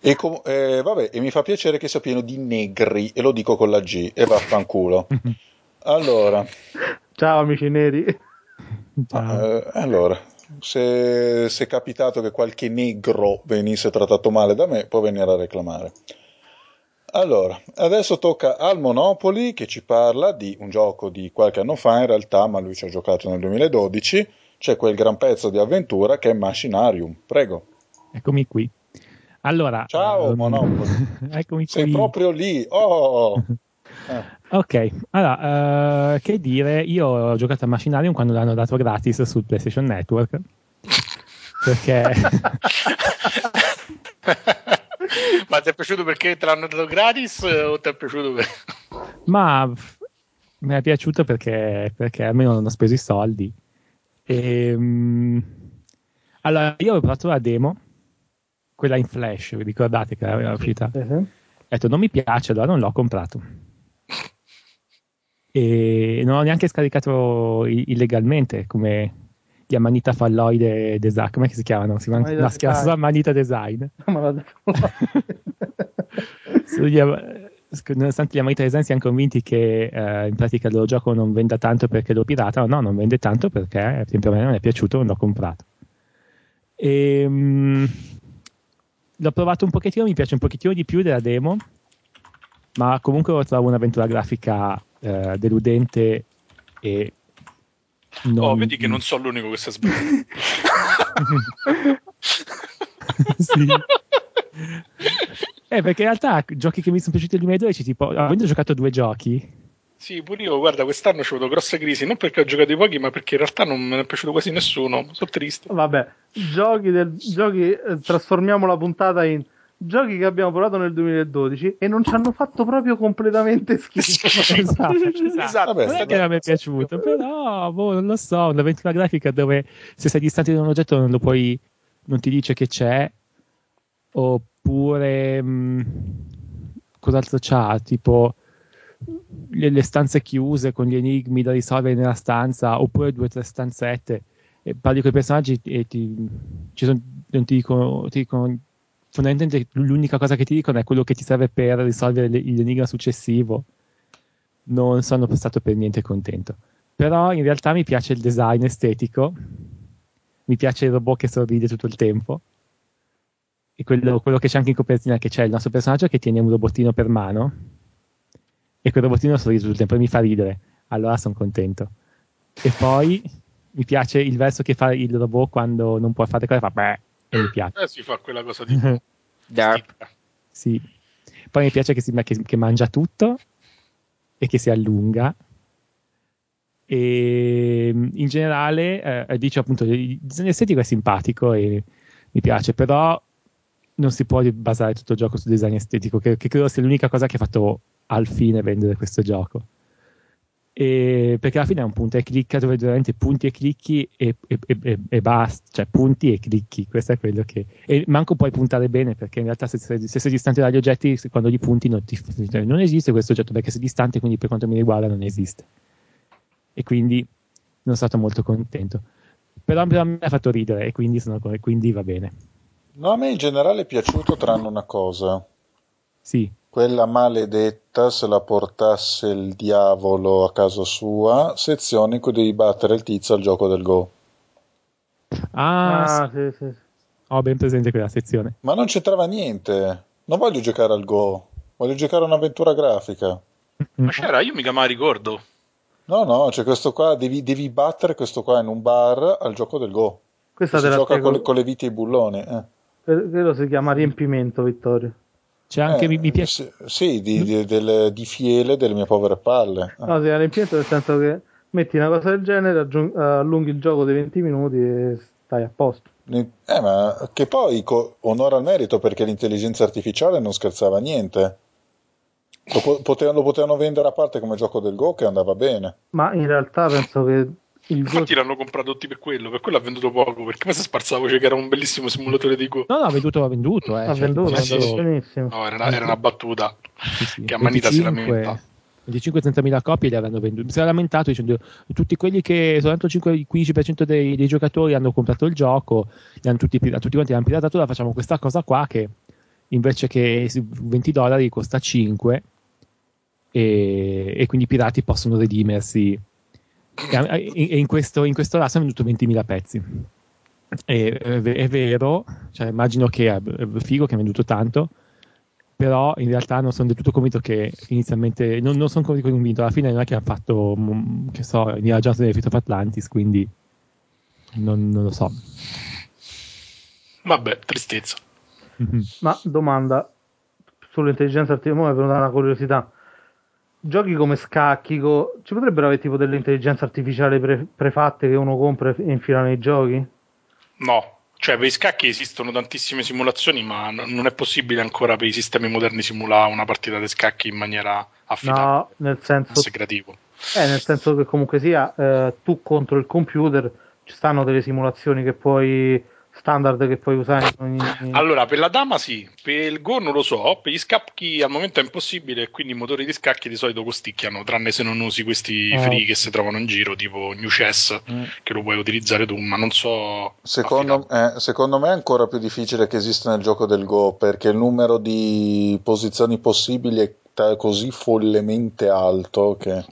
E, com- eh, vabbè, e mi fa piacere che sia pieno di negri, e lo dico con la G, e vaffanculo. *laughs* Allora, Ciao amici neri. Ciao. eh, allora se, se è capitato che qualche negro venisse trattato male da me, può venire a reclamare. Allora, adesso tocca al Monopoli che ci parla di un gioco di qualche anno fa, in realtà, ma lui ci ha giocato nel 2012. C'è quel gran pezzo di avventura che è Machinarium. Prego. Eccomi qui. Allora, Ciao, ehm, Monopoli. *laughs* eccomi Sei qui. proprio lì. Oh! Eh, *laughs* Ok, allora, eh, che dire, io ho giocato a Machinarium quando l'hanno dato gratis sul PlayStation Network. Perché *laughs* *laughs* Ma ti è piaciuto perché te l'hanno dato gratis o ti è piaciuto per... Ma mi è piaciuto perché, perché almeno non ho speso i soldi. Ehm, allora, io ho provato la demo, quella in flash, vi ricordate che era uscita? Sì. Ho detto non mi piace, allora non l'ho comprato. E non ho neanche scaricato illegalmente come gli Amanita Falloide Design, come si chiamano? Si chiama solo Design. Amanita Design. Nonostante gli Amanita Design siano convinti che eh, in pratica il loro gioco non venda tanto perché lo pirata, no, non vende tanto perché per a me non è piaciuto, non l'ho comprato. Ehm, l'ho provato un pochettino, mi piace un pochettino di più della demo, ma comunque lo trovo un'avventura grafica eh, deludente e non... Oh, vedi che non sono l'unico che si è sbagliato. *laughs* Sì. Eh, perché in realtà giochi che mi sono piaciuti nel 2012, tipo, avendo giocato due giochi, Sì, pure io, guarda, quest'anno ho avuto grosse crisi, non perché ho giocato i pochi, ma perché in realtà non me ne è piaciuto quasi nessuno. Sono triste. Vabbè, giochi, del, giochi eh, trasformiamo la puntata in giochi che abbiamo provato nel 2012 e non ci hanno fatto proprio completamente *laughs* schifo. esatto, Esatto. Vabbè, non è che non mi è piaciuto, però boh, non lo so, un'avventura grafica dove se sei distante da un oggetto non lo puoi, non ti dice che c'è, oppure mh, cos'altro c'ha? Tipo le, le stanze chiuse con gli enigmi da risolvere nella stanza, oppure due o tre stanzette. E parli con i personaggi e ti, ci son- non ti dicono, ti dicono- fondamentalmente l'unica cosa che ti dicono è quello che ti serve per risolvere le- l'enigma successivo. Non sono stato per niente contento. Però in realtà mi piace il design estetico, mi piace il robot che sorride tutto il tempo. E quello, quello che c'è anche in copertina, che c'è il nostro personaggio che tiene un robottino per mano, e quel robottino sorride tutto il tempo e mi fa ridere. Allora sono contento. E poi mi piace il verso che fa il robot quando non può fare cose, fa beh, e mi piace. Eh, si fa quella cosa di... Dark. Sì. Poi mi piace che, si, che, che mangia tutto e che si allunga. E in generale, eh, dice appunto, il disegno estetico è simpatico e mi piace, però non si può basare tutto il gioco sul design estetico, che, che credo sia l'unica cosa che ha fatto al fine vendere questo gioco. E perché alla fine è un punto e clicca dove veramente punti e clicchi e, e, e, e basta, cioè punti e clicchi, questo è quello che... E manco puoi puntare bene perché in realtà se sei, se sei distante dagli oggetti, quando li punti non, ti, non esiste questo oggetto perché sei distante, quindi per quanto mi riguarda non esiste. E quindi non sono stato molto contento. Però a me ha fatto ridere e quindi, sono, quindi va bene. No, a me in generale è piaciuto tranne una cosa. Sì. Quella maledetta, se la portasse il diavolo a casa sua, sezione in cui devi battere il tizio al gioco del Go. Ah, Ah, sì, sì. ho ben presente quella sezione. Ma non c'entrava niente. Non voglio giocare al Go, voglio giocare a un'avventura grafica. Ma c'era, io mica la ricordo. No, no, c'è questo qua, devi, devi battere questo qua in un bar al gioco del Go. Questa si te la gioca con le, con le viti e i bulloni. eh. Quello si chiama riempimento, Vittorio. C'è anche, Eh, mi, mi piace... Sì, sì, di, di, del- di fiele delle mie povere palle. No, si chiama riempimento nel senso che metti una cosa del genere, aggiung- allunghi il gioco di 20 minuti e stai a posto. Eh, ma che poi co- onore al merito perché l'intelligenza artificiale non scherzava niente. Lo, po- potevano, lo potevano vendere a parte come gioco del Go che andava bene. Ma in realtà penso che il Infatti l'hanno comprato tutti per quello, per quello ha venduto poco, perché poi si sparsa la voce che era un bellissimo simulatore di Go. No, no, ha venduto, ha venduto. Eh, ha cioè, venduto, sì. No, era una, era una battuta. Sì, sì. Che a Manita si 25 lamenta. 25-30.000 copie le avranno vendute. Si era lamentato dicendo tutti quelli che soltanto il 5-15% dei, dei giocatori hanno comprato il gioco, li hanno tutti, tutti quanti l'hanno piratato, ora facciamo questa cosa qua che invece che 20 dollari costa 5 e, e quindi i pirati possono redimersi. E, e in, questo, in questo lasso hanno venduto 20.000 pezzi. E, è, vero, cioè, immagino che è figo che ha venduto tanto, però in realtà non sono del tutto convinto che inizialmente non, non sono convinto alla fine non è che ha fatto mm, che so Indiana Jones nel Fito of Atlantis quindi non, non lo so Vabbè, tristezza. Mhm. Ma domanda sull'intelligenza artificiale, mi è venuta una curiosità. Giochi come scacchi, co- ci potrebbero avere tipo delle intelligenze artificiali pre- prefatte che uno compra e infila nei giochi? No, cioè per i scacchi esistono tantissime simulazioni, ma n- non è possibile ancora per i sistemi moderni simulare una partita di scacchi in maniera affidabile, No, nel senso, segretativo. eh, nel senso che comunque sia eh, tu contro il computer ci stanno delle simulazioni che puoi standard che puoi usare in ogni... Allora, per la dama sì, per il Go non lo so, per gli scacchi al momento è impossibile, quindi i motori di scacchi di solito costicchiano, tranne se non usi questi Ah. free che si trovano in giro, tipo New Chess, Mm. che lo puoi utilizzare tu, ma non so... Secondo, eh, secondo me è ancora più difficile che esista nel gioco del Go perché il numero di posizioni possibili è ta- così follemente alto che.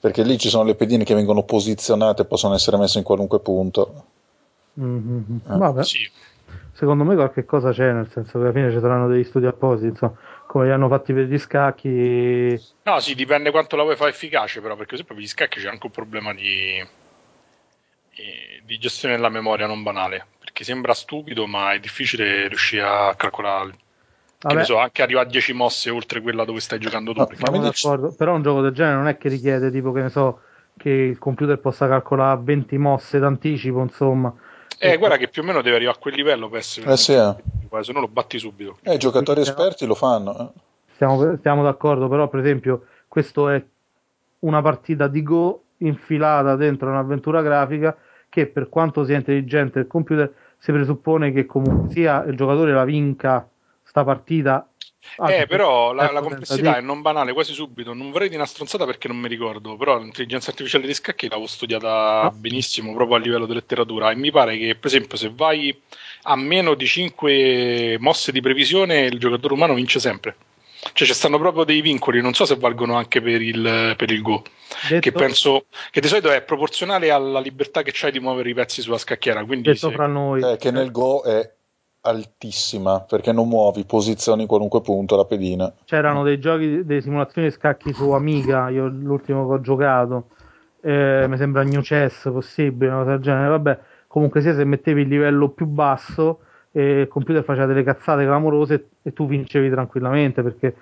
Perché lì ci sono le pedine che vengono posizionate e possono essere messe in qualunque punto. Mhm. Ah, Vabbè, Sì. secondo me qualche cosa c'è, nel senso che alla fine ci saranno degli studi appositi, insomma, come li hanno fatti per gli scacchi. No, sì, dipende quanto la vuoi fare efficace, però, perché sempre per gli scacchi c'è anche un problema di, eh, di gestione della memoria non banale, perché sembra stupido, ma è difficile riuscire a calcolare, che so, anche arrivare a 10 mosse oltre quella dove stai giocando tu. Ah, perché- dici- però un gioco del genere non è che richiede tipo che ne so che il computer possa calcolare 20 mosse d'anticipo, insomma. Eh, guarda che più o meno deve arrivare a quel livello per essere... Eh sì, eh. Se no lo batti subito. Eh, I giocatori esperti lo fanno. eh. Stiamo, stiamo d'accordo, però per esempio questo è una partita di Go infilata dentro un'avventura grafica che per quanto sia intelligente il computer si presuppone che comunque sia il giocatore la vinca sta partita. Eh, però la, Certo, la complessità tentativi. è non banale quasi subito. Non vorrei di una stronzata perché non mi ricordo, però l'intelligenza artificiale di scacchi l'avevo studiata Ah. benissimo proprio a livello di letteratura. E mi pare che, per esempio, se vai a meno di 5 mosse di previsione, il giocatore umano vince sempre. Cioè, ci stanno proprio dei vincoli, non so se valgono anche per il, per il Go, Detto, che penso che di solito è proporzionale alla libertà che c'hai di muovere i pezzi sulla scacchiera. Quindi detto se- fra noi, Eh, che nel Go è altissima perché non muovi, posizioni in qualunque punto la pedina. c'erano dei giochi, delle simulazioni di scacchi su Amiga, io l'ultimo che ho giocato, eh, mi sembra New Chess possibile, una cosa del genere, vabbè, comunque sia se mettevi il livello più basso eh, il computer faceva delle cazzate clamorose e tu vincevi tranquillamente perché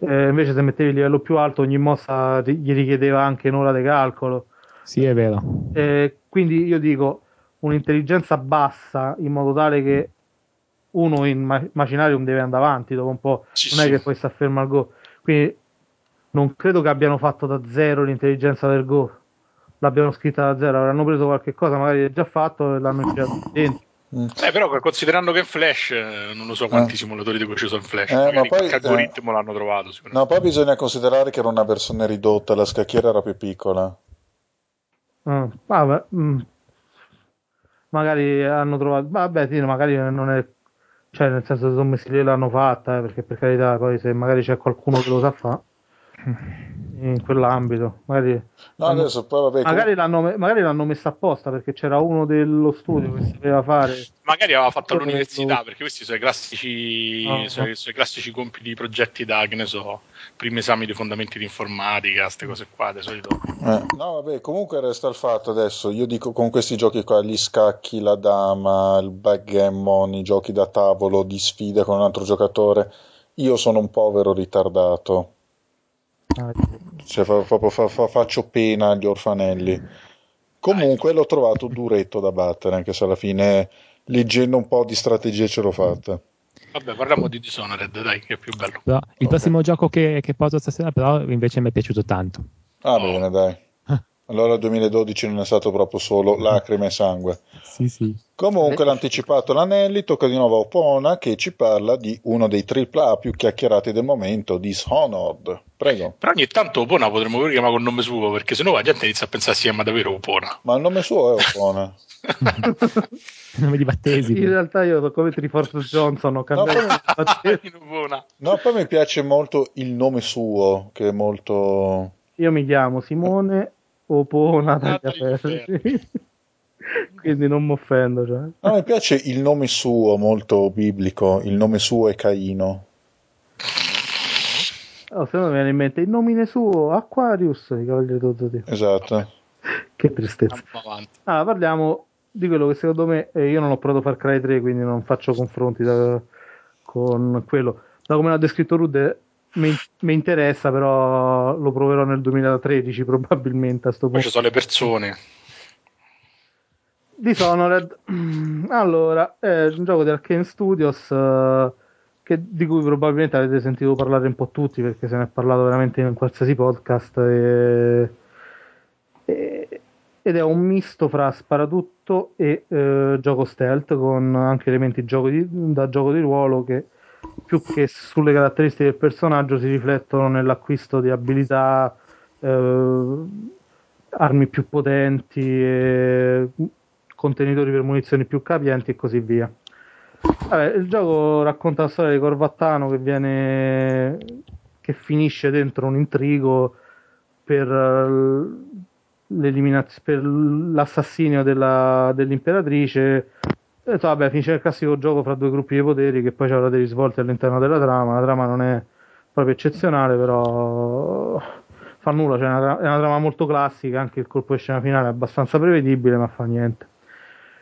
eh, invece se mettevi il livello più alto ogni mossa ri- gli richiedeva anche un'ora di calcolo. Sì, è vero. Eh, quindi io dico un'intelligenza bassa in modo tale che uno in ma- Machinarium deve andare avanti dopo un po', Sì, non è sì. che poi sta fermo al go. Quindi non credo che abbiano fatto da zero l'intelligenza del Go. L'abbiano scritta da zero, avranno preso qualche cosa, magari già fatto e l'hanno infilato dentro. Eh, però considerando che è Flash, eh, non lo so quanti eh. simulatori di cui ci sono Flash, eh, ma poi, algoritmo eh, l'hanno trovato. No, poi bisogna considerare che era una versione ridotta, la scacchiera era più piccola. Mm, vabbè, mm. magari hanno trovato, vabbè, sì, magari non è, cioè, nel senso, se sono messi lì l'hanno fatta, eh, perché per carità, poi se magari c'è qualcuno che lo sa fare *laughs* in quell'ambito. Magari, no, adesso, poi, vabbè, magari, l'hanno, magari, l'hanno, messa apposta perché c'era uno dello studio che sapeva fare. Magari aveva fatto all'università perché questi sono i classici, oh, sono, sono i classici compiti, progetti da che ne so, primi esami di fondamenti di informatica, queste cose qua. Di solito. Eh, no, vabbè, comunque resta il fatto adesso. Io dico con questi giochi qua, gli scacchi, la dama, il backgammon, i giochi da tavolo di sfida con un altro giocatore. Io sono un povero ritardato cioè, fa, fa, fa, faccio pena agli orfanelli. Comunque l'ho trovato duretto da battere, anche se alla fine, leggendo un po' di strategie, ce l'ho fatta. Vabbè, parliamo di Dishonored, dai, che è più bello. Però, il okay. prossimo gioco che, che porto stasera, però, invece mi è piaciuto tanto. Ah, oh. bene, dai. Allora il 2012 non è stato proprio solo lacrime e sangue. Sì, sì. Comunque l'ha anticipato l'Anelli, tocca di nuovo a Opona che ci parla di uno dei AAA più chiacchierati del momento, Dishonored. Prego. Però ogni tanto Opona potremmo pure chiamare con nome suo, perché sennò la gente inizia a pensare si chiama davvero Opona. Ma il nome suo è Opona. il *laughs* nome di battesimo. In realtà io sono come Triforce Johnson, ho cambiato no, poi... *laughs* no, poi mi piace molto il nome suo, che è molto... Io mi chiamo Simone Opona Tagliaferri. Quindi non mi offendo. Cioè. No, mi piace il nome suo, molto biblico. Il nome suo è Caino. Oh, se no mi viene in mente il nomine suo Aquarius dello Zodiaco. Esatto. che tristezza. Ah, parliamo di quello che secondo me eh, io non ho provato Far Cry 3, quindi non faccio confronti da, con quello. Da come l'ha descritto Rude, mi, interessa, però lo proverò nel 2013 probabilmente a sto punto. Poi ci sono le persone. Dishonored, allora, è un gioco di Arkane Studios uh, che, di cui probabilmente avete sentito parlare un po' tutti perché se ne è parlato veramente in qualsiasi podcast e, e, ed è un misto fra sparatutto e uh, gioco stealth con anche elementi gioco di, da gioco di ruolo che più che sulle caratteristiche del personaggio si riflettono nell'acquisto di abilità, eh, armi più potenti, eh, contenitori per munizioni più capienti e così via. Vabbè, il gioco racconta la storia di Corvattano che viene che finisce dentro un intrigo per, per l'assassinio della, dell'imperatrice ho detto, vabbè, finisce il classico gioco fra due gruppi di poteri che poi avrà dei risvolti all'interno della trama. La trama non è proprio eccezionale, però fa nulla. Cioè, è, una, è una trama molto classica. Anche il colpo di scena finale è abbastanza prevedibile, ma fa niente.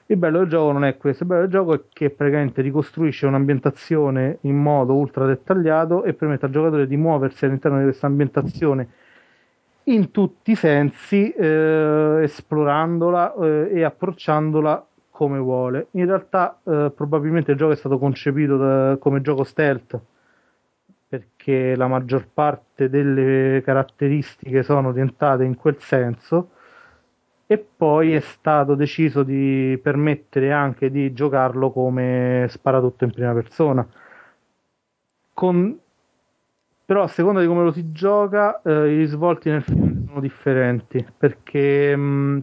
Il bello del gioco non è questo, il bello del gioco è che praticamente ricostruisce un'ambientazione in modo ultra dettagliato e permette al giocatore di muoversi all'interno di questa ambientazione in tutti i sensi, eh, esplorandola eh, e approcciandola come vuole. In realtà eh, probabilmente il gioco è stato concepito da, come gioco stealth perché la maggior parte delle caratteristiche sono orientate in quel senso e poi è stato deciso di permettere anche di giocarlo come sparatutto in prima persona. Con... Però a seconda di come lo si gioca, eh, i risvolti nel film sono differenti perché mh,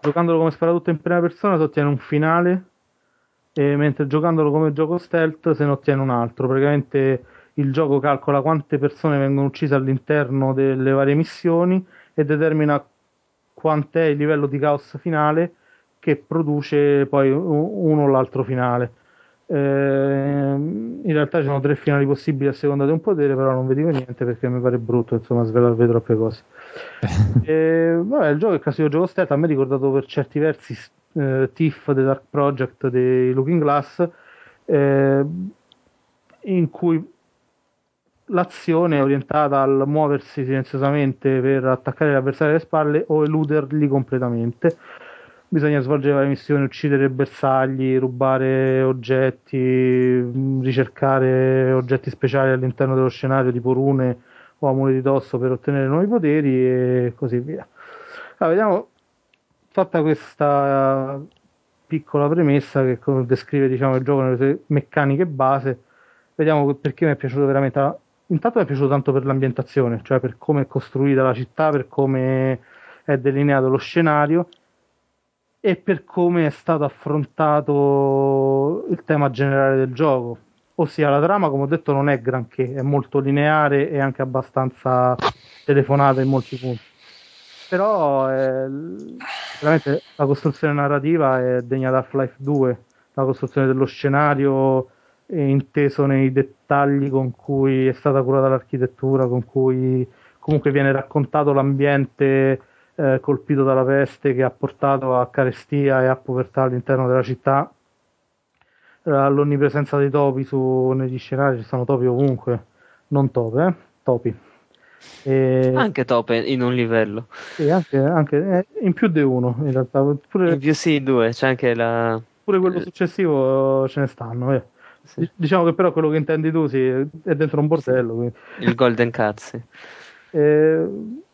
giocandolo come sparatutto in prima persona si ottiene un finale, mentre giocandolo come gioco stealth se ne ottiene un altro. Praticamente il gioco calcola quante persone vengono uccise all'interno delle varie missioni e determina quant'è il livello di caos finale che produce poi uno o l'altro finale. Eh, in realtà ci sono tre finali possibili a seconda di un potere, però non vi dico niente perché mi pare brutto insomma svelarvi troppe cose. *laughs* e, vabbè, il gioco è il classico gioco stealth, a me ha ricordato per certi versi eh, Tiff The Dark Project dei Looking Glass, eh, in cui l'azione è orientata al muoversi silenziosamente per attaccare l'avversario alle spalle o eluderli completamente bisogna svolgere varie missioni, uccidere bersagli, rubare oggetti, ricercare oggetti speciali all'interno dello scenario tipo rune o amuleti d'osso per ottenere nuovi poteri e così via. Allora, vediamo, fatta questa piccola premessa che descrive diciamo, il gioco nelle sue meccaniche base, vediamo perché mi è piaciuto veramente. Intanto mi è piaciuto tanto per l'ambientazione, cioè per come è costruita la città, per come è delineato lo scenario e per come è stato affrontato il tema generale del gioco. Ossia, la trama, come ho detto, non è granché, è molto lineare e anche abbastanza telefonata in molti punti. Però è, veramente la costruzione narrativa è degna da Half-Life 2, la costruzione dello scenario inteso nei dettagli con cui è stata curata l'architettura, con cui comunque viene raccontato l'ambiente eh, colpito dalla peste che ha portato a carestia e a povertà all'interno della città. All'onnipresenza dei topi su, negli scenari ci sono topi ovunque, non tope, eh? topi. E... Anche tope in un livello. Sì, anche, anche eh, in più di uno in realtà. Pure, in più sì, due, c'è anche la... Pure quello successivo ce ne stanno. Eh. Sì. Diciamo che però quello che intendi tu sì, è dentro un bordello. Quindi. Il Golden Cat, Eh,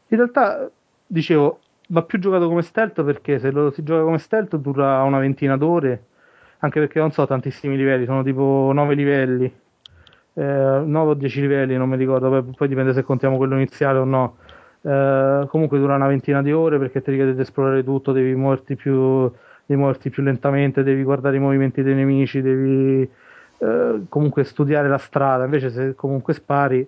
in realtà dicevo, va più giocato come stealth perché se lo si gioca come stealth dura una ventina d'ore, anche perché non so tantissimi livelli, sono tipo 9 livelli, eh, 9 o 10 livelli, non mi ricordo, poi, poi dipende se contiamo quello iniziale o no. Eh, comunque dura una ventina di ore perché ti richiede di esplorare tutto, devi muoverti più, devi muoverti più lentamente, devi guardare i movimenti dei nemici, devi eh, comunque studiare la strada, invece se comunque spari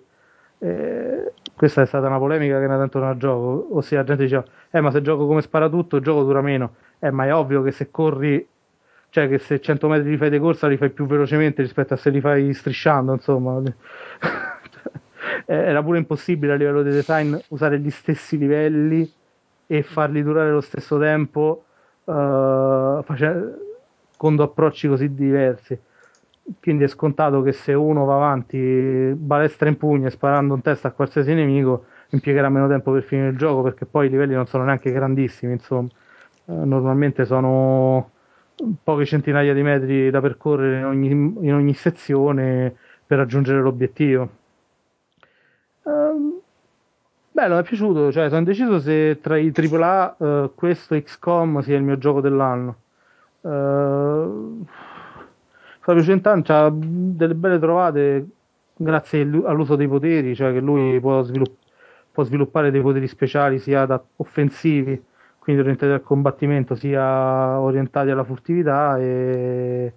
eh, questa è stata una polemica che era tanto nel gioco, ossia la gente diceva, eh ma se gioco come spara tutto il gioco dura meno, eh ma è ovvio che se corri, cioè che se 100 metri li fai di corsa li fai più velocemente rispetto a se li fai strisciando, insomma. *laughs* Eh, era pure impossibile a livello di design usare gli stessi livelli e farli durare lo stesso tempo uh, face- con approcci così diversi quindi è scontato che se uno va avanti balestra in pugno e sparando in testa a qualsiasi nemico impiegherà meno tempo per finire il gioco perché poi i livelli non sono neanche grandissimi insomma. Eh, normalmente sono poche centinaia di metri da percorrere in ogni, in ogni sezione per raggiungere l'obiettivo. Um, bello mi è piaciuto cioè sono indeciso se tra i AAA uh, questo XCOM sia il mio gioco dell'anno. Uh, Fabio Centan ha delle belle trovate grazie all'uso dei poteri, cioè che lui può, svilupp- può sviluppare dei poteri speciali sia da offensivi, quindi orientati al combattimento, sia orientati alla furtività e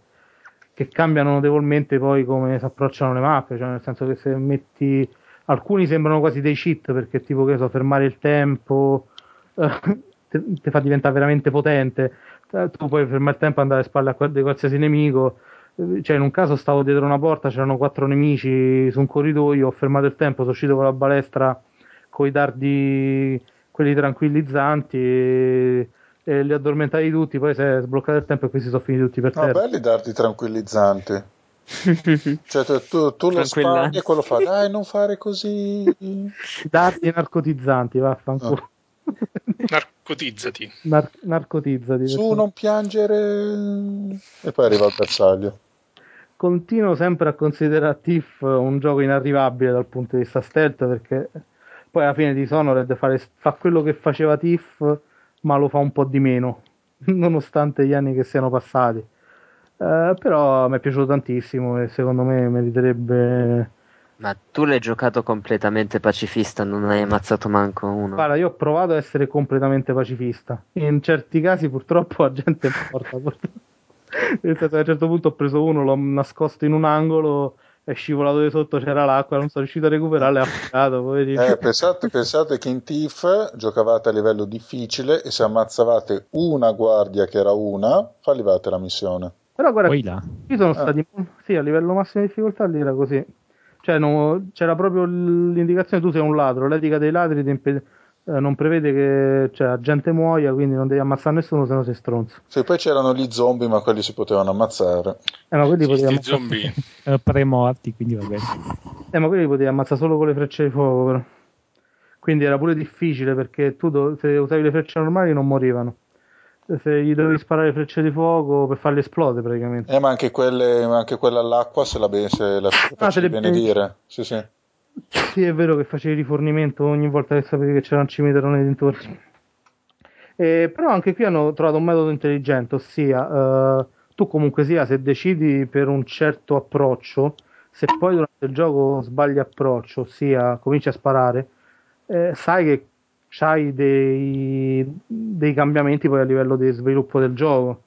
che cambiano notevolmente poi come si approcciano le mappe, cioè nel senso che se metti alcuni sembrano quasi dei cheat perché tipo che so, fermare il tempo ti fa diventare veramente potente. Tu puoi fermare il tempo e andare alle spalle a qualsiasi nemico cioè in un caso stavo dietro una porta, c'erano quattro nemici su un corridoio, ho fermato il tempo, sono uscito con la balestra con i dardi, quelli tranquillizzanti e, e li addormentati tutti, poi si è sbloccato il tempo e questi sono finiti tutti per terra. No, belli dardi tranquillizzanti. *laughs* cioè tu, tu, tu lo spagni e quello fa dai non fare così *laughs* dardi narcotizzanti vaffanculo *laughs* oh. Narcotizzati. Nar- narcotizzati. Su, non piangere. E poi arriva il bersaglio. Continuo sempre a considerare Tiff un gioco inarrivabile dal punto di vista stealth perché poi alla fine Dishonored fare, fa quello che faceva Tiff ma lo fa un po' di meno *laughs* nonostante gli anni che siano passati uh, però mi è piaciuto tantissimo e secondo me meriterebbe ma tu l'hai giocato completamente pacifista, non hai ammazzato manco uno. Guarda, io ho provato a essere completamente pacifista. In certi casi purtroppo la gente è morta. Nel senso che a un certo punto ho preso uno, l'ho nascosto in un angolo, è scivolato di sotto, c'era l'acqua, non sono riuscito a recuperarlo e ha affogato. Eh, pensate, pensate che in Tiff giocavate a livello difficile e se ammazzavate una guardia che era una, fallivate la missione. Però guarda, qui sono ah. stati... Sì, a livello massimo di difficoltà lì era così. Cioè, no, c'era proprio l'indicazione tu sei un ladro, l'etica dei ladri imped- eh, non prevede che cioè, la gente muoia, quindi non devi ammazzare nessuno se no sei stronzo. Sì, poi c'erano gli zombie, ma quelli si potevano ammazzare. Eh, ma quelli sì, potevi ammazzare... zombie. *laughs* eh, premorti, quindi va bene. Eh, ma quelli potevi ammazzare solo con le frecce di fuoco, però. Quindi era pure difficile perché tu do- se usavi le frecce normali non morivano se gli dovevi sparare frecce di fuoco per farli esplodere praticamente. Eh, ma anche, quelle, anche quella all'acqua se la, be- se la ah, se le benedire. Sì, sì. Sì, è vero che facevi rifornimento ogni volta che sapevi che c'era un cimitero nei dintorni. Eh, però anche qui hanno trovato un metodo intelligente, ossia eh, tu comunque sia se decidi per un certo approccio, se poi durante il gioco sbagli approccio, ossia cominci a sparare, eh, sai che c'hai dei, dei cambiamenti poi a livello di sviluppo del gioco,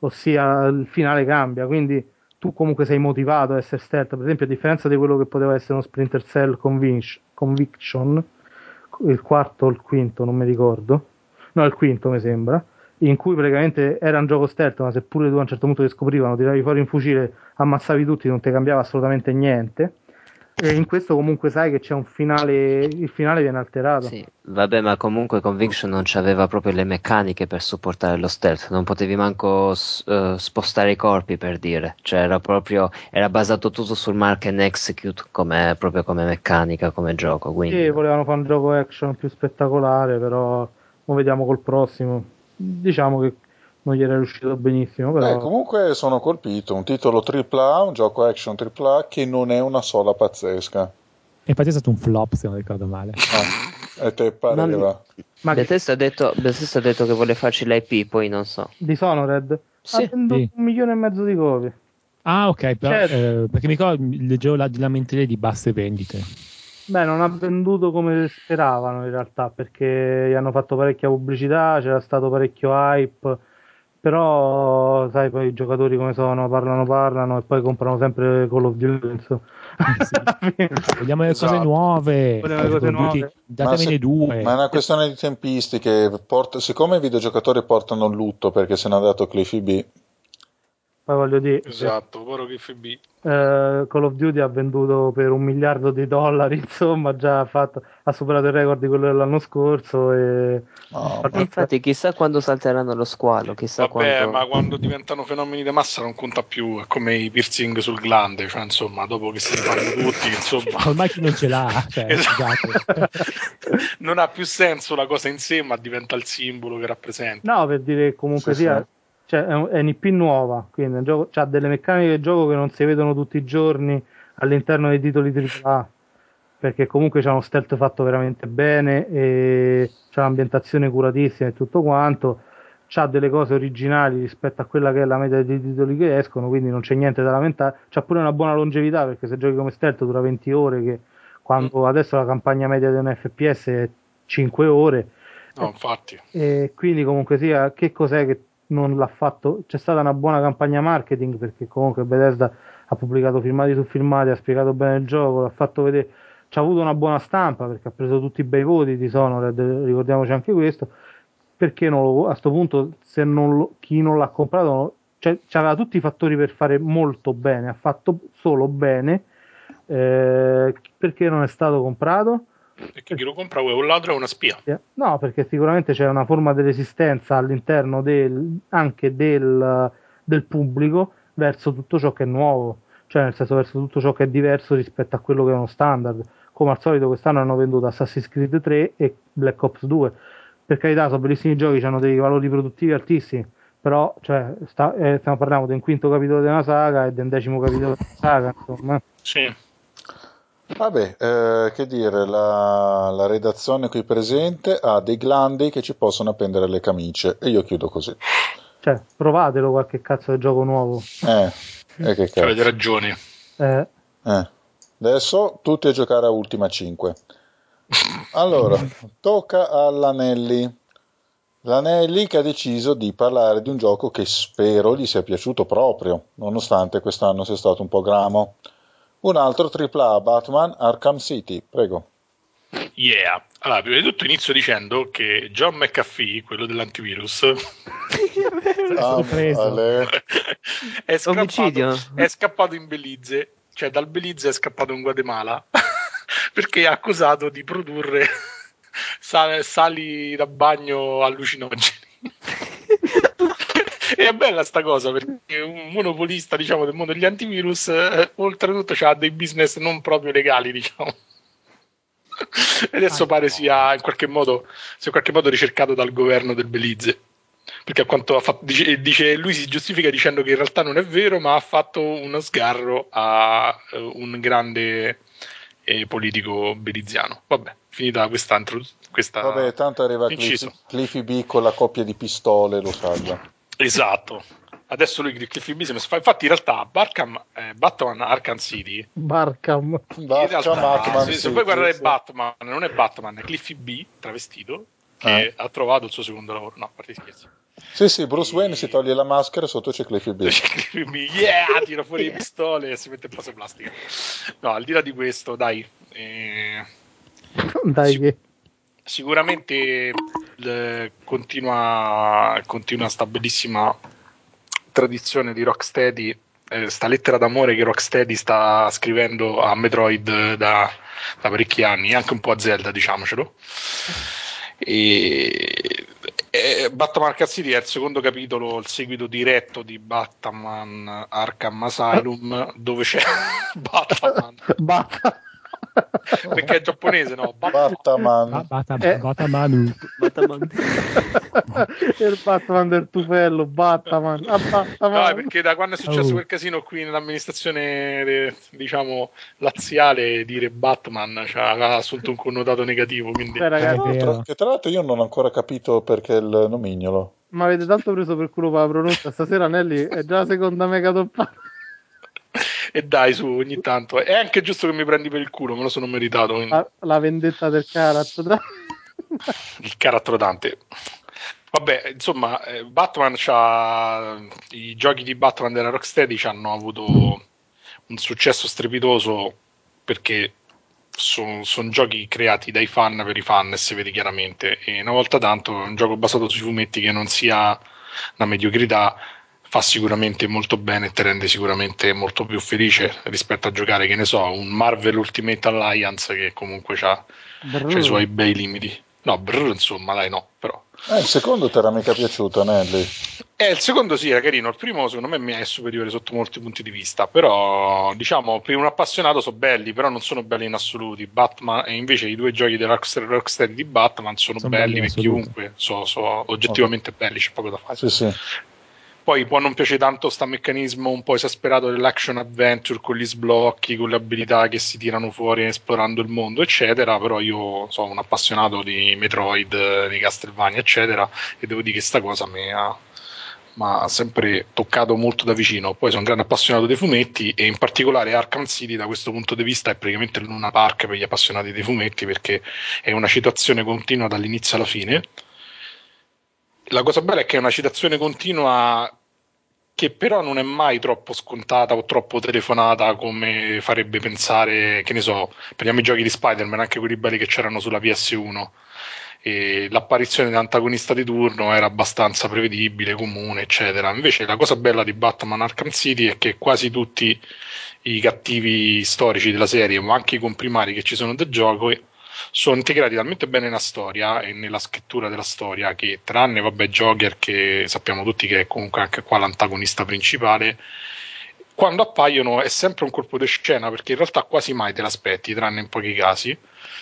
ossia il finale cambia, quindi tu comunque sei motivato a essere stealth, per esempio a differenza di quello che poteva essere uno Splinter Cell Conviction, il quarto o il quinto, non mi ricordo, no il quinto mi sembra, in cui praticamente era un gioco stealth, ma seppure tu a un certo punto ti scoprivano, tiravi fuori un fucile, ammazzavi tutti, non ti cambiava assolutamente niente e in questo comunque sai che c'è un finale, il finale viene alterato. Sì, vabbè, ma comunque Conviction non c'aveva proprio le meccaniche per supportare lo stealth, non potevi manco uh, spostare i corpi per dire, cioè era proprio, era basato tutto sul mark and execute come, proprio come meccanica, come gioco. Quindi... Sì, volevano fare un gioco action più spettacolare, però lo vediamo col prossimo. Diciamo che non gli era riuscito benissimo. Però... Eh, comunque sono colpito, un titolo AAA, un gioco action AAA che non è una sola pazzesca. E infatti è stato un flop se non ricordo male. Ah, e te pareva? Ma Bethesda ha, detto, Bethesda ha detto che vuole farci l'IP, poi non so. Dishonored? Sì. Ha venduto sì. un milione e mezzo di copie. Ah, ok, però, certo. eh, perché mi ricordo, leggevo la, lamentele di basse vendite. Beh, non ha venduto come speravano in realtà, perché gli hanno fatto parecchia pubblicità, c'era stato parecchio hype però sai poi i giocatori come sono parlano parlano e poi comprano sempre Call of Duty sì. *laughs* vogliamo le esatto. cose nuove, le cose nuove. datemene due ma è una questione di tempistiche porta, siccome i videogiocatori portano il lutto perché se n'è andato Cliffy B poi voglio dire esatto povero Cliffy B Uh, Call of Duty ha venduto per un miliardo di dollari, *laughs* insomma, già fatto, ha superato il record di quello dell'anno scorso. E... Oh, infatti, chissà quando salteranno lo squalo. Chissà Vabbè, quando... ma quando diventano fenomeni di massa non conta più. È come i piercing sul glande, cioè, insomma, dopo che se ne fanno tutti, insomma. Ormai chi non ce l'ha, *laughs* cioè, esatto. non ha più senso la cosa in sé, ma diventa il simbolo che rappresenta. No, per dire comunque sì, sia. Sì cioè è, un, è un'IP nuova, quindi un gioco, ha delle meccaniche di gioco che non si vedono tutti i giorni all'interno dei titoli AAA, perché comunque c'è uno stealth fatto veramente bene e c'è un'ambientazione curatissima e tutto quanto, c'ha delle cose originali rispetto a quella che è la media dei titoli che escono, quindi non c'è niente da lamentare, c'ha pure una buona longevità perché se giochi come stealth dura 20 ore, che quando mm. adesso la campagna media di un FPS è 5 ore. No, infatti. E quindi comunque sia, che cos'è che non l'ha fatto. C'è stata una buona campagna marketing perché comunque Bethesda ha pubblicato filmati su filmati, ha spiegato bene il gioco, l'ha fatto vedere. Ci ha avuto una buona stampa perché ha preso tutti i bei voti di Sonored, ricordiamoci anche questo. Perché non lo, a questo punto, se non lo, chi non l'ha comprato, cioè, aveva tutti i fattori per fare molto bene, ha fatto solo bene. Eh, perché non è stato comprato? Perché chi lo compra è un ladro o una spia? No, perché sicuramente c'è una forma di resistenza all'interno del, anche del, del pubblico verso tutto ciò che è nuovo, cioè nel senso verso tutto ciò che è diverso rispetto a quello che è uno standard. Come al solito quest'anno hanno venduto Assassin's Creed 3 e Black Ops 2. Per carità, sono bellissimi giochi, hanno dei valori produttivi altissimi, però cioè, sta, eh, stiamo parlando di un quinto capitolo di una saga e del decimo capitolo di una saga, insomma. Sì. Vabbè, eh, che dire, la, la, redazione qui presente ha dei glandi che ci possono appendere le camicie e io chiudo così. Cioè, provatelo qualche cazzo di gioco nuovo. Eh, e che cazzo. Avete ragione. Eh. eh. Adesso tutti a giocare a Ultima 5. Allora, *laughs* tocca all'Anelli. L'Anelli che ha deciso di parlare di un gioco che spero gli sia piaciuto proprio, nonostante quest'anno sia stato un po' gramo. Un altro AAA Batman Arkham City, prego. Yeah. Allora, prima di tutto inizio dicendo che John McAfee, quello dell'antivirus, *laughs* ah, è, scappato, è scappato in Belize, cioè dal Belize è scappato in Guatemala. *laughs* Perché è accusato di produrre *laughs* sali da bagno allucinogeni e è bella sta cosa perché un monopolista diciamo del mondo degli antivirus eh, oltretutto ha dei business non proprio legali diciamo e adesso ah, pare sia in qualche modo sia in qualche modo ricercato dal governo del Belize perché a quanto ha fatto, dice, dice, lui si giustifica dicendo che in realtà non è vero ma ha fatto uno sgarro a uh, un grande e politico beliziano. Vabbè, finita questa, intro- questa Vabbè, tanto arriva. Cliffy, Cliffy B con la coppia di pistole, lo salva. Esatto. Adesso lui Cliffy B se ne fa. Infatti, in realtà, Barkham, eh, Batman Arkham City. Basta, realtà, Batman, se, se sì, vuoi guardare sì. Batman, non è Batman, è Cliffy B travestito che Eh. ha trovato il suo secondo lavoro. No, a parte scherzi. Sì, sì, Bruce Wayne si toglie la maschera e sotto c'è Cliffy B. Cliffy B, yeah, tira fuori le pistole e si mette in pose plastica. No, al di là di questo, dai. eh, Dai che... sicuramente il- continua, continua sta bellissima tradizione di Rocksteady, eh, sta lettera d'amore che Rocksteady sta scrivendo a Metroid da, da parecchi anni, anche un po' a Zelda, diciamocelo. E, e Batman Arkham City è il secondo capitolo, il seguito diretto di Batman Arkham Asylum, dove c'è *laughs* Batman, Basta. *laughs* perché è giapponese, no? Batman Batman. Eh. Batamanu. Batman. *laughs* il Batman del tufello, Batman. Ah, Batman. No, è perché da quando è successo Oh. quel casino qui nell'amministrazione, diciamo, laziale, dire Batman cioè, ha assunto un connotato negativo. Quindi... Beh, ragazzi, Tra-. Che tra l'altro io non ho ancora capito perché il nomignolo. ma avete tanto preso per culo per la pronuncia. Stasera Nelly è già la seconda mega toppata. E dai, su, ogni tanto. È anche giusto che mi prendi per il culo, me lo sono meritato. quindi. La, la vendetta del carattere. *laughs* Il carattero Dante. Vabbè, insomma, eh, Batman c'ha. I giochi di Batman della Rocksteady ci hanno avuto un successo strepitoso perché sono giochi creati dai fan per i fan e si vede chiaramente. E una volta tanto un gioco basato sui fumetti che non sia una mediocrità fa sicuramente molto bene e ti rende sicuramente molto più felice rispetto a giocare, che ne so, un Marvel Ultimate Alliance che comunque ha i suoi bei limiti. No, brr, insomma, dai, no, però. Eh, il secondo ti era mica piaciuto, Nelly? Eh, il secondo sì, era carino. Il primo, secondo me, mi è superiore sotto molti punti di vista. Però, diciamo, per un appassionato sono belli, però non sono belli in assoluti. Batman, e invece i due giochi della Rocksteady, Rocksteady di Batman sono, Sono belli belli per chiunque. Sono sono oggettivamente belli, c'è poco da fare. Sì, sì. Poi può non piacere tanto sta meccanismo un po' esasperato dell'action adventure con gli sblocchi, con le abilità che si tirano fuori esplorando il mondo, eccetera. Però io sono un appassionato di Metroid, di Castlevania, eccetera, e devo dire che sta cosa mi ha, mi ha sempre toccato molto da vicino. Poi sono un grande appassionato dei fumetti e in particolare Arkham City da questo punto di vista è praticamente Luna Park per gli appassionati dei fumetti perché è una citazione continua dall'inizio alla fine. La cosa bella è che è una citazione continua che però non è mai troppo scontata o troppo telefonata come farebbe pensare, che ne so, prendiamo i giochi di Spider-Man, anche quelli belli che c'erano sulla PS1. E l'apparizione dell'antagonista di turno era abbastanza prevedibile, comune, eccetera. Invece la cosa bella di Batman Arkham City è che quasi tutti i cattivi storici della serie, ma anche i comprimari che ci sono del gioco, sono integrati talmente bene nella storia e nella scrittura della storia che tranne vabbè Joker che sappiamo tutti che è comunque anche qua l'antagonista principale quando appaiono è sempre un colpo di scena perché in realtà quasi mai te l'aspetti tranne in pochi casi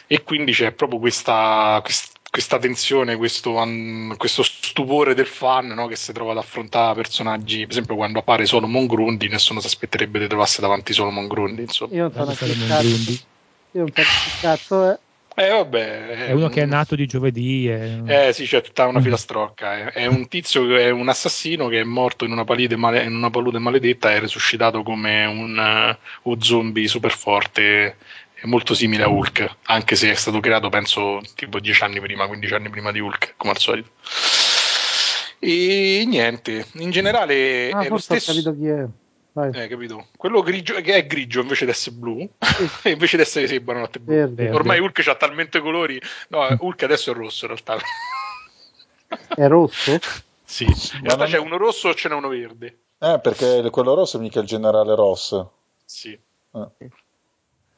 e quindi c'è proprio questa, quest- questa tensione questo, um, questo stupore del fan no, che si trova ad affrontare personaggi per esempio quando appare Solomon Grundy nessuno si aspetterebbe di trovarsi davanti Solomon Grundy insomma Io non so Guarda che Solomon cazzo. Grundy. Io non so che cazzo è. Eh vabbè È uno che è nato di giovedì. e- Eh sì, c'è tutta una Mm. filastrocca. È, è un tizio è un assassino che è morto in una, palide male- in una palude maledetta e è resuscitato come un, eh, un zombie super forte. È molto simile a Hulk, anche se è stato creato, penso, tipo 10 anni prima, 15 anni prima di Hulk, come al solito. E niente, in generale Ah, è lo forse ho stesso. capito chi è. Vai. Eh, capito? Quello grigio che è grigio invece di essere blu, *laughs* e invece di essere sì, buonanotte blu. Verde. Verde. Ormai Hulk ha talmente colori. No, Hulk adesso è rosso in realtà. È rosso? *laughs* Sì, in realtà non- c'è uno rosso o ce n'è uno verde. Eh, perché quello rosso è mica il generale Ross. Sì,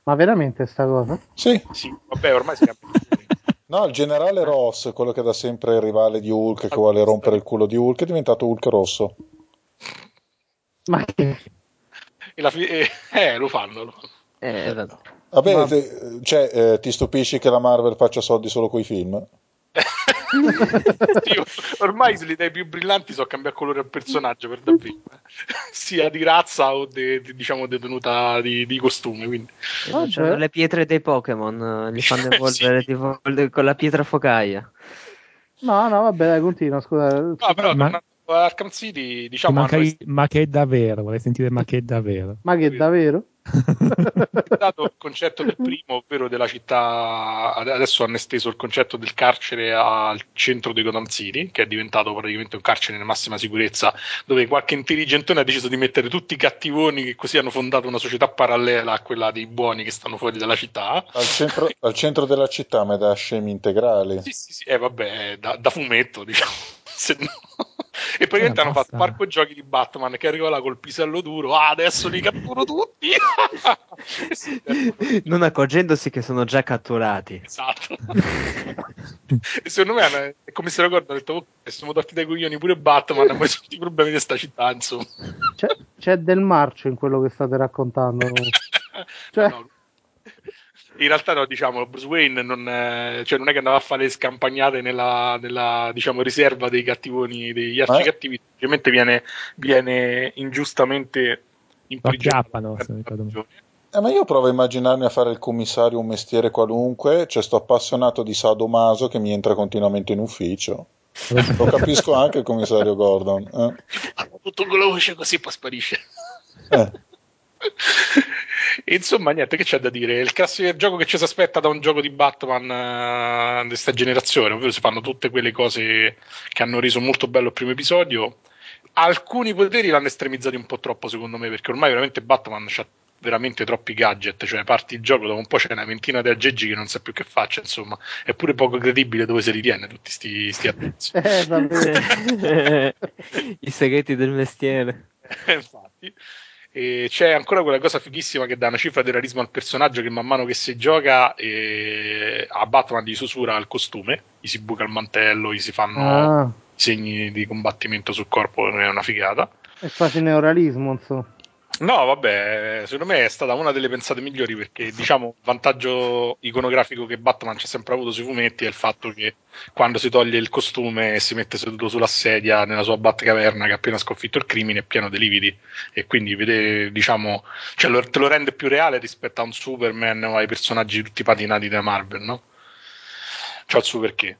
Ma veramente sta cosa? Sì, sì, vabbè, ormai si cambia. no, il generale Ross, quello che da sempre è il rivale di Hulk, che vuole rompere il culo di Hulk, è diventato Hulk rosso. Ma che... E la fi- eh, eh, lo fanno. lo fanno. Eh, vabbè. Vabbè, Ma- te- cioè, eh, ti stupisci che la Marvel faccia soldi solo coi film? *laughs* Io, ormai se le idee più brillanti so cambiare colore al personaggio per davvero, eh. *laughs* sia di razza o de, de- diciamo detenuta di, di costume. Quindi. C'hanno le pietre dei Pokémon, eh, li fanno *laughs* evolvere Sì. tipo con la pietra focaia. No, no, vabbè, dai, continua, scusa. No, però Ma- Arkham City, diciamo, hanno il- ma che è davvero, vorrei sentire ma che è davvero. Ma che davvero? *laughs* dato il concetto del primo, ovvero della città. Adesso hanno esteso il concetto del carcere al centro di Gotham City, che è diventato praticamente un carcere in massima sicurezza, dove qualche intelligentone ha deciso di mettere tutti i cattivoni che così hanno fondato una società parallela a quella dei buoni che stanno fuori dalla città. Al centro, al centro della città, ma da scemi integrali. Sì, sì, sì, eh, vabbè, da, da fumetto, diciamo. *laughs* Se no- E praticamente Eh, hanno fatto parco giochi di Batman che arriva là col pisello duro. Ah, adesso li catturo tutti. *laughs* Non accorgendosi che sono già catturati. esatto. e secondo me è come se ricordano, ho detto, ok, siamo torti dai coglioni pure Batman, ma sono tutti i problemi di sta città, insomma. C'è, c'è del marcio in quello che state raccontando. *laughs* Cioè- No, no. In realtà no, diciamo, Bruce Wayne non, eh, cioè, non è che andava a fare le scampagnate nella, nella, diciamo, riserva dei cattivoni, degli Ma- arcicattivi, semplicemente viene, viene ingiustamente imprigionato. Eh, ma io provo a immaginarmi a fare il commissario un mestiere qualunque, cioè sto appassionato di sadomaso che mi entra continuamente in ufficio. Lo capisco anche il commissario Gordon. eh. *laughs* Tutto con la voce così poi sparisce. Eh. *laughs* Insomma, niente, che c'è da dire? Il classico gioco che ci si aspetta da un gioco di Batman eh, di questa generazione, ovvero si fanno tutte quelle cose che hanno reso molto bello il primo episodio. Alcuni poteri l'hanno estremizzati un po' troppo, secondo me, perché ormai veramente Batman ha veramente troppi gadget, cioè parti il gioco, dopo un po' c'è una ventina di aggeggi che non sa più che faccia, insomma, è pure poco credibile dove si ritiene tutti sti, sti attrezzi. *laughs* Eh. *laughs* I segreti del mestiere. Infatti. E c'è ancora quella cosa fighissima che dà una cifra di realismo al personaggio che man mano che si gioca eh, a Batman gli si usura il costume, gli si buca il mantello, gli si fanno Ah, segni di combattimento sul corpo, è una figata. è quasi neorealismo, insomma. No, vabbè, secondo me è stata una delle pensate migliori perché diciamo il vantaggio iconografico che Batman ci ha sempre avuto sui fumetti è il fatto che quando si toglie il costume e si mette seduto sulla sedia nella sua Batcaverna che ha appena sconfitto il crimine è pieno di lividi e quindi vedere, diciamo, cioè lo- te lo rende più reale rispetto a un Superman o ai personaggi tutti patinati da Marvel, no? C'ha il suo perché.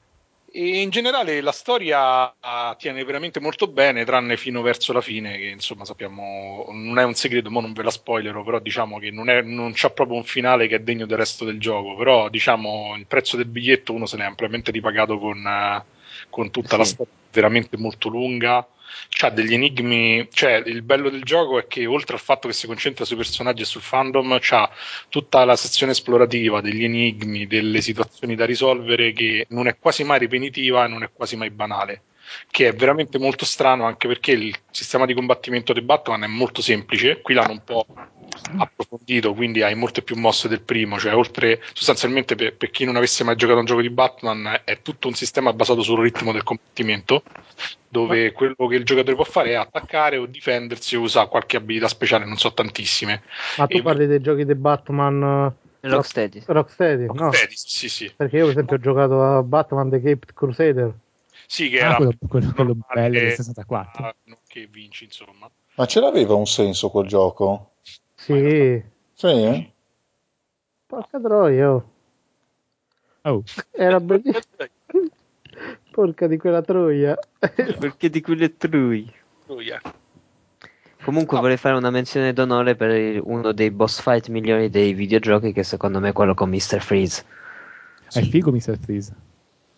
E in generale la storia ah, tiene veramente molto bene, tranne fino verso la fine, che insomma sappiamo, non è un segreto, ma non ve la spoilerò, però diciamo che non, è, non c'ha proprio un finale che è degno del resto del gioco, però diciamo il prezzo del biglietto uno se l'è ampiamente ripagato con, eh, con tutta la Sì. storia veramente molto lunga. C'ha degli enigmi, cioè il bello del gioco è che oltre al fatto che si concentra sui personaggi e sul fandom, c'ha tutta la sezione esplorativa degli enigmi, delle situazioni da risolvere che non è quasi mai ripetitiva e non è quasi mai banale. Che è veramente molto strano anche perché il sistema di combattimento di Batman è molto semplice, qui l'hanno un po' approfondito, quindi hai molte più mosse del primo, cioè oltre sostanzialmente per, per chi non avesse mai giocato a un gioco di Batman è tutto un sistema basato sul ritmo del combattimento, dove quello che il giocatore può fare è attaccare o difendersi o usare qualche abilità speciale, non so tantissime. Ma tu E- parli dei giochi di Batman eh, Rocksteady. Rocksteady, no? Sì, sì. Perché io, per esempio, ho giocato a Batman The Caped Crusader. Sì, che Ah, era quello, quello- quello bello del 64. ah, non che vinci, insomma. Ma ce l'aveva un senso quel gioco? Sì. Sì, eh? Porca troia, oh. Oh, Era bellissimo. *laughs* Porca di quella troia. Perché di quelle trui. Yeah. Comunque No. vorrei fare una menzione d'onore per uno dei boss fight migliori dei videogiochi, che secondo me è quello con Mr. Freeze. è figo Mr. Freeze.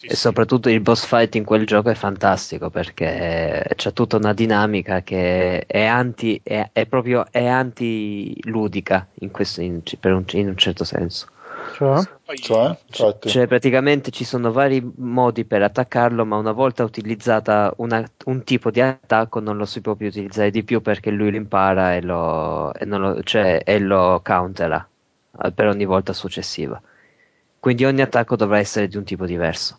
E soprattutto il boss fight in quel gioco è fantastico perché c'è tutta una dinamica che è anti, è, è proprio è anti-ludica in, questo, in, un, in un certo senso. Cioè? Cioè? Infatti. Cioè, praticamente ci sono vari modi per attaccarlo, ma una volta utilizzata una- un tipo di attacco non lo si può più utilizzare di più perché lui lo impara e lo, e non lo, cioè, e lo countera eh, per ogni volta successiva. Quindi ogni attacco dovrà essere di un tipo diverso.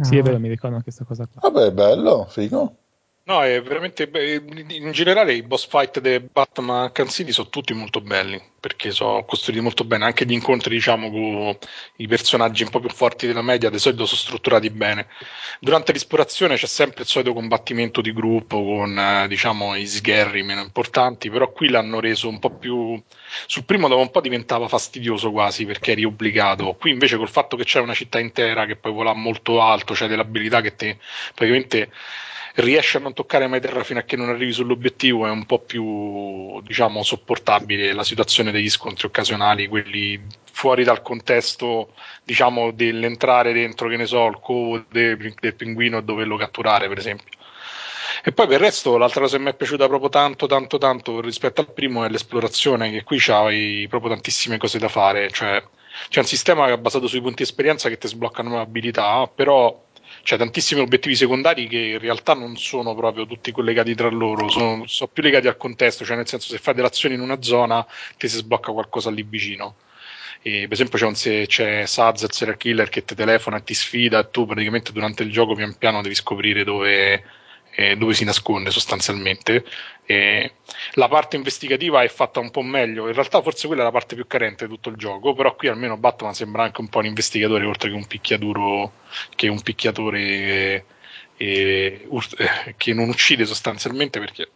Sì, è Ah. vero, mi ricordo anche questa cosa qua. Vabbè, bello, figo. No, è veramente. beh, In generale, i boss fight dei Batman City sono tutti molto belli perché sono costruiti molto bene. Anche gli incontri, diciamo, con i personaggi un po' più forti della media, di solito sono strutturati bene. Durante l'esplorazione c'è sempre il solito combattimento di gruppo con, eh, diciamo, i sgherri meno importanti, però qui l'hanno reso un po' più. Sul primo dopo un po' diventava fastidioso quasi perché eri obbligato. Qui invece col fatto che c'è una città intera che poi vola molto alto, c'è dell'abilità che te praticamente riesci a non toccare mai terra fino a che non arrivi sull'obiettivo, è un po' più diciamo sopportabile la situazione degli scontri occasionali, quelli fuori dal contesto diciamo dell'entrare dentro, che ne so, il covo del, del pinguino e doverlo catturare, per esempio. E poi per il resto l'altra cosa che mi è piaciuta proprio tanto, tanto, tanto rispetto al primo è l'esplorazione, che qui c'hai proprio tantissime cose da fare, cioè c'è un sistema basato sui punti esperienza che ti sbloccano abilità, però c'è tantissimi obiettivi secondari che in realtà non sono proprio tutti collegati tra loro, sono, sono più legati al contesto, cioè nel senso se fai delle azioni in una zona ti si sblocca qualcosa lì vicino. E, per esempio c'è, un, c'è Saz, il serial killer, che ti telefona e ti sfida e tu praticamente durante il gioco pian piano devi scoprire dove, eh, dove si nasconde sostanzialmente. E la parte investigativa è fatta un po' meglio, in realtà forse quella è la parte più carente di tutto il gioco, però qui almeno Batman sembra anche un po' un investigatore oltre che un picchiaduro, che un picchiatore eh, eh, che non uccide sostanzialmente perché...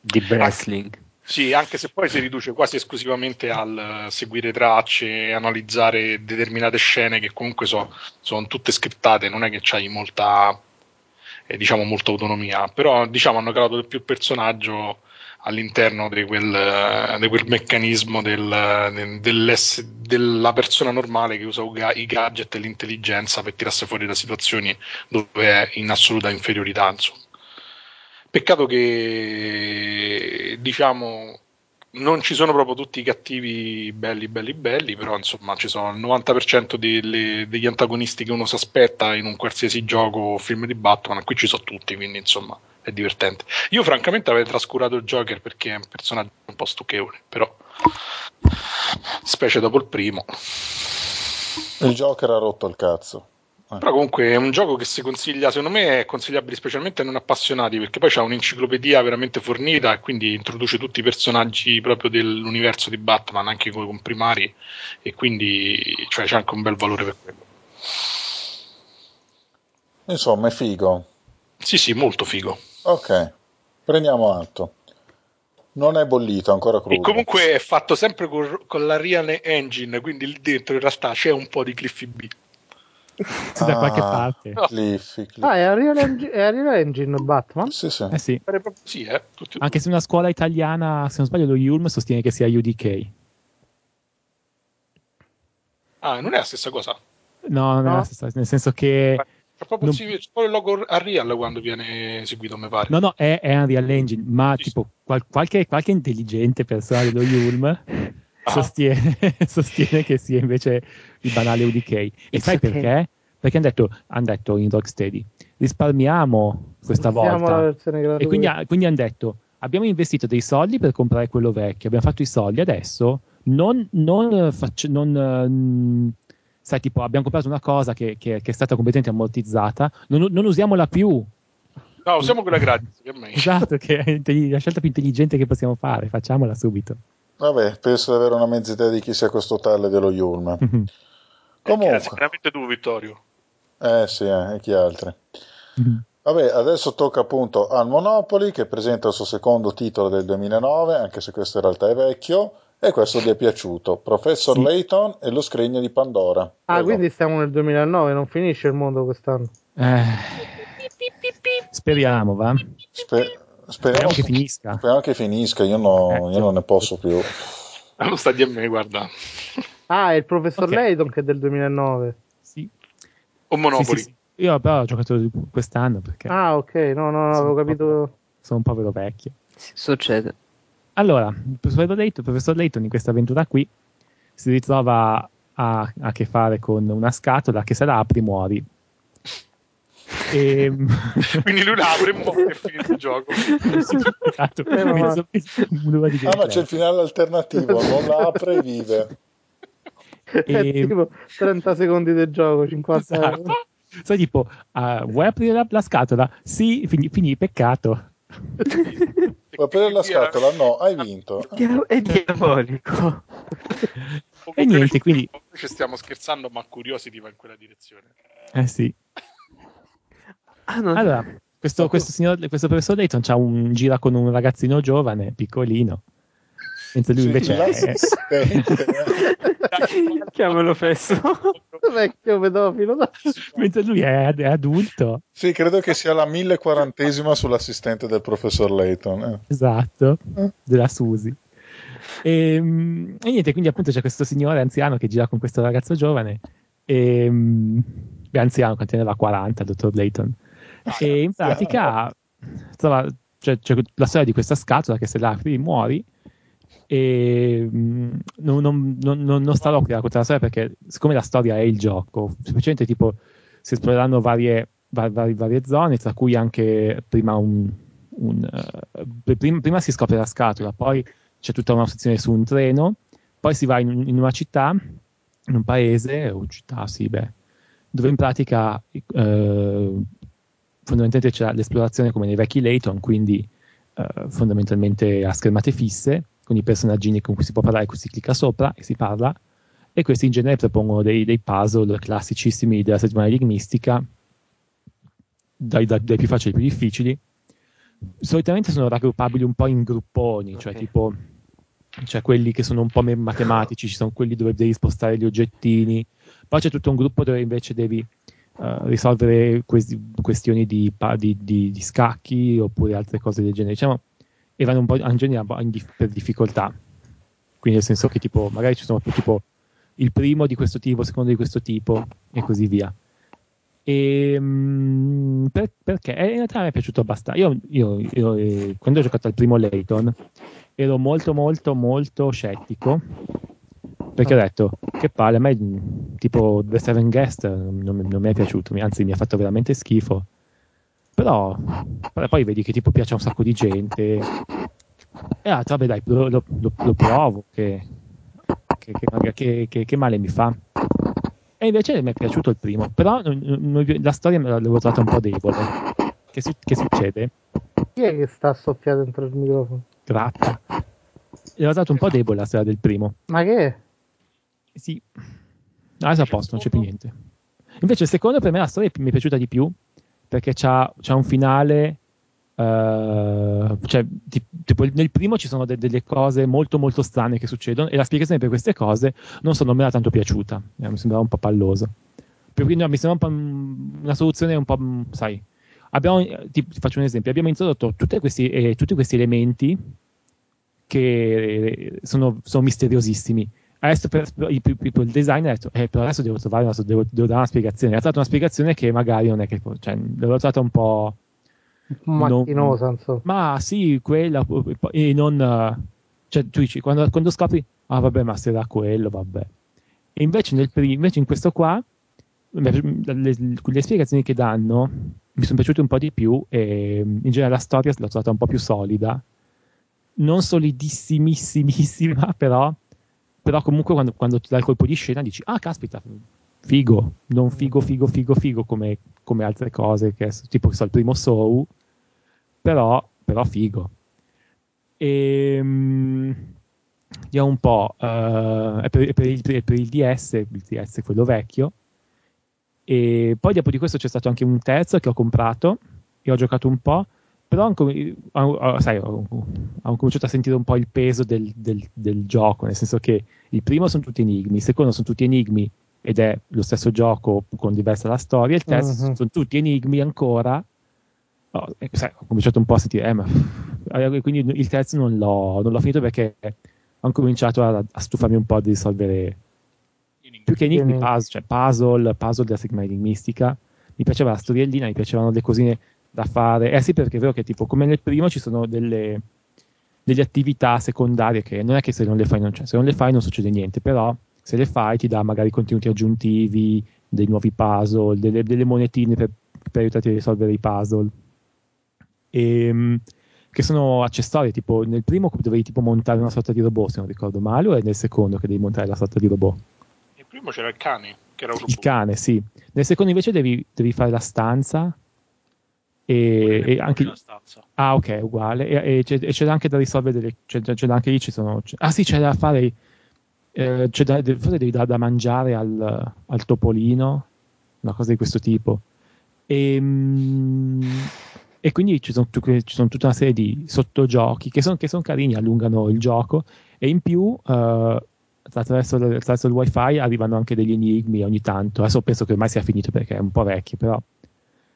Di *coughs* wrestling. Sì, anche se poi si riduce quasi esclusivamente al seguire tracce analizzare determinate scene che comunque so, sono tutte scriptate, non è che c'hai molta, eh, diciamo, molta autonomia, però diciamo hanno creato più personaggio all'interno di quel, di quel meccanismo del, della persona normale che usa i gadget e l'intelligenza per tirarsi fuori da situazioni dove è in assoluta inferiorità. Insomma. Peccato che diciamo non ci sono proprio tutti i cattivi belli, belli, belli, però insomma ci sono il 90% delle, degli antagonisti che uno si aspetta in un qualsiasi gioco o film di Batman, qui ci sono tutti, quindi insomma è divertente. Io francamente avrei trascurato il Joker perché è un personaggio un po' stucchevole, però specie dopo il primo. Il Joker ha rotto il cazzo. Però comunque è un gioco che si consiglia, secondo me è consigliabile specialmente a non appassionati, perché poi c'è un'enciclopedia veramente fornita e quindi introduce tutti i personaggi proprio dell'universo di Batman, anche come comprimari, e quindi cioè, c'è anche un bel valore per quello. Insomma, è figo. Sì, sì, molto figo. Ok, prendiamo atto. Non è bollito, ancora crudo. E comunque è fatto sempre con, con la Real Engine, quindi lì dentro in realtà c'è un po' di Cliffy B. *laughs* da qualche parte. Cliffy, Cliffy. Ah, è Unreal Engine, è Unreal Engine Batman? Sì, sì. Eh sì. Sì, eh. Tutti- Anche se una scuola italiana, se non sbaglio, lo Yulm sostiene che sia UDK. Ah, non è la stessa cosa. No, non è No. la stessa, nel senso che C'è proprio, Non- c'è il logo Unreal quando viene eseguito, mi pare. No, no, è, è Unreal Engine, ma Sì, tipo qual- qualche, qualche intelligente persona dello Yulm *laughs* Ah. sostiene, *laughs* sostiene che sia invece il banale UDK. E It's sai okay. perché? Perché hanno detto, han detto in Rocksteady, risparmiamo questa Siamo volta. E quindi, quindi hanno detto, abbiamo investito dei soldi per comprare quello vecchio, abbiamo fatto i soldi, adesso non, non, faccio- non, mh, sai, tipo, abbiamo comprato una cosa che, che- che è stata completamente ammortizzata, non, non usiamola più. No, usiamo quella gratis. Che è meglio. Esatto, che è la scelta più intelligente che possiamo fare, facciamola subito. Vabbè, penso di avere una mezza idea di chi sia questo tale dello Yulm. Comunque, sicuramente tu, Vittorio. eh sì, eh, e chi altri. Vabbè, adesso tocca appunto al Monopoly che presenta il suo secondo titolo del 2009, anche se questo in realtà è vecchio, e questo gli è piaciuto. Professor Sì. Layton e lo scrigno di Pandora. Ah, Prego. quindi stiamo nel 2009, non finisce il mondo quest'anno. Eh, speriamo, va? Spe- speriamo, Speriamo che finisca. speriamo che finisca, io, no- Ecco. io non ne posso più. Non sta di a me, guarda. Ah, è il professor Ok. Layton che è del 2009. Sì. O Monopoli. Sì, sì, sì. Io però ho giocato quest'anno perché Ah, ok, no, no, no, avevo capito. sono un povero vecchio. Sì, succede. Allora, il professor Layton, il professor Layton in questa avventura qui si ritrova a, a che fare con una scatola che se la apri muori. E... *laughs* Quindi lui la apre e muore e finisce il gioco. Esatto, Eh, ma- un'ora di Ah, ma c'è il finale alternativo, non la apre e vive. *laughs* È E- tipo 30 secondi del gioco, 50 Esatto. Sai tipo, uh, vuoi aprire la, la scatola? Sì, finì, finì peccato. *laughs* Vuoi aprire la scatola? No, hai vinto. È diabolico. E niente, quindi... Ci stiamo scherzando, ma Curiosity va in quella direzione. Eh sì. Ah, non... Allora, questo, questo, signor, questo professor Layton c'ha un, gira con un ragazzino giovane, piccolino. Mentre lui invece è. *laughs* Chiamalo fesso. Vecchio pedofilo. mentre lui è, è adulto. Sì, credo che sia la 1040esima sull'assistente del professor Layton. eh. Esatto, Eh. della Susi. E, mm, e niente, quindi appunto c'è questo signore anziano che gira con questo ragazzo giovane. E, mm, beh, anziano, quanti ne aveva 40, il dottor Layton. E in pratica trova, cioè, c'è la storia di questa scatola che se la apri muori. E mm, non, non, non, non- starò qui a raccontare la storia perché, siccome la storia è il gioco, semplicemente tipo si esploreranno varie, va- vari- varie zone, tra cui anche prima un. un, eh, prima, prima si scopre la scatola, poi c'è tutta una sezione su un treno, poi si va in, in una città, in un paese, o città, sì, beh, dove in pratica eh, fondamentalmente c'è l'esplorazione come nei vecchi Layton, quindi eh, fondamentalmente a schermate fisse, con i personaggini con cui si può parlare, cui si clicca sopra e si parla, e questi in genere propongono dei, dei puzzle classicissimi della settimana enigmistica, dai, dai- dai più facili ai più difficili. Solitamente sono raggruppabili un po' in grupponi, cioè Ok. tipo cioè quelli che sono un po' matematici, ci sono quelli dove devi spostare gli oggettini, poi c'è tutto un gruppo dove invece devi eh, risolvere questi- questioni di, di- di- di scacchi oppure altre cose del genere, diciamo, e vanno un po' in dif- per difficoltà. Quindi nel senso che tipo, magari ci sono più tipo il primo di questo tipo, il secondo di questo tipo e così via. E, mm, per- perché Eh, in realtà mi è piaciuto abbastanza. Io, io- io, eh, quando ho giocato al primo Layton ero molto molto molto scettico perché ho detto che palle, a me tipo The Seven Guest non, mi- non mi è piaciuto, anzi mi ha fatto veramente schifo. Però, poi vedi che tipo piace a un sacco di gente. E ah, vabbè dai, lo, lo- lo- provo, che, che, che, che- male mi fa. E invece mi è piaciuto il primo, però non- non- la storia me l'avevo trovata un po' debole. Che, su- che succede? Chi è che sta a soffiare dentro il microfono? Grazie. L'avevo trovato un po' debole la storia del primo. Ma che Sì, adesso a posto, non c'è più niente. Invece il secondo per me la storia mi è piaciuta di più perché c'ha, c'ha un finale. eh, cioè, ti- tipo, nel primo ci sono de- delle cose molto molto strane che succedono e la spiegazione per queste cose non, so, non me l'ha tanto piaciuta. Eh, mi sembrava un po' palloso. Per cui no, mi sembra un una soluzione un po', mm, sai. Abbiamo, eh, ti, ti faccio un esempio: abbiamo introdotto tutti questi, eh, tutti questi elementi che sono, sono misteriosissimi. Adesso per, il, il- il design ha detto, eh, però adesso devo trovare una, devo, devo dare una spiegazione. Ha dato una spiegazione che magari non è che, cioè, l'ho trovata un po', Macchinosa, insomma. ma sì, quella, e non, cioè, tu dici, quando, quando scopri, ah vabbè, ma era quello, vabbè. E invece, nel, pri- invece in questo qua, le, le- spiegazioni che danno mi sono piaciute un po' di più e in genere la storia l'ho trovata un po' più solida non solidissimissima *laughs* però, però comunque quando, quando ti dà il colpo di scena dici ah caspita figo non figo figo figo figo come, come altre cose che tipo che so il primo Soul però, però figo. E vediamo un po' eh, è per, è per il, è per il DS il DS quello vecchio e poi dopo di questo c'è stato anche un terzo che ho comprato e ho giocato un po', però ho- ho- sai, ho, ho cominciato a sentire un po' il peso del, del- del gioco, nel senso che il primo sono tutti enigmi, il secondo sono tutti enigmi ed è lo stesso gioco con diversa la storia, il terzo Mhm. sono tutti enigmi ancora. Oh, e, sai, ho cominciato un po' a sentire, eh, ma eh, quindi il terzo non l'ho, non l'ho finito perché ho cominciato a, a stufarmi un po' di risolvere più che enigmi, Enigmi. puzzle, cioè puzzle, puzzle della settimana enigmistica. Mi piaceva la storiellina, mi piacevano le cosine da fare. Eh sì, perché è vero che tipo come nel primo ci sono delle, delle attività secondarie che non è che se non le fai non c'è, se non le fai non succede niente, però se le fai ti dà magari contenuti aggiuntivi, dei nuovi puzzle, delle, delle monetine per, per aiutarti a risolvere i puzzle. Ehm, che sono accessori, tipo nel primo dovevi tipo montare una sorta di robot, se non ricordo male, o è nel secondo che devi montare la sorta di robot? E primo c'era il cane, che era un Il robot. cane, sì. Nel secondo invece devi, devi fare la stanza. E, e anche. Ah, ok, uguale. E, e c'è, e c'è anche da risolvere. C'è, c'è anche lì ci sono. ah, sì, c'è da fare. eh, c'è da, forse devi dare da mangiare al, al topolino, una cosa di questo tipo. E, mm, e quindi ci sono, ci sono tutta una serie di sottogiochi che sono che son carini, allungano il gioco. E in più, eh, attraverso, attraverso il wifi arrivano anche degli enigmi ogni tanto. Adesso penso che ormai sia finito perché è un po' vecchio, però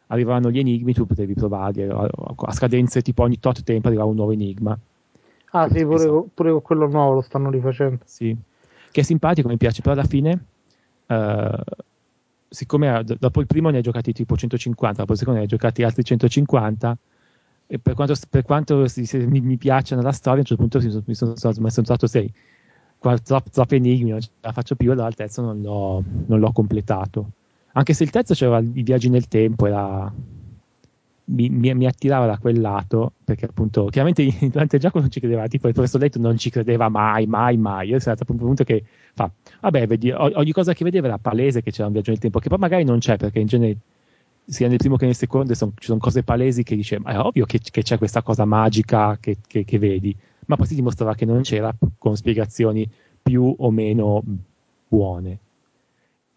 arrivavano gli enigmi, tu potevi provarli a, a scadenze tipo ogni tot tempo arrivava un nuovo enigma. Ah sì, pure, Esatto. pure quello nuovo lo stanno rifacendo. Sì. Che è simpatico, mi piace, però alla fine, eh, siccome eh, dopo il primo ne hai giocati tipo 150, dopo il secondo ne hai giocati altri 150, e per quanto, per quanto si- si- mi, mi piacciono la storia, a un certo punto mi sono, mi sono, mi sono trovato sei, qua- troppi, enigmi, non ce la faccio più, allora il terzo non l'ho, non l'ho completato. Anche se il terzo c'era i viaggi nel tempo, era, mi, mi- mi attirava da quel lato, perché appunto, chiaramente *laughs* durante il gioco non ci credeva, tipo il professor Letto non ci credeva mai, mai, mai. Io sono stato a un punto che fa, vabbè, vedi, ogni cosa che vedeva era palese che c'era un viaggio nel tempo, che poi magari non c'è, perché in genere sia nel primo che nel secondo son- ci sono cose palesi che dice, ma è ovvio che, che c'è questa cosa magica che, che- che vedi, ma poi si dimostrava che non c'era con spiegazioni più o meno buone.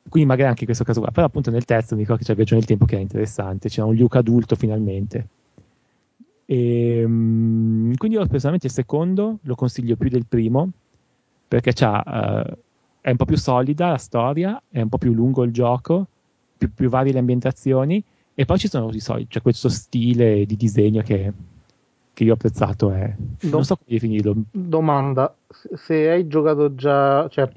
Quindi magari anche in questo caso qua, però appunto nel terzo mi ricordo che c'è il viaggio nel tempo che era interessante, c'era un Luke adulto finalmente. E, mm, quindi io personalmente il secondo lo consiglio più del primo, perché eh, è un po' più solida la storia, è un po' più lungo il gioco, più, più varie le ambientazioni, e poi ci sono i soliti, c'è questo stile di disegno che, che io ho apprezzato, è, non so come definirlo, Domanda, se- se hai giocato già, cioè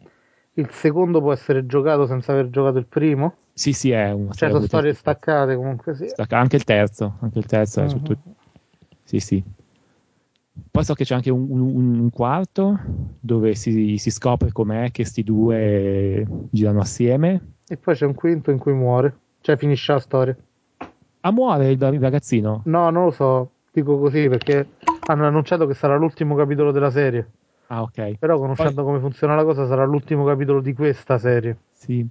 il secondo può essere giocato senza aver giocato il primo? sì sì è una Cioè sono storie staccate comunque sì. Stacca- anche il terzo, anche il terzo è Mhm. tutto. Sì, sì. Poi so che c'è anche un, un- un quarto dove si, si scopre com'è che sti due girano assieme. E poi c'è un quinto in cui muore, cioè finisce la storia. Ah, muore il ragazzino? No, non lo so, dico così perché hanno annunciato che sarà l'ultimo capitolo della serie. Ah, ok. Però conoscendo come funziona la cosa sarà l'ultimo capitolo di questa serie. Sì.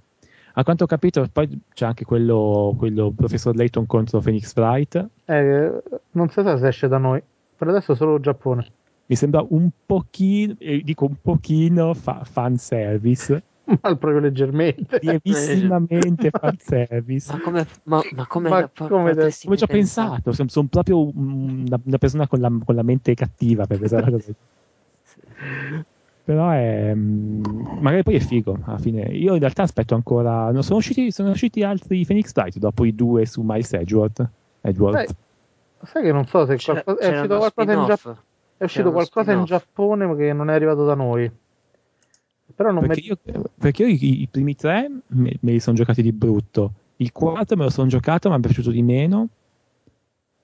A quanto ho capito, poi c'è anche quello, quello Professor Layton contro Phoenix Wright. Eh, non si sa se esce da noi. Per adesso solo Giappone. Mi sembra un pochino, eh, dico un pochino fa, fan service, *laughs* Ma proprio leggermente. lievissimamente *laughs* fan service. Ma come, ma, ma come, Ma po- come ci ho pensare? pensato, sono, sono proprio un- una, una persona con la, con la mente cattiva per questa cosa. Però è. mm, magari poi è figo alla fine. Io in realtà aspetto ancora. Non sono usciti, sono usciti altri Phoenix Wright dopo i due su Miles Edgeworth. Edgeworth. Sai, sai che non so se C'era- qualcosa- è c'era uscito uno qualcosa in, Gia- spin-off. è uscito qualcosa in. Giappone ma che non è arrivato da noi. Però non perché, mi... io, perché io i, i primi tre me, me li sono giocati di brutto. Il quarto me lo sono giocato, ma mi è piaciuto di meno.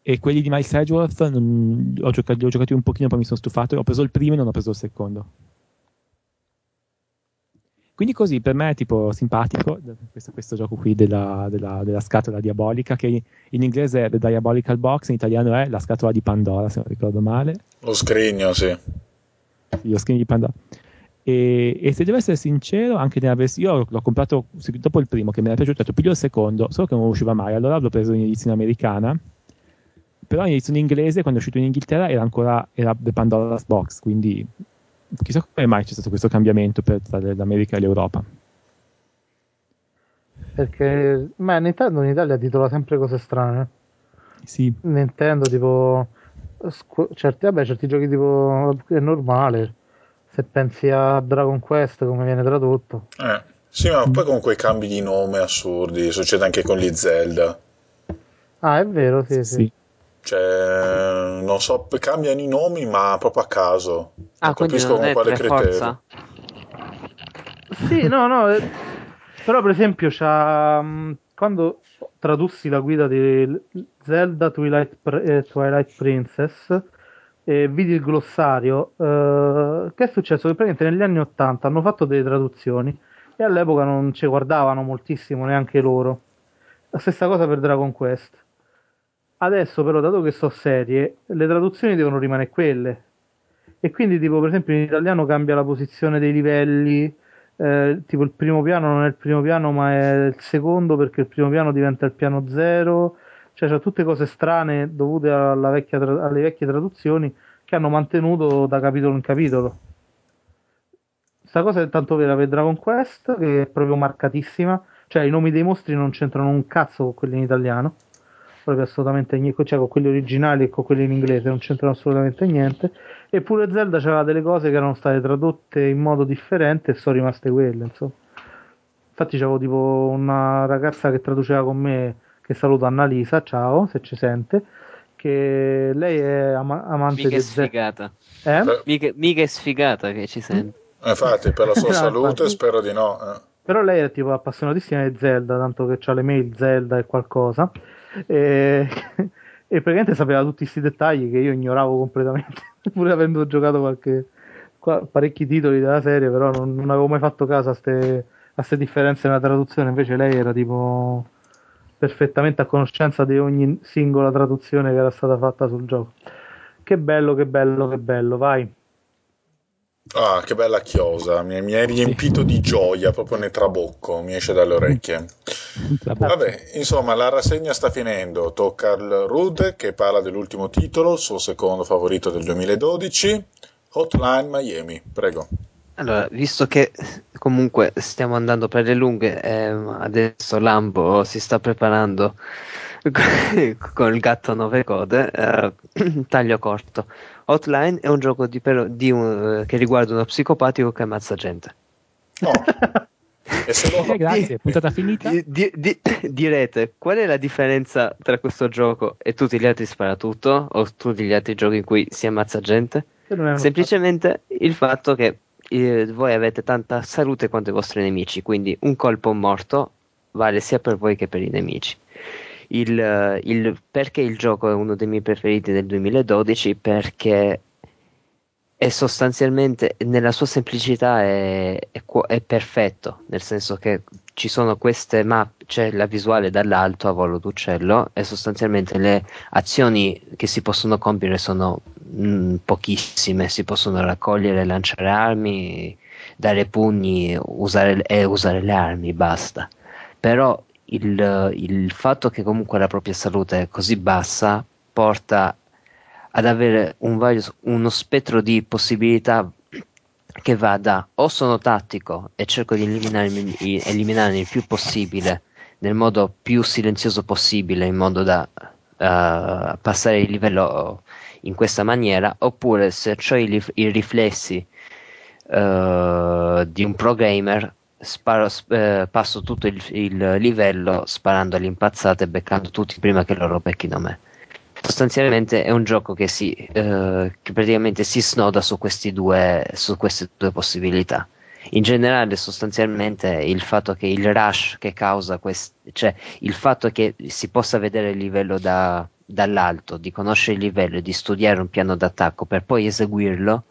E quelli di Miles Edgeworth non- ho giocato, li ho giocati un pochino, poi mi sono stufato. Ho preso il primo e non ho preso il secondo. Quindi così per me è tipo simpatico questo, questo gioco qui della, della- della scatola diabolica che in inglese è The Diabolical Box, in italiano è la scatola di Pandora se non ricordo male. Lo scrigno, sì. Sì, lo skin di Pandora. E, e se devo essere sincero, anche nella versione, io l'ho comprato dopo il primo che mi era piaciuto, ho detto piglio il secondo, solo che non usciva mai, allora l'ho preso in edizione americana, però in edizione inglese, quando è uscito in Inghilterra, era ancora era The Pandora's Box, quindi chissà come mai c'è stato questo cambiamento per, tra l'America e l'Europa. Perché ma Nintendo in Italia titola sempre cose strane. Sì, Nintendo tipo scu- certi, vabbè, certi giochi tipo è normale. Se pensi a Dragon Quest come viene tradotto. Eh, Sì, ma poi con quei cambi di nome assurdi, succede anche con gli Zelda. Ah, è vero, sì, sì. sì. Cioè, non so, cambiano i nomi, ma proprio a caso. Ah, non capisco non con è quale per criterio. forza? Sì, no, no, eh, però per esempio c'ha, mh, quando tradussi la guida di Zelda Twilight, eh, Twilight Princess e vidi il glossario, eh, che è successo? Che praticamente negli anni 80 hanno fatto delle traduzioni e all'epoca non ci guardavano moltissimo neanche loro. La stessa cosa per Dragon Quest. Adesso però, dato che so serie, le traduzioni devono rimanere quelle. E quindi, tipo, per esempio, in italiano cambia la posizione dei livelli, eh, tipo il primo piano non è il primo piano ma è il secondo perché il primo piano diventa il piano zero, cioè c'è tutte cose strane dovute vecchia, alle vecchie traduzioni che hanno mantenuto da capitolo in capitolo. Questa cosa è tanto vera per Dragon Quest che è proprio marcatissima, cioè i nomi dei mostri non c'entrano un cazzo con quelli in italiano proprio assolutamente niente, cioè con quelli originali e con quelli in inglese non c'entrano assolutamente niente. Eppure Zelda c'aveva delle cose che erano state tradotte in modo differente e sono rimaste quelle, insomma. Infatti c'avevo tipo una ragazza che traduceva con me, che saluto Annalisa, ciao, se ci sente, che lei è ama- amante mica di sfigata. Eh? Mica, mica è sfigata che ci sente. Infatti, per la sua *laughs* salute spero di no. Eh. Però lei è tipo appassionatissima di Zelda, tanto che ha le mail Zelda e qualcosa. E, *laughs* e praticamente sapeva tutti questi dettagli che io ignoravo completamente, *laughs* pur avendo giocato qualche, parecchi titoli della serie, però non, non avevo mai fatto caso a queste differenze nella traduzione. Invece lei era tipo perfettamente a conoscenza di ogni singola traduzione che era stata fatta sul gioco. Che bello, che bello, che bello, vai. Ah, che bella chiosa, mi, mi hai riempito di gioia proprio nel trabocco, mi esce dalle orecchie. Vabbè, insomma, la rassegna sta finendo. Tocca al Rude che parla dell'ultimo titolo, il suo secondo favorito del 2012, Hotline Miami. Prego. Allora, visto che comunque stiamo andando per le lunghe, eh, adesso Lambo si sta preparando *laughs* con il gatto a nove code, eh, *clears throat* taglio corto. Hotline è un gioco di, per, di un, che riguarda uno psicopatico che ammazza gente. No. e secondo... *laughs* eh, grazie, puntata finita. Di, di, direte, qual è la differenza tra questo gioco e tutti gli altri sparatutto o tutti gli altri giochi in cui si ammazza gente? Semplicemente fatto. il fatto che eh, voi avete tanta salute quanto i vostri nemici, quindi un colpo morto vale sia per voi che per i nemici il, il, perché il gioco è uno dei miei preferiti del 2012 perché è sostanzialmente nella sua semplicità è, è, è, perfetto nel senso che ci sono queste mappe c'è la visuale dall'alto a volo d'uccello e sostanzialmente le azioni che si possono compiere sono mh, mm, pochissime. Si possono raccogliere lanciare armi dare pugni usare, e usare le armi basta. Però il, il fatto che comunque la propria salute è così bassa porta ad avere un vario, uno spettro di possibilità che va da o sono tattico e cerco di eliminarmi, il più possibile nel modo più silenzioso possibile in modo da uh, passare il livello in questa maniera oppure se ho i, i riflessi uh, di un pro gamer sparo, eh, passo tutto il, il, livello sparando all'impazzata e beccando tutti prima che loro becchino me. Sostanzialmente è un gioco che, si, eh, che praticamente si snoda su, due, su queste due possibilità. In generale, sostanzialmente, il fatto che il rush che causa quest- cioè il fatto che si possa vedere il livello da, dall'alto, di conoscere il livello e di studiare un piano d'attacco per poi eseguirlo,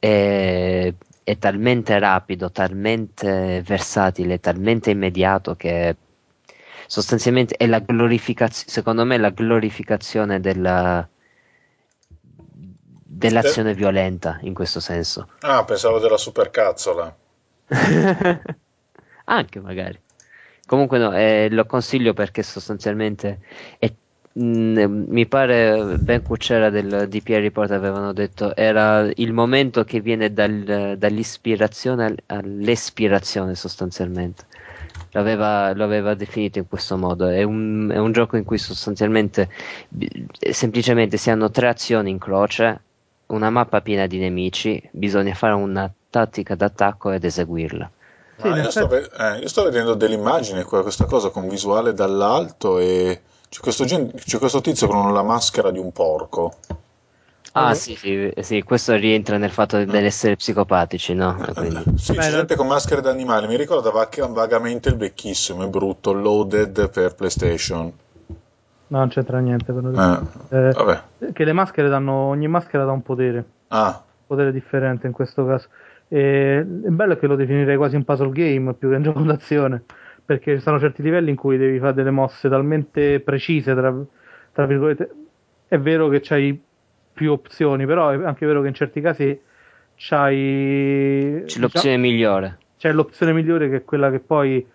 è, è talmente rapido, talmente versatile, talmente immediato che sostanzialmente è la glorificazione, secondo me, la glorificazione della, dell'azione eh. violenta in questo senso. Ah, pensavo della supercazzola. *laughs* Anche magari. Comunque no, eh, lo consiglio perché sostanzialmente è Mm, mi pare Ben Cucera del DP Report avevano detto era il momento che viene dal, dall'ispirazione all'espirazione sostanzialmente. Lo aveva, lo aveva, definito in questo modo. È un, è un, gioco in cui sostanzialmente semplicemente si hanno tre azioni in croce una mappa piena di nemici bisogna fare una tattica d'attacco ed eseguirla. Sì, io, sto ve- eh, io, sto vedendo delle immagini qua, questa cosa con visuale dall'alto e c'è questo, gen- c'è questo tizio con la maschera di un porco. Ah, sì, sì, sì, questo rientra nel fatto dell'essere psicopatici, no? Quindi... Sì, Beh, c'è gente con maschere d'animale. Mi ricorda vagamente il vecchissimo e brutto Loaded per PlayStation. No, non c'entra niente. Però. Eh, eh, che le maschere danno. Ogni maschera dà un potere. Ah. Un potere differente in questo caso. E, è bello che lo definirei quasi un puzzle game più che un gioco d'azione perché ci sono certi livelli in cui devi fare delle mosse talmente precise, tra, tra virgolette. È vero che c'hai più opzioni, però è anche vero che in certi casi c'hai... C'è l'opzione diciamo, migliore. c'è l'opzione migliore che è quella che poi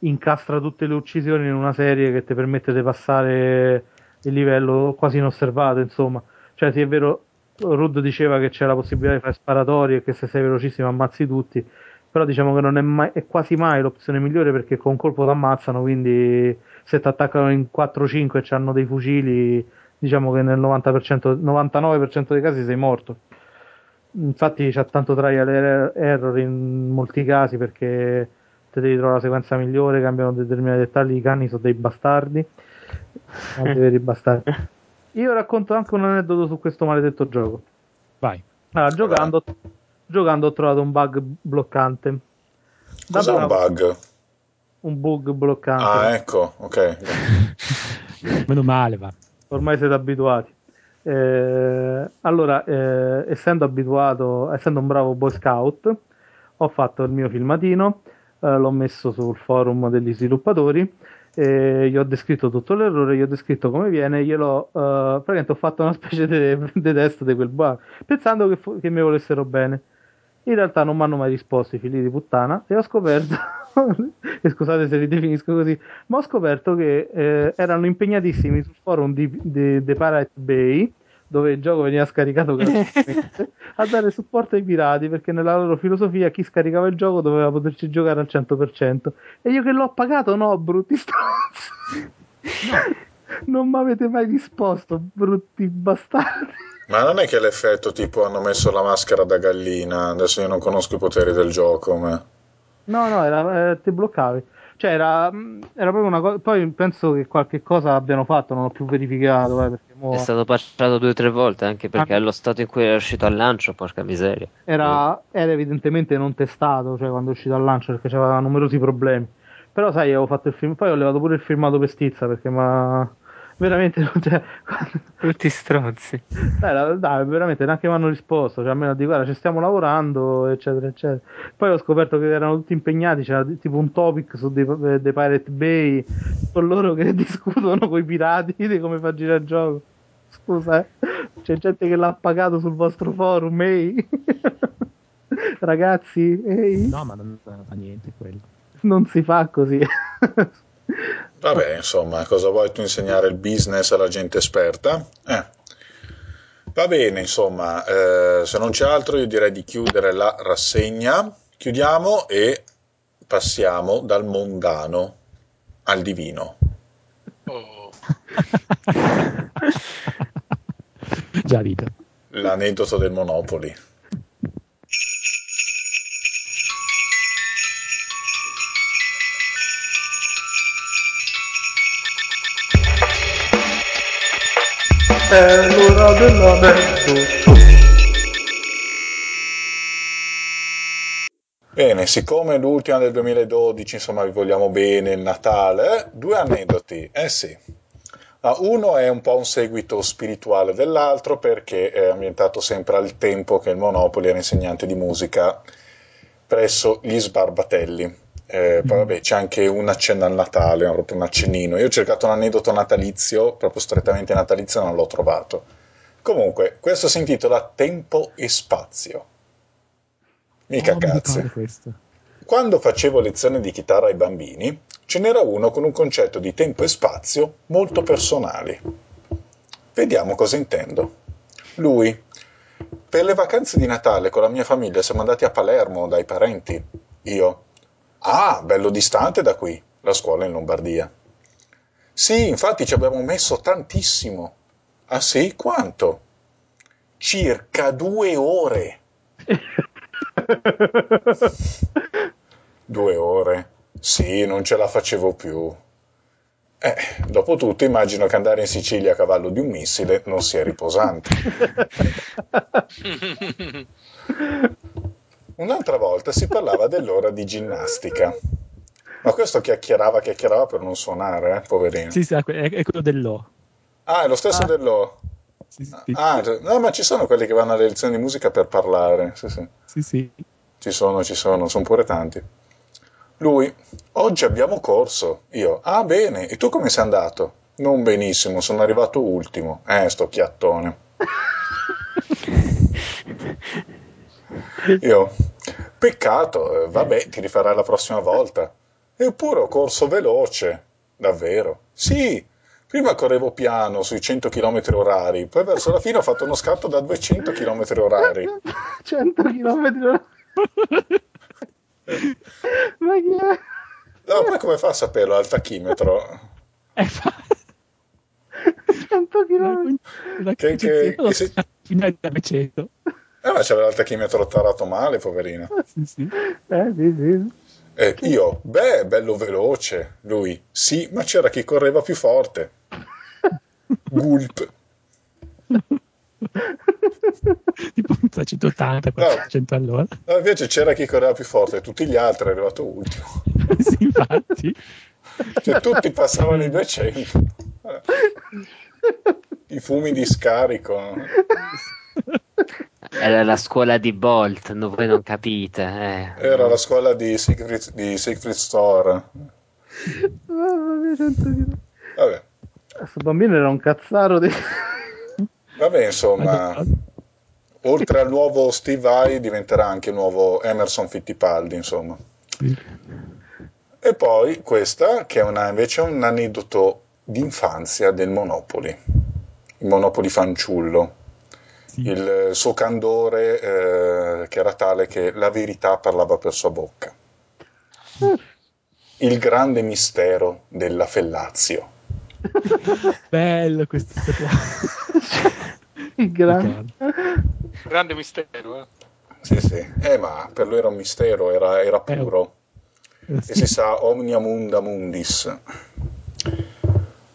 incastra tutte le uccisioni in una serie che ti permette di passare il livello quasi inosservato, insomma. Cioè, sì, è vero, Rud diceva che c'è la possibilità di fare sparatori e che se sei velocissimo ammazzi tutti, però diciamo che non è, mai, è quasi mai l'opzione migliore perché con un colpo ti ammazzano, quindi se ti attaccano in 4-5 e hanno dei fucili, diciamo che nel 90%, 99% dei casi sei morto. Infatti c'è tanto trial error in molti casi perché te devi trovare la sequenza migliore, cambiano determinati dettagli, i cani sono dei bastardi, *laughs* dei veri bastardi. Io racconto anche un aneddoto su questo maledetto gioco. Vai. Allora, giocando, giocando ho trovato un bug bloccante. Da Cos'è un bravo- bug? Un bug bloccante. Ah, ecco, ok. *laughs* Meno male, va. Ormai siete abituati. Eh, allora, eh, essendo abituato, essendo un bravo boy scout, ho fatto il mio filmatino, eh, l'ho messo sul forum degli sviluppatori, e gli ho descritto tutto l'errore, gli ho descritto come viene, glielo, eh, praticamente ho fatto una specie *laughs* di test di quel bug, pensando che, fu- che mi volessero bene. In realtà non mi hanno mai risposto i figli di puttana e ho scoperto, *laughs* e scusate se li definisco così, ma ho scoperto che eh, erano impegnatissimi sul forum di, di, di Pirate Bay, dove il gioco veniva scaricato gratuitamente, *laughs* a dare supporto ai pirati perché nella loro filosofia chi scaricava il gioco doveva poterci giocare al 100%. E io che l'ho pagato, no, brutti stronzi. *laughs* Non mi avete mai risposto, brutti bastardi. Ma non è che l'effetto tipo hanno messo la maschera da gallina, adesso io non conosco i poteri del gioco, ma... No, no, era, eh, ti bloccavi. Cioè, era, mh, era proprio una cosa. Poi penso che qualche cosa abbiano fatto, non ho più verificato. Eh, perché mo È stato patchato due o tre volte anche perché Ah. allo stato in cui era uscito al lancio, porca miseria. era, era evidentemente non testato, cioè quando è uscito al lancio, perché c'aveva numerosi problemi. Però, sai, avevo fatto il film. Poi ho levato pure il filmato per stizza perché ma veramente non *laughs* cioè, Tutti stronzi. dai, la- dai, veramente neanche mi hanno risposto. Cioè, almeno di guarda, ci stiamo lavorando, eccetera, eccetera. Poi ho scoperto che erano tutti impegnati. C'era tipo un topic su dei, dei Pirate Bay con loro che *laughs* discutono con i pirati di come fa girare il gioco. Scusa, eh. c'è gente che l'ha pagato sul vostro forum, ehi. *laughs* Ragazzi, ehi, No, ma non fa niente quello. non si fa così. Vabbè, insomma, cosa vuoi tu insegnare il business alla gente esperta? Eh. Va bene, insomma, eh, se non c'è altro io direi di chiudere la rassegna. Chiudiamo e passiamo dal mondano al divino. Oh. *laughs* Già rido. L'aneddoto del Monopoli. È l'ora dell'aneddoto. Bene, siccome è l'ultima del 2012, insomma, vi vogliamo bene il Natale, eh, due aneddoti. Eh sì. Ah, uno è un po' un seguito spirituale dell'altro perché è ambientato sempre al tempo che il Monopoli era insegnante di musica presso gli Sbarbatelli. Eh, poi vabbè, c'è anche un accenno al Natale, proprio un accennino. Io ho cercato un aneddoto natalizio, proprio strettamente natalizio, non l'ho trovato. Comunque, questo si intitola Tempo e Spazio. Mica Oh, cazzo. Quando facevo lezioni di chitarra ai bambini, ce n'era uno con un concetto di tempo e spazio molto personali. Vediamo cosa intendo. Lui. Per le vacanze di Natale con la mia famiglia siamo andati a Palermo dai parenti. Io. Ah, bello distante da qui. La scuola in Lombardia. Sì, infatti ci abbiamo messo tantissimo. Ah sì? Quanto? Circa due ore. *laughs* Due ore. Sì, non ce la facevo più. Eh, dopotutto immagino che andare in Sicilia a cavallo di un missile non sia riposante. *laughs* Un'altra volta si parlava dell'ora di ginnastica. Ma questo chiacchierava, chiacchierava per non suonare, eh, poverino. Sì, sì, è, quello dell'O. Ah, è lo stesso Ah. dell'O. Sì, sì, Ah, no, ma ci sono quelli che vanno alle lezioni di musica per parlare. Sì, sì. sì, sì. Ci sono, ci sono, sono pure tanti. Lui, oggi abbiamo corso. Io, ah bene, e tu come sei andato? Non benissimo, sono arrivato ultimo. Eh, sto chiattone. *laughs* Io, Peccato, eh, vabbè, ti rifarai la prossima volta. Eppure ho corso veloce, davvero. Sì, prima correvo piano sui 100 km orari, poi verso la fine ho fatto uno scatto da 200 km orari. *laughs* 100 km *laughs* Ma chi è? No, poi come fa a saperlo al tachimetro? Eh, fa... *laughs* 100 km. Che- che- che fino al 900. Eh, ma c'aveva il tachimetro tarato male, poverina. Sì, sì. Eh, sì, sì. E io, beh, bello veloce. Lui, sì, ma c'era chi correva più forte. Gulp. *laughs* tipo a 180, 400 all'ora. No, invece c'era chi correva più forte, tutti gli altri è arrivato ultimo. *laughs* sì, infatti. Cioè, tutti passavano i 200. *laughs* I fumi di scarico. Era la scuola di Bolt, no, voi non capite. eh. Era la scuola di Siegfried, di Siegfried Store. Mamma mia, 100 km. Vabbè, Questo bambino era un cazzaro di... vabbè insomma, *laughs* oltre al nuovo Steve Vai diventerà anche il nuovo Emerson Fittipaldi, insomma. E poi questa, che è una, invece un aneddoto d'infanzia del Monopoli, il Monopoli fanciullo. Sì. Il suo candore, eh, che era tale che la verità parlava per sua bocca. Il grande mistero della Fellazio. *laughs* Bello questo Il grande... Grande mistero, eh. Sì, sì. Eh, ma per lui era un mistero, era, era puro. E si sa, omnia munda mundis.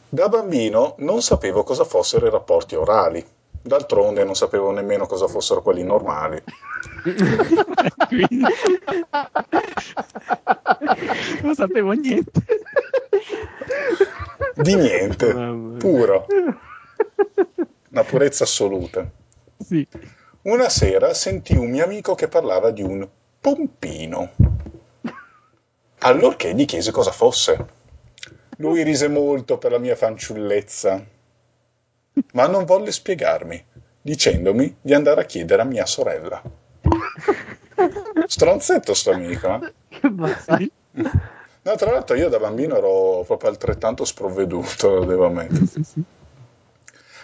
Da bambino non sapevo cosa fossero i rapporti orali. D'altronde non sapevo nemmeno cosa fossero quelli normali. Quindi... non sapevo niente. Di niente, puro. Una purezza assoluta. Sì. Una sera sentii un mio amico che parlava di un pompino. Allorché gli chiese cosa fosse. Lui rise molto per la mia fanciullezza, ma non volle spiegarmi, dicendomi di andare a chiedere a mia sorella. Stronzetto sto amico, eh? No, tra l'altro io da bambino ero proprio altrettanto sprovveduto, devo ammettere.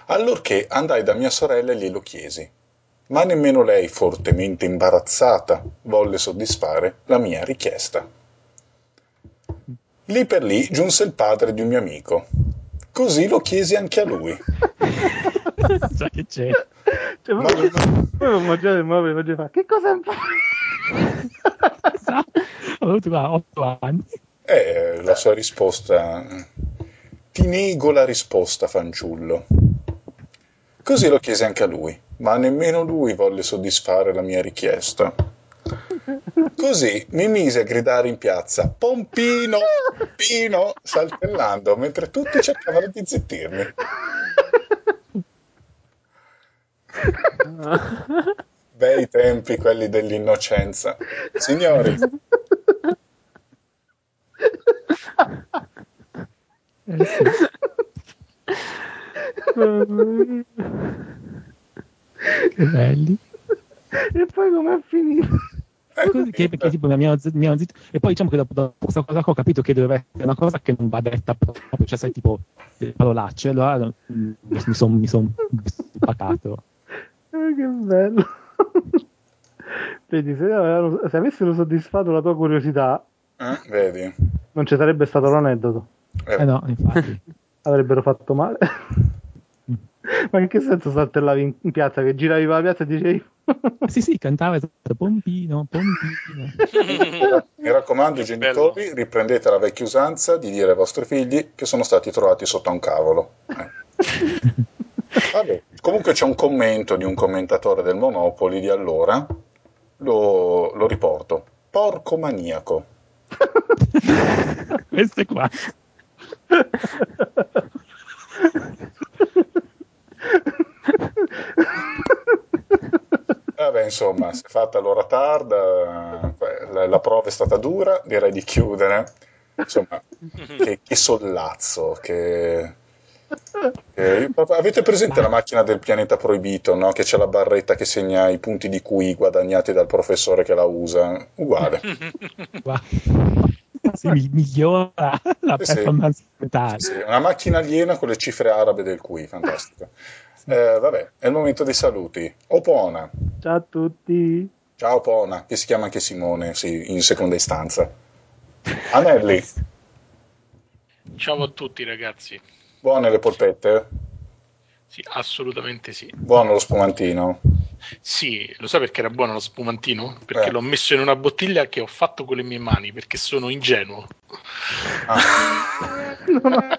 Allorché andai da mia sorella e glielo chiesi, ma nemmeno lei, fortemente imbarazzata, volle soddisfare la mia richiesta. Lì per lì giunse il padre di un mio amico. Così lo chiesi anche a lui. Già che c'è. Cioè, Ma- poi poi ho mangiato il mobile e fa che cosa fai? Esatto. Ho avuto 8 anni. E la sua risposta... Ti nego la risposta, fanciullo. Così lo chiesi anche a lui, ma nemmeno lui volle soddisfare la mia richiesta. Così mi mise a gridare in piazza Pompino, Pompino, saltellando, mentre tutti cercavano di zittirmi. Bei tempi quelli dell'innocenza. Signori, Eh, sì. Che belli. E poi com'è finito? Eh, Così che, perché tipo mi hanno, mi hanno zitto e poi diciamo che dopo, dopo questa cosa ho capito che doveva essere una cosa che non va detta proprio cioè sai tipo parolacce allora mm, mi sono mi son spaccato Eh, che bello. Vedi, se, avevano- se avessero soddisfatto la tua curiosità, eh, vedi? non ci sarebbe stato l'aneddoto. eh no infatti *laughs* Avrebbero fatto male. Ma in che senso saltellavi in, piazza? Che giravi per la piazza e dicevi... sì sì cantava esatto Pompino Pompino *laughs* Mi raccomando, genitori, riprendete la vecchia usanza di dire ai vostri figli che sono stati trovati sotto un cavolo. *laughs* Eh. Vabbè, comunque c'è un commento di un commentatore del Monopoli di allora, lo, lo riporto. Porco maniaco. *laughs* queste qua Vabbè, insomma, si è fatta l'ora tarda, la, prova è stata dura, direi di chiudere. Insomma, che, che sollazzo, che, Eh, avete presente la macchina del pianeta proibito, no? Che c'è la barretta che segna i punti di cui guadagnati dal professore che la usa? Uguale. Si mi- migliora *laughs* la Sì, sì. performance mentale. Sì, una macchina aliena con le cifre arabe del qui, fantastico. Eh, vabbè, è il momento dei saluti. Opona, Ciao a tutti. ciao Opona, che si chiama anche Simone, sì, in seconda istanza. Anelli, Ciao a tutti ragazzi. buone le polpette? Sì, assolutamente sì. Buono lo spumantino? Sì, lo sai perché era buono lo spumantino? Perché Eh. l'ho messo in una bottiglia che ho fatto con le mie mani, perché sono ingenuo. Ah, *laughs* Non ho-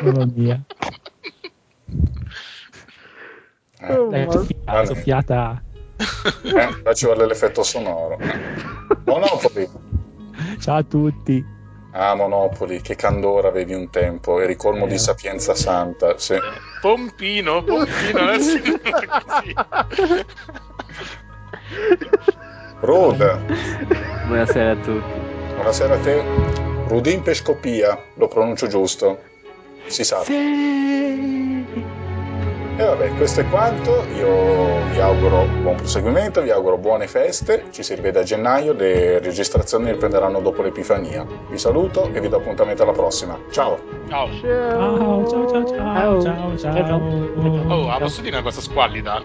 Mamma mia. eh, Oh, Dai, ma- soffiata, eh, qua ci vuole l'effetto sonoro. *laughs* Monopoli. Ciao a tutti. Ah, Monopoli, che candore avevi un tempo, eri colmo di Eh. sapienza santa. Sì. Pompino, pompino, adesso non è così. Rude, Buonasera a tutti. buonasera a te. Rudin Pescopia, lo pronuncio giusto? Si sa. E vabbè, questo è quanto. Io vi auguro buon proseguimento, vi auguro buone feste. Ci si rivede a gennaio. Le registrazioni riprenderanno dopo l'Epifania. Vi saluto e vi do appuntamento alla prossima. Ciao! Ciao. Ciao, ciao, ciao, ciao, ciao, ciao. Oh, ah, posso dire una cosa squallida?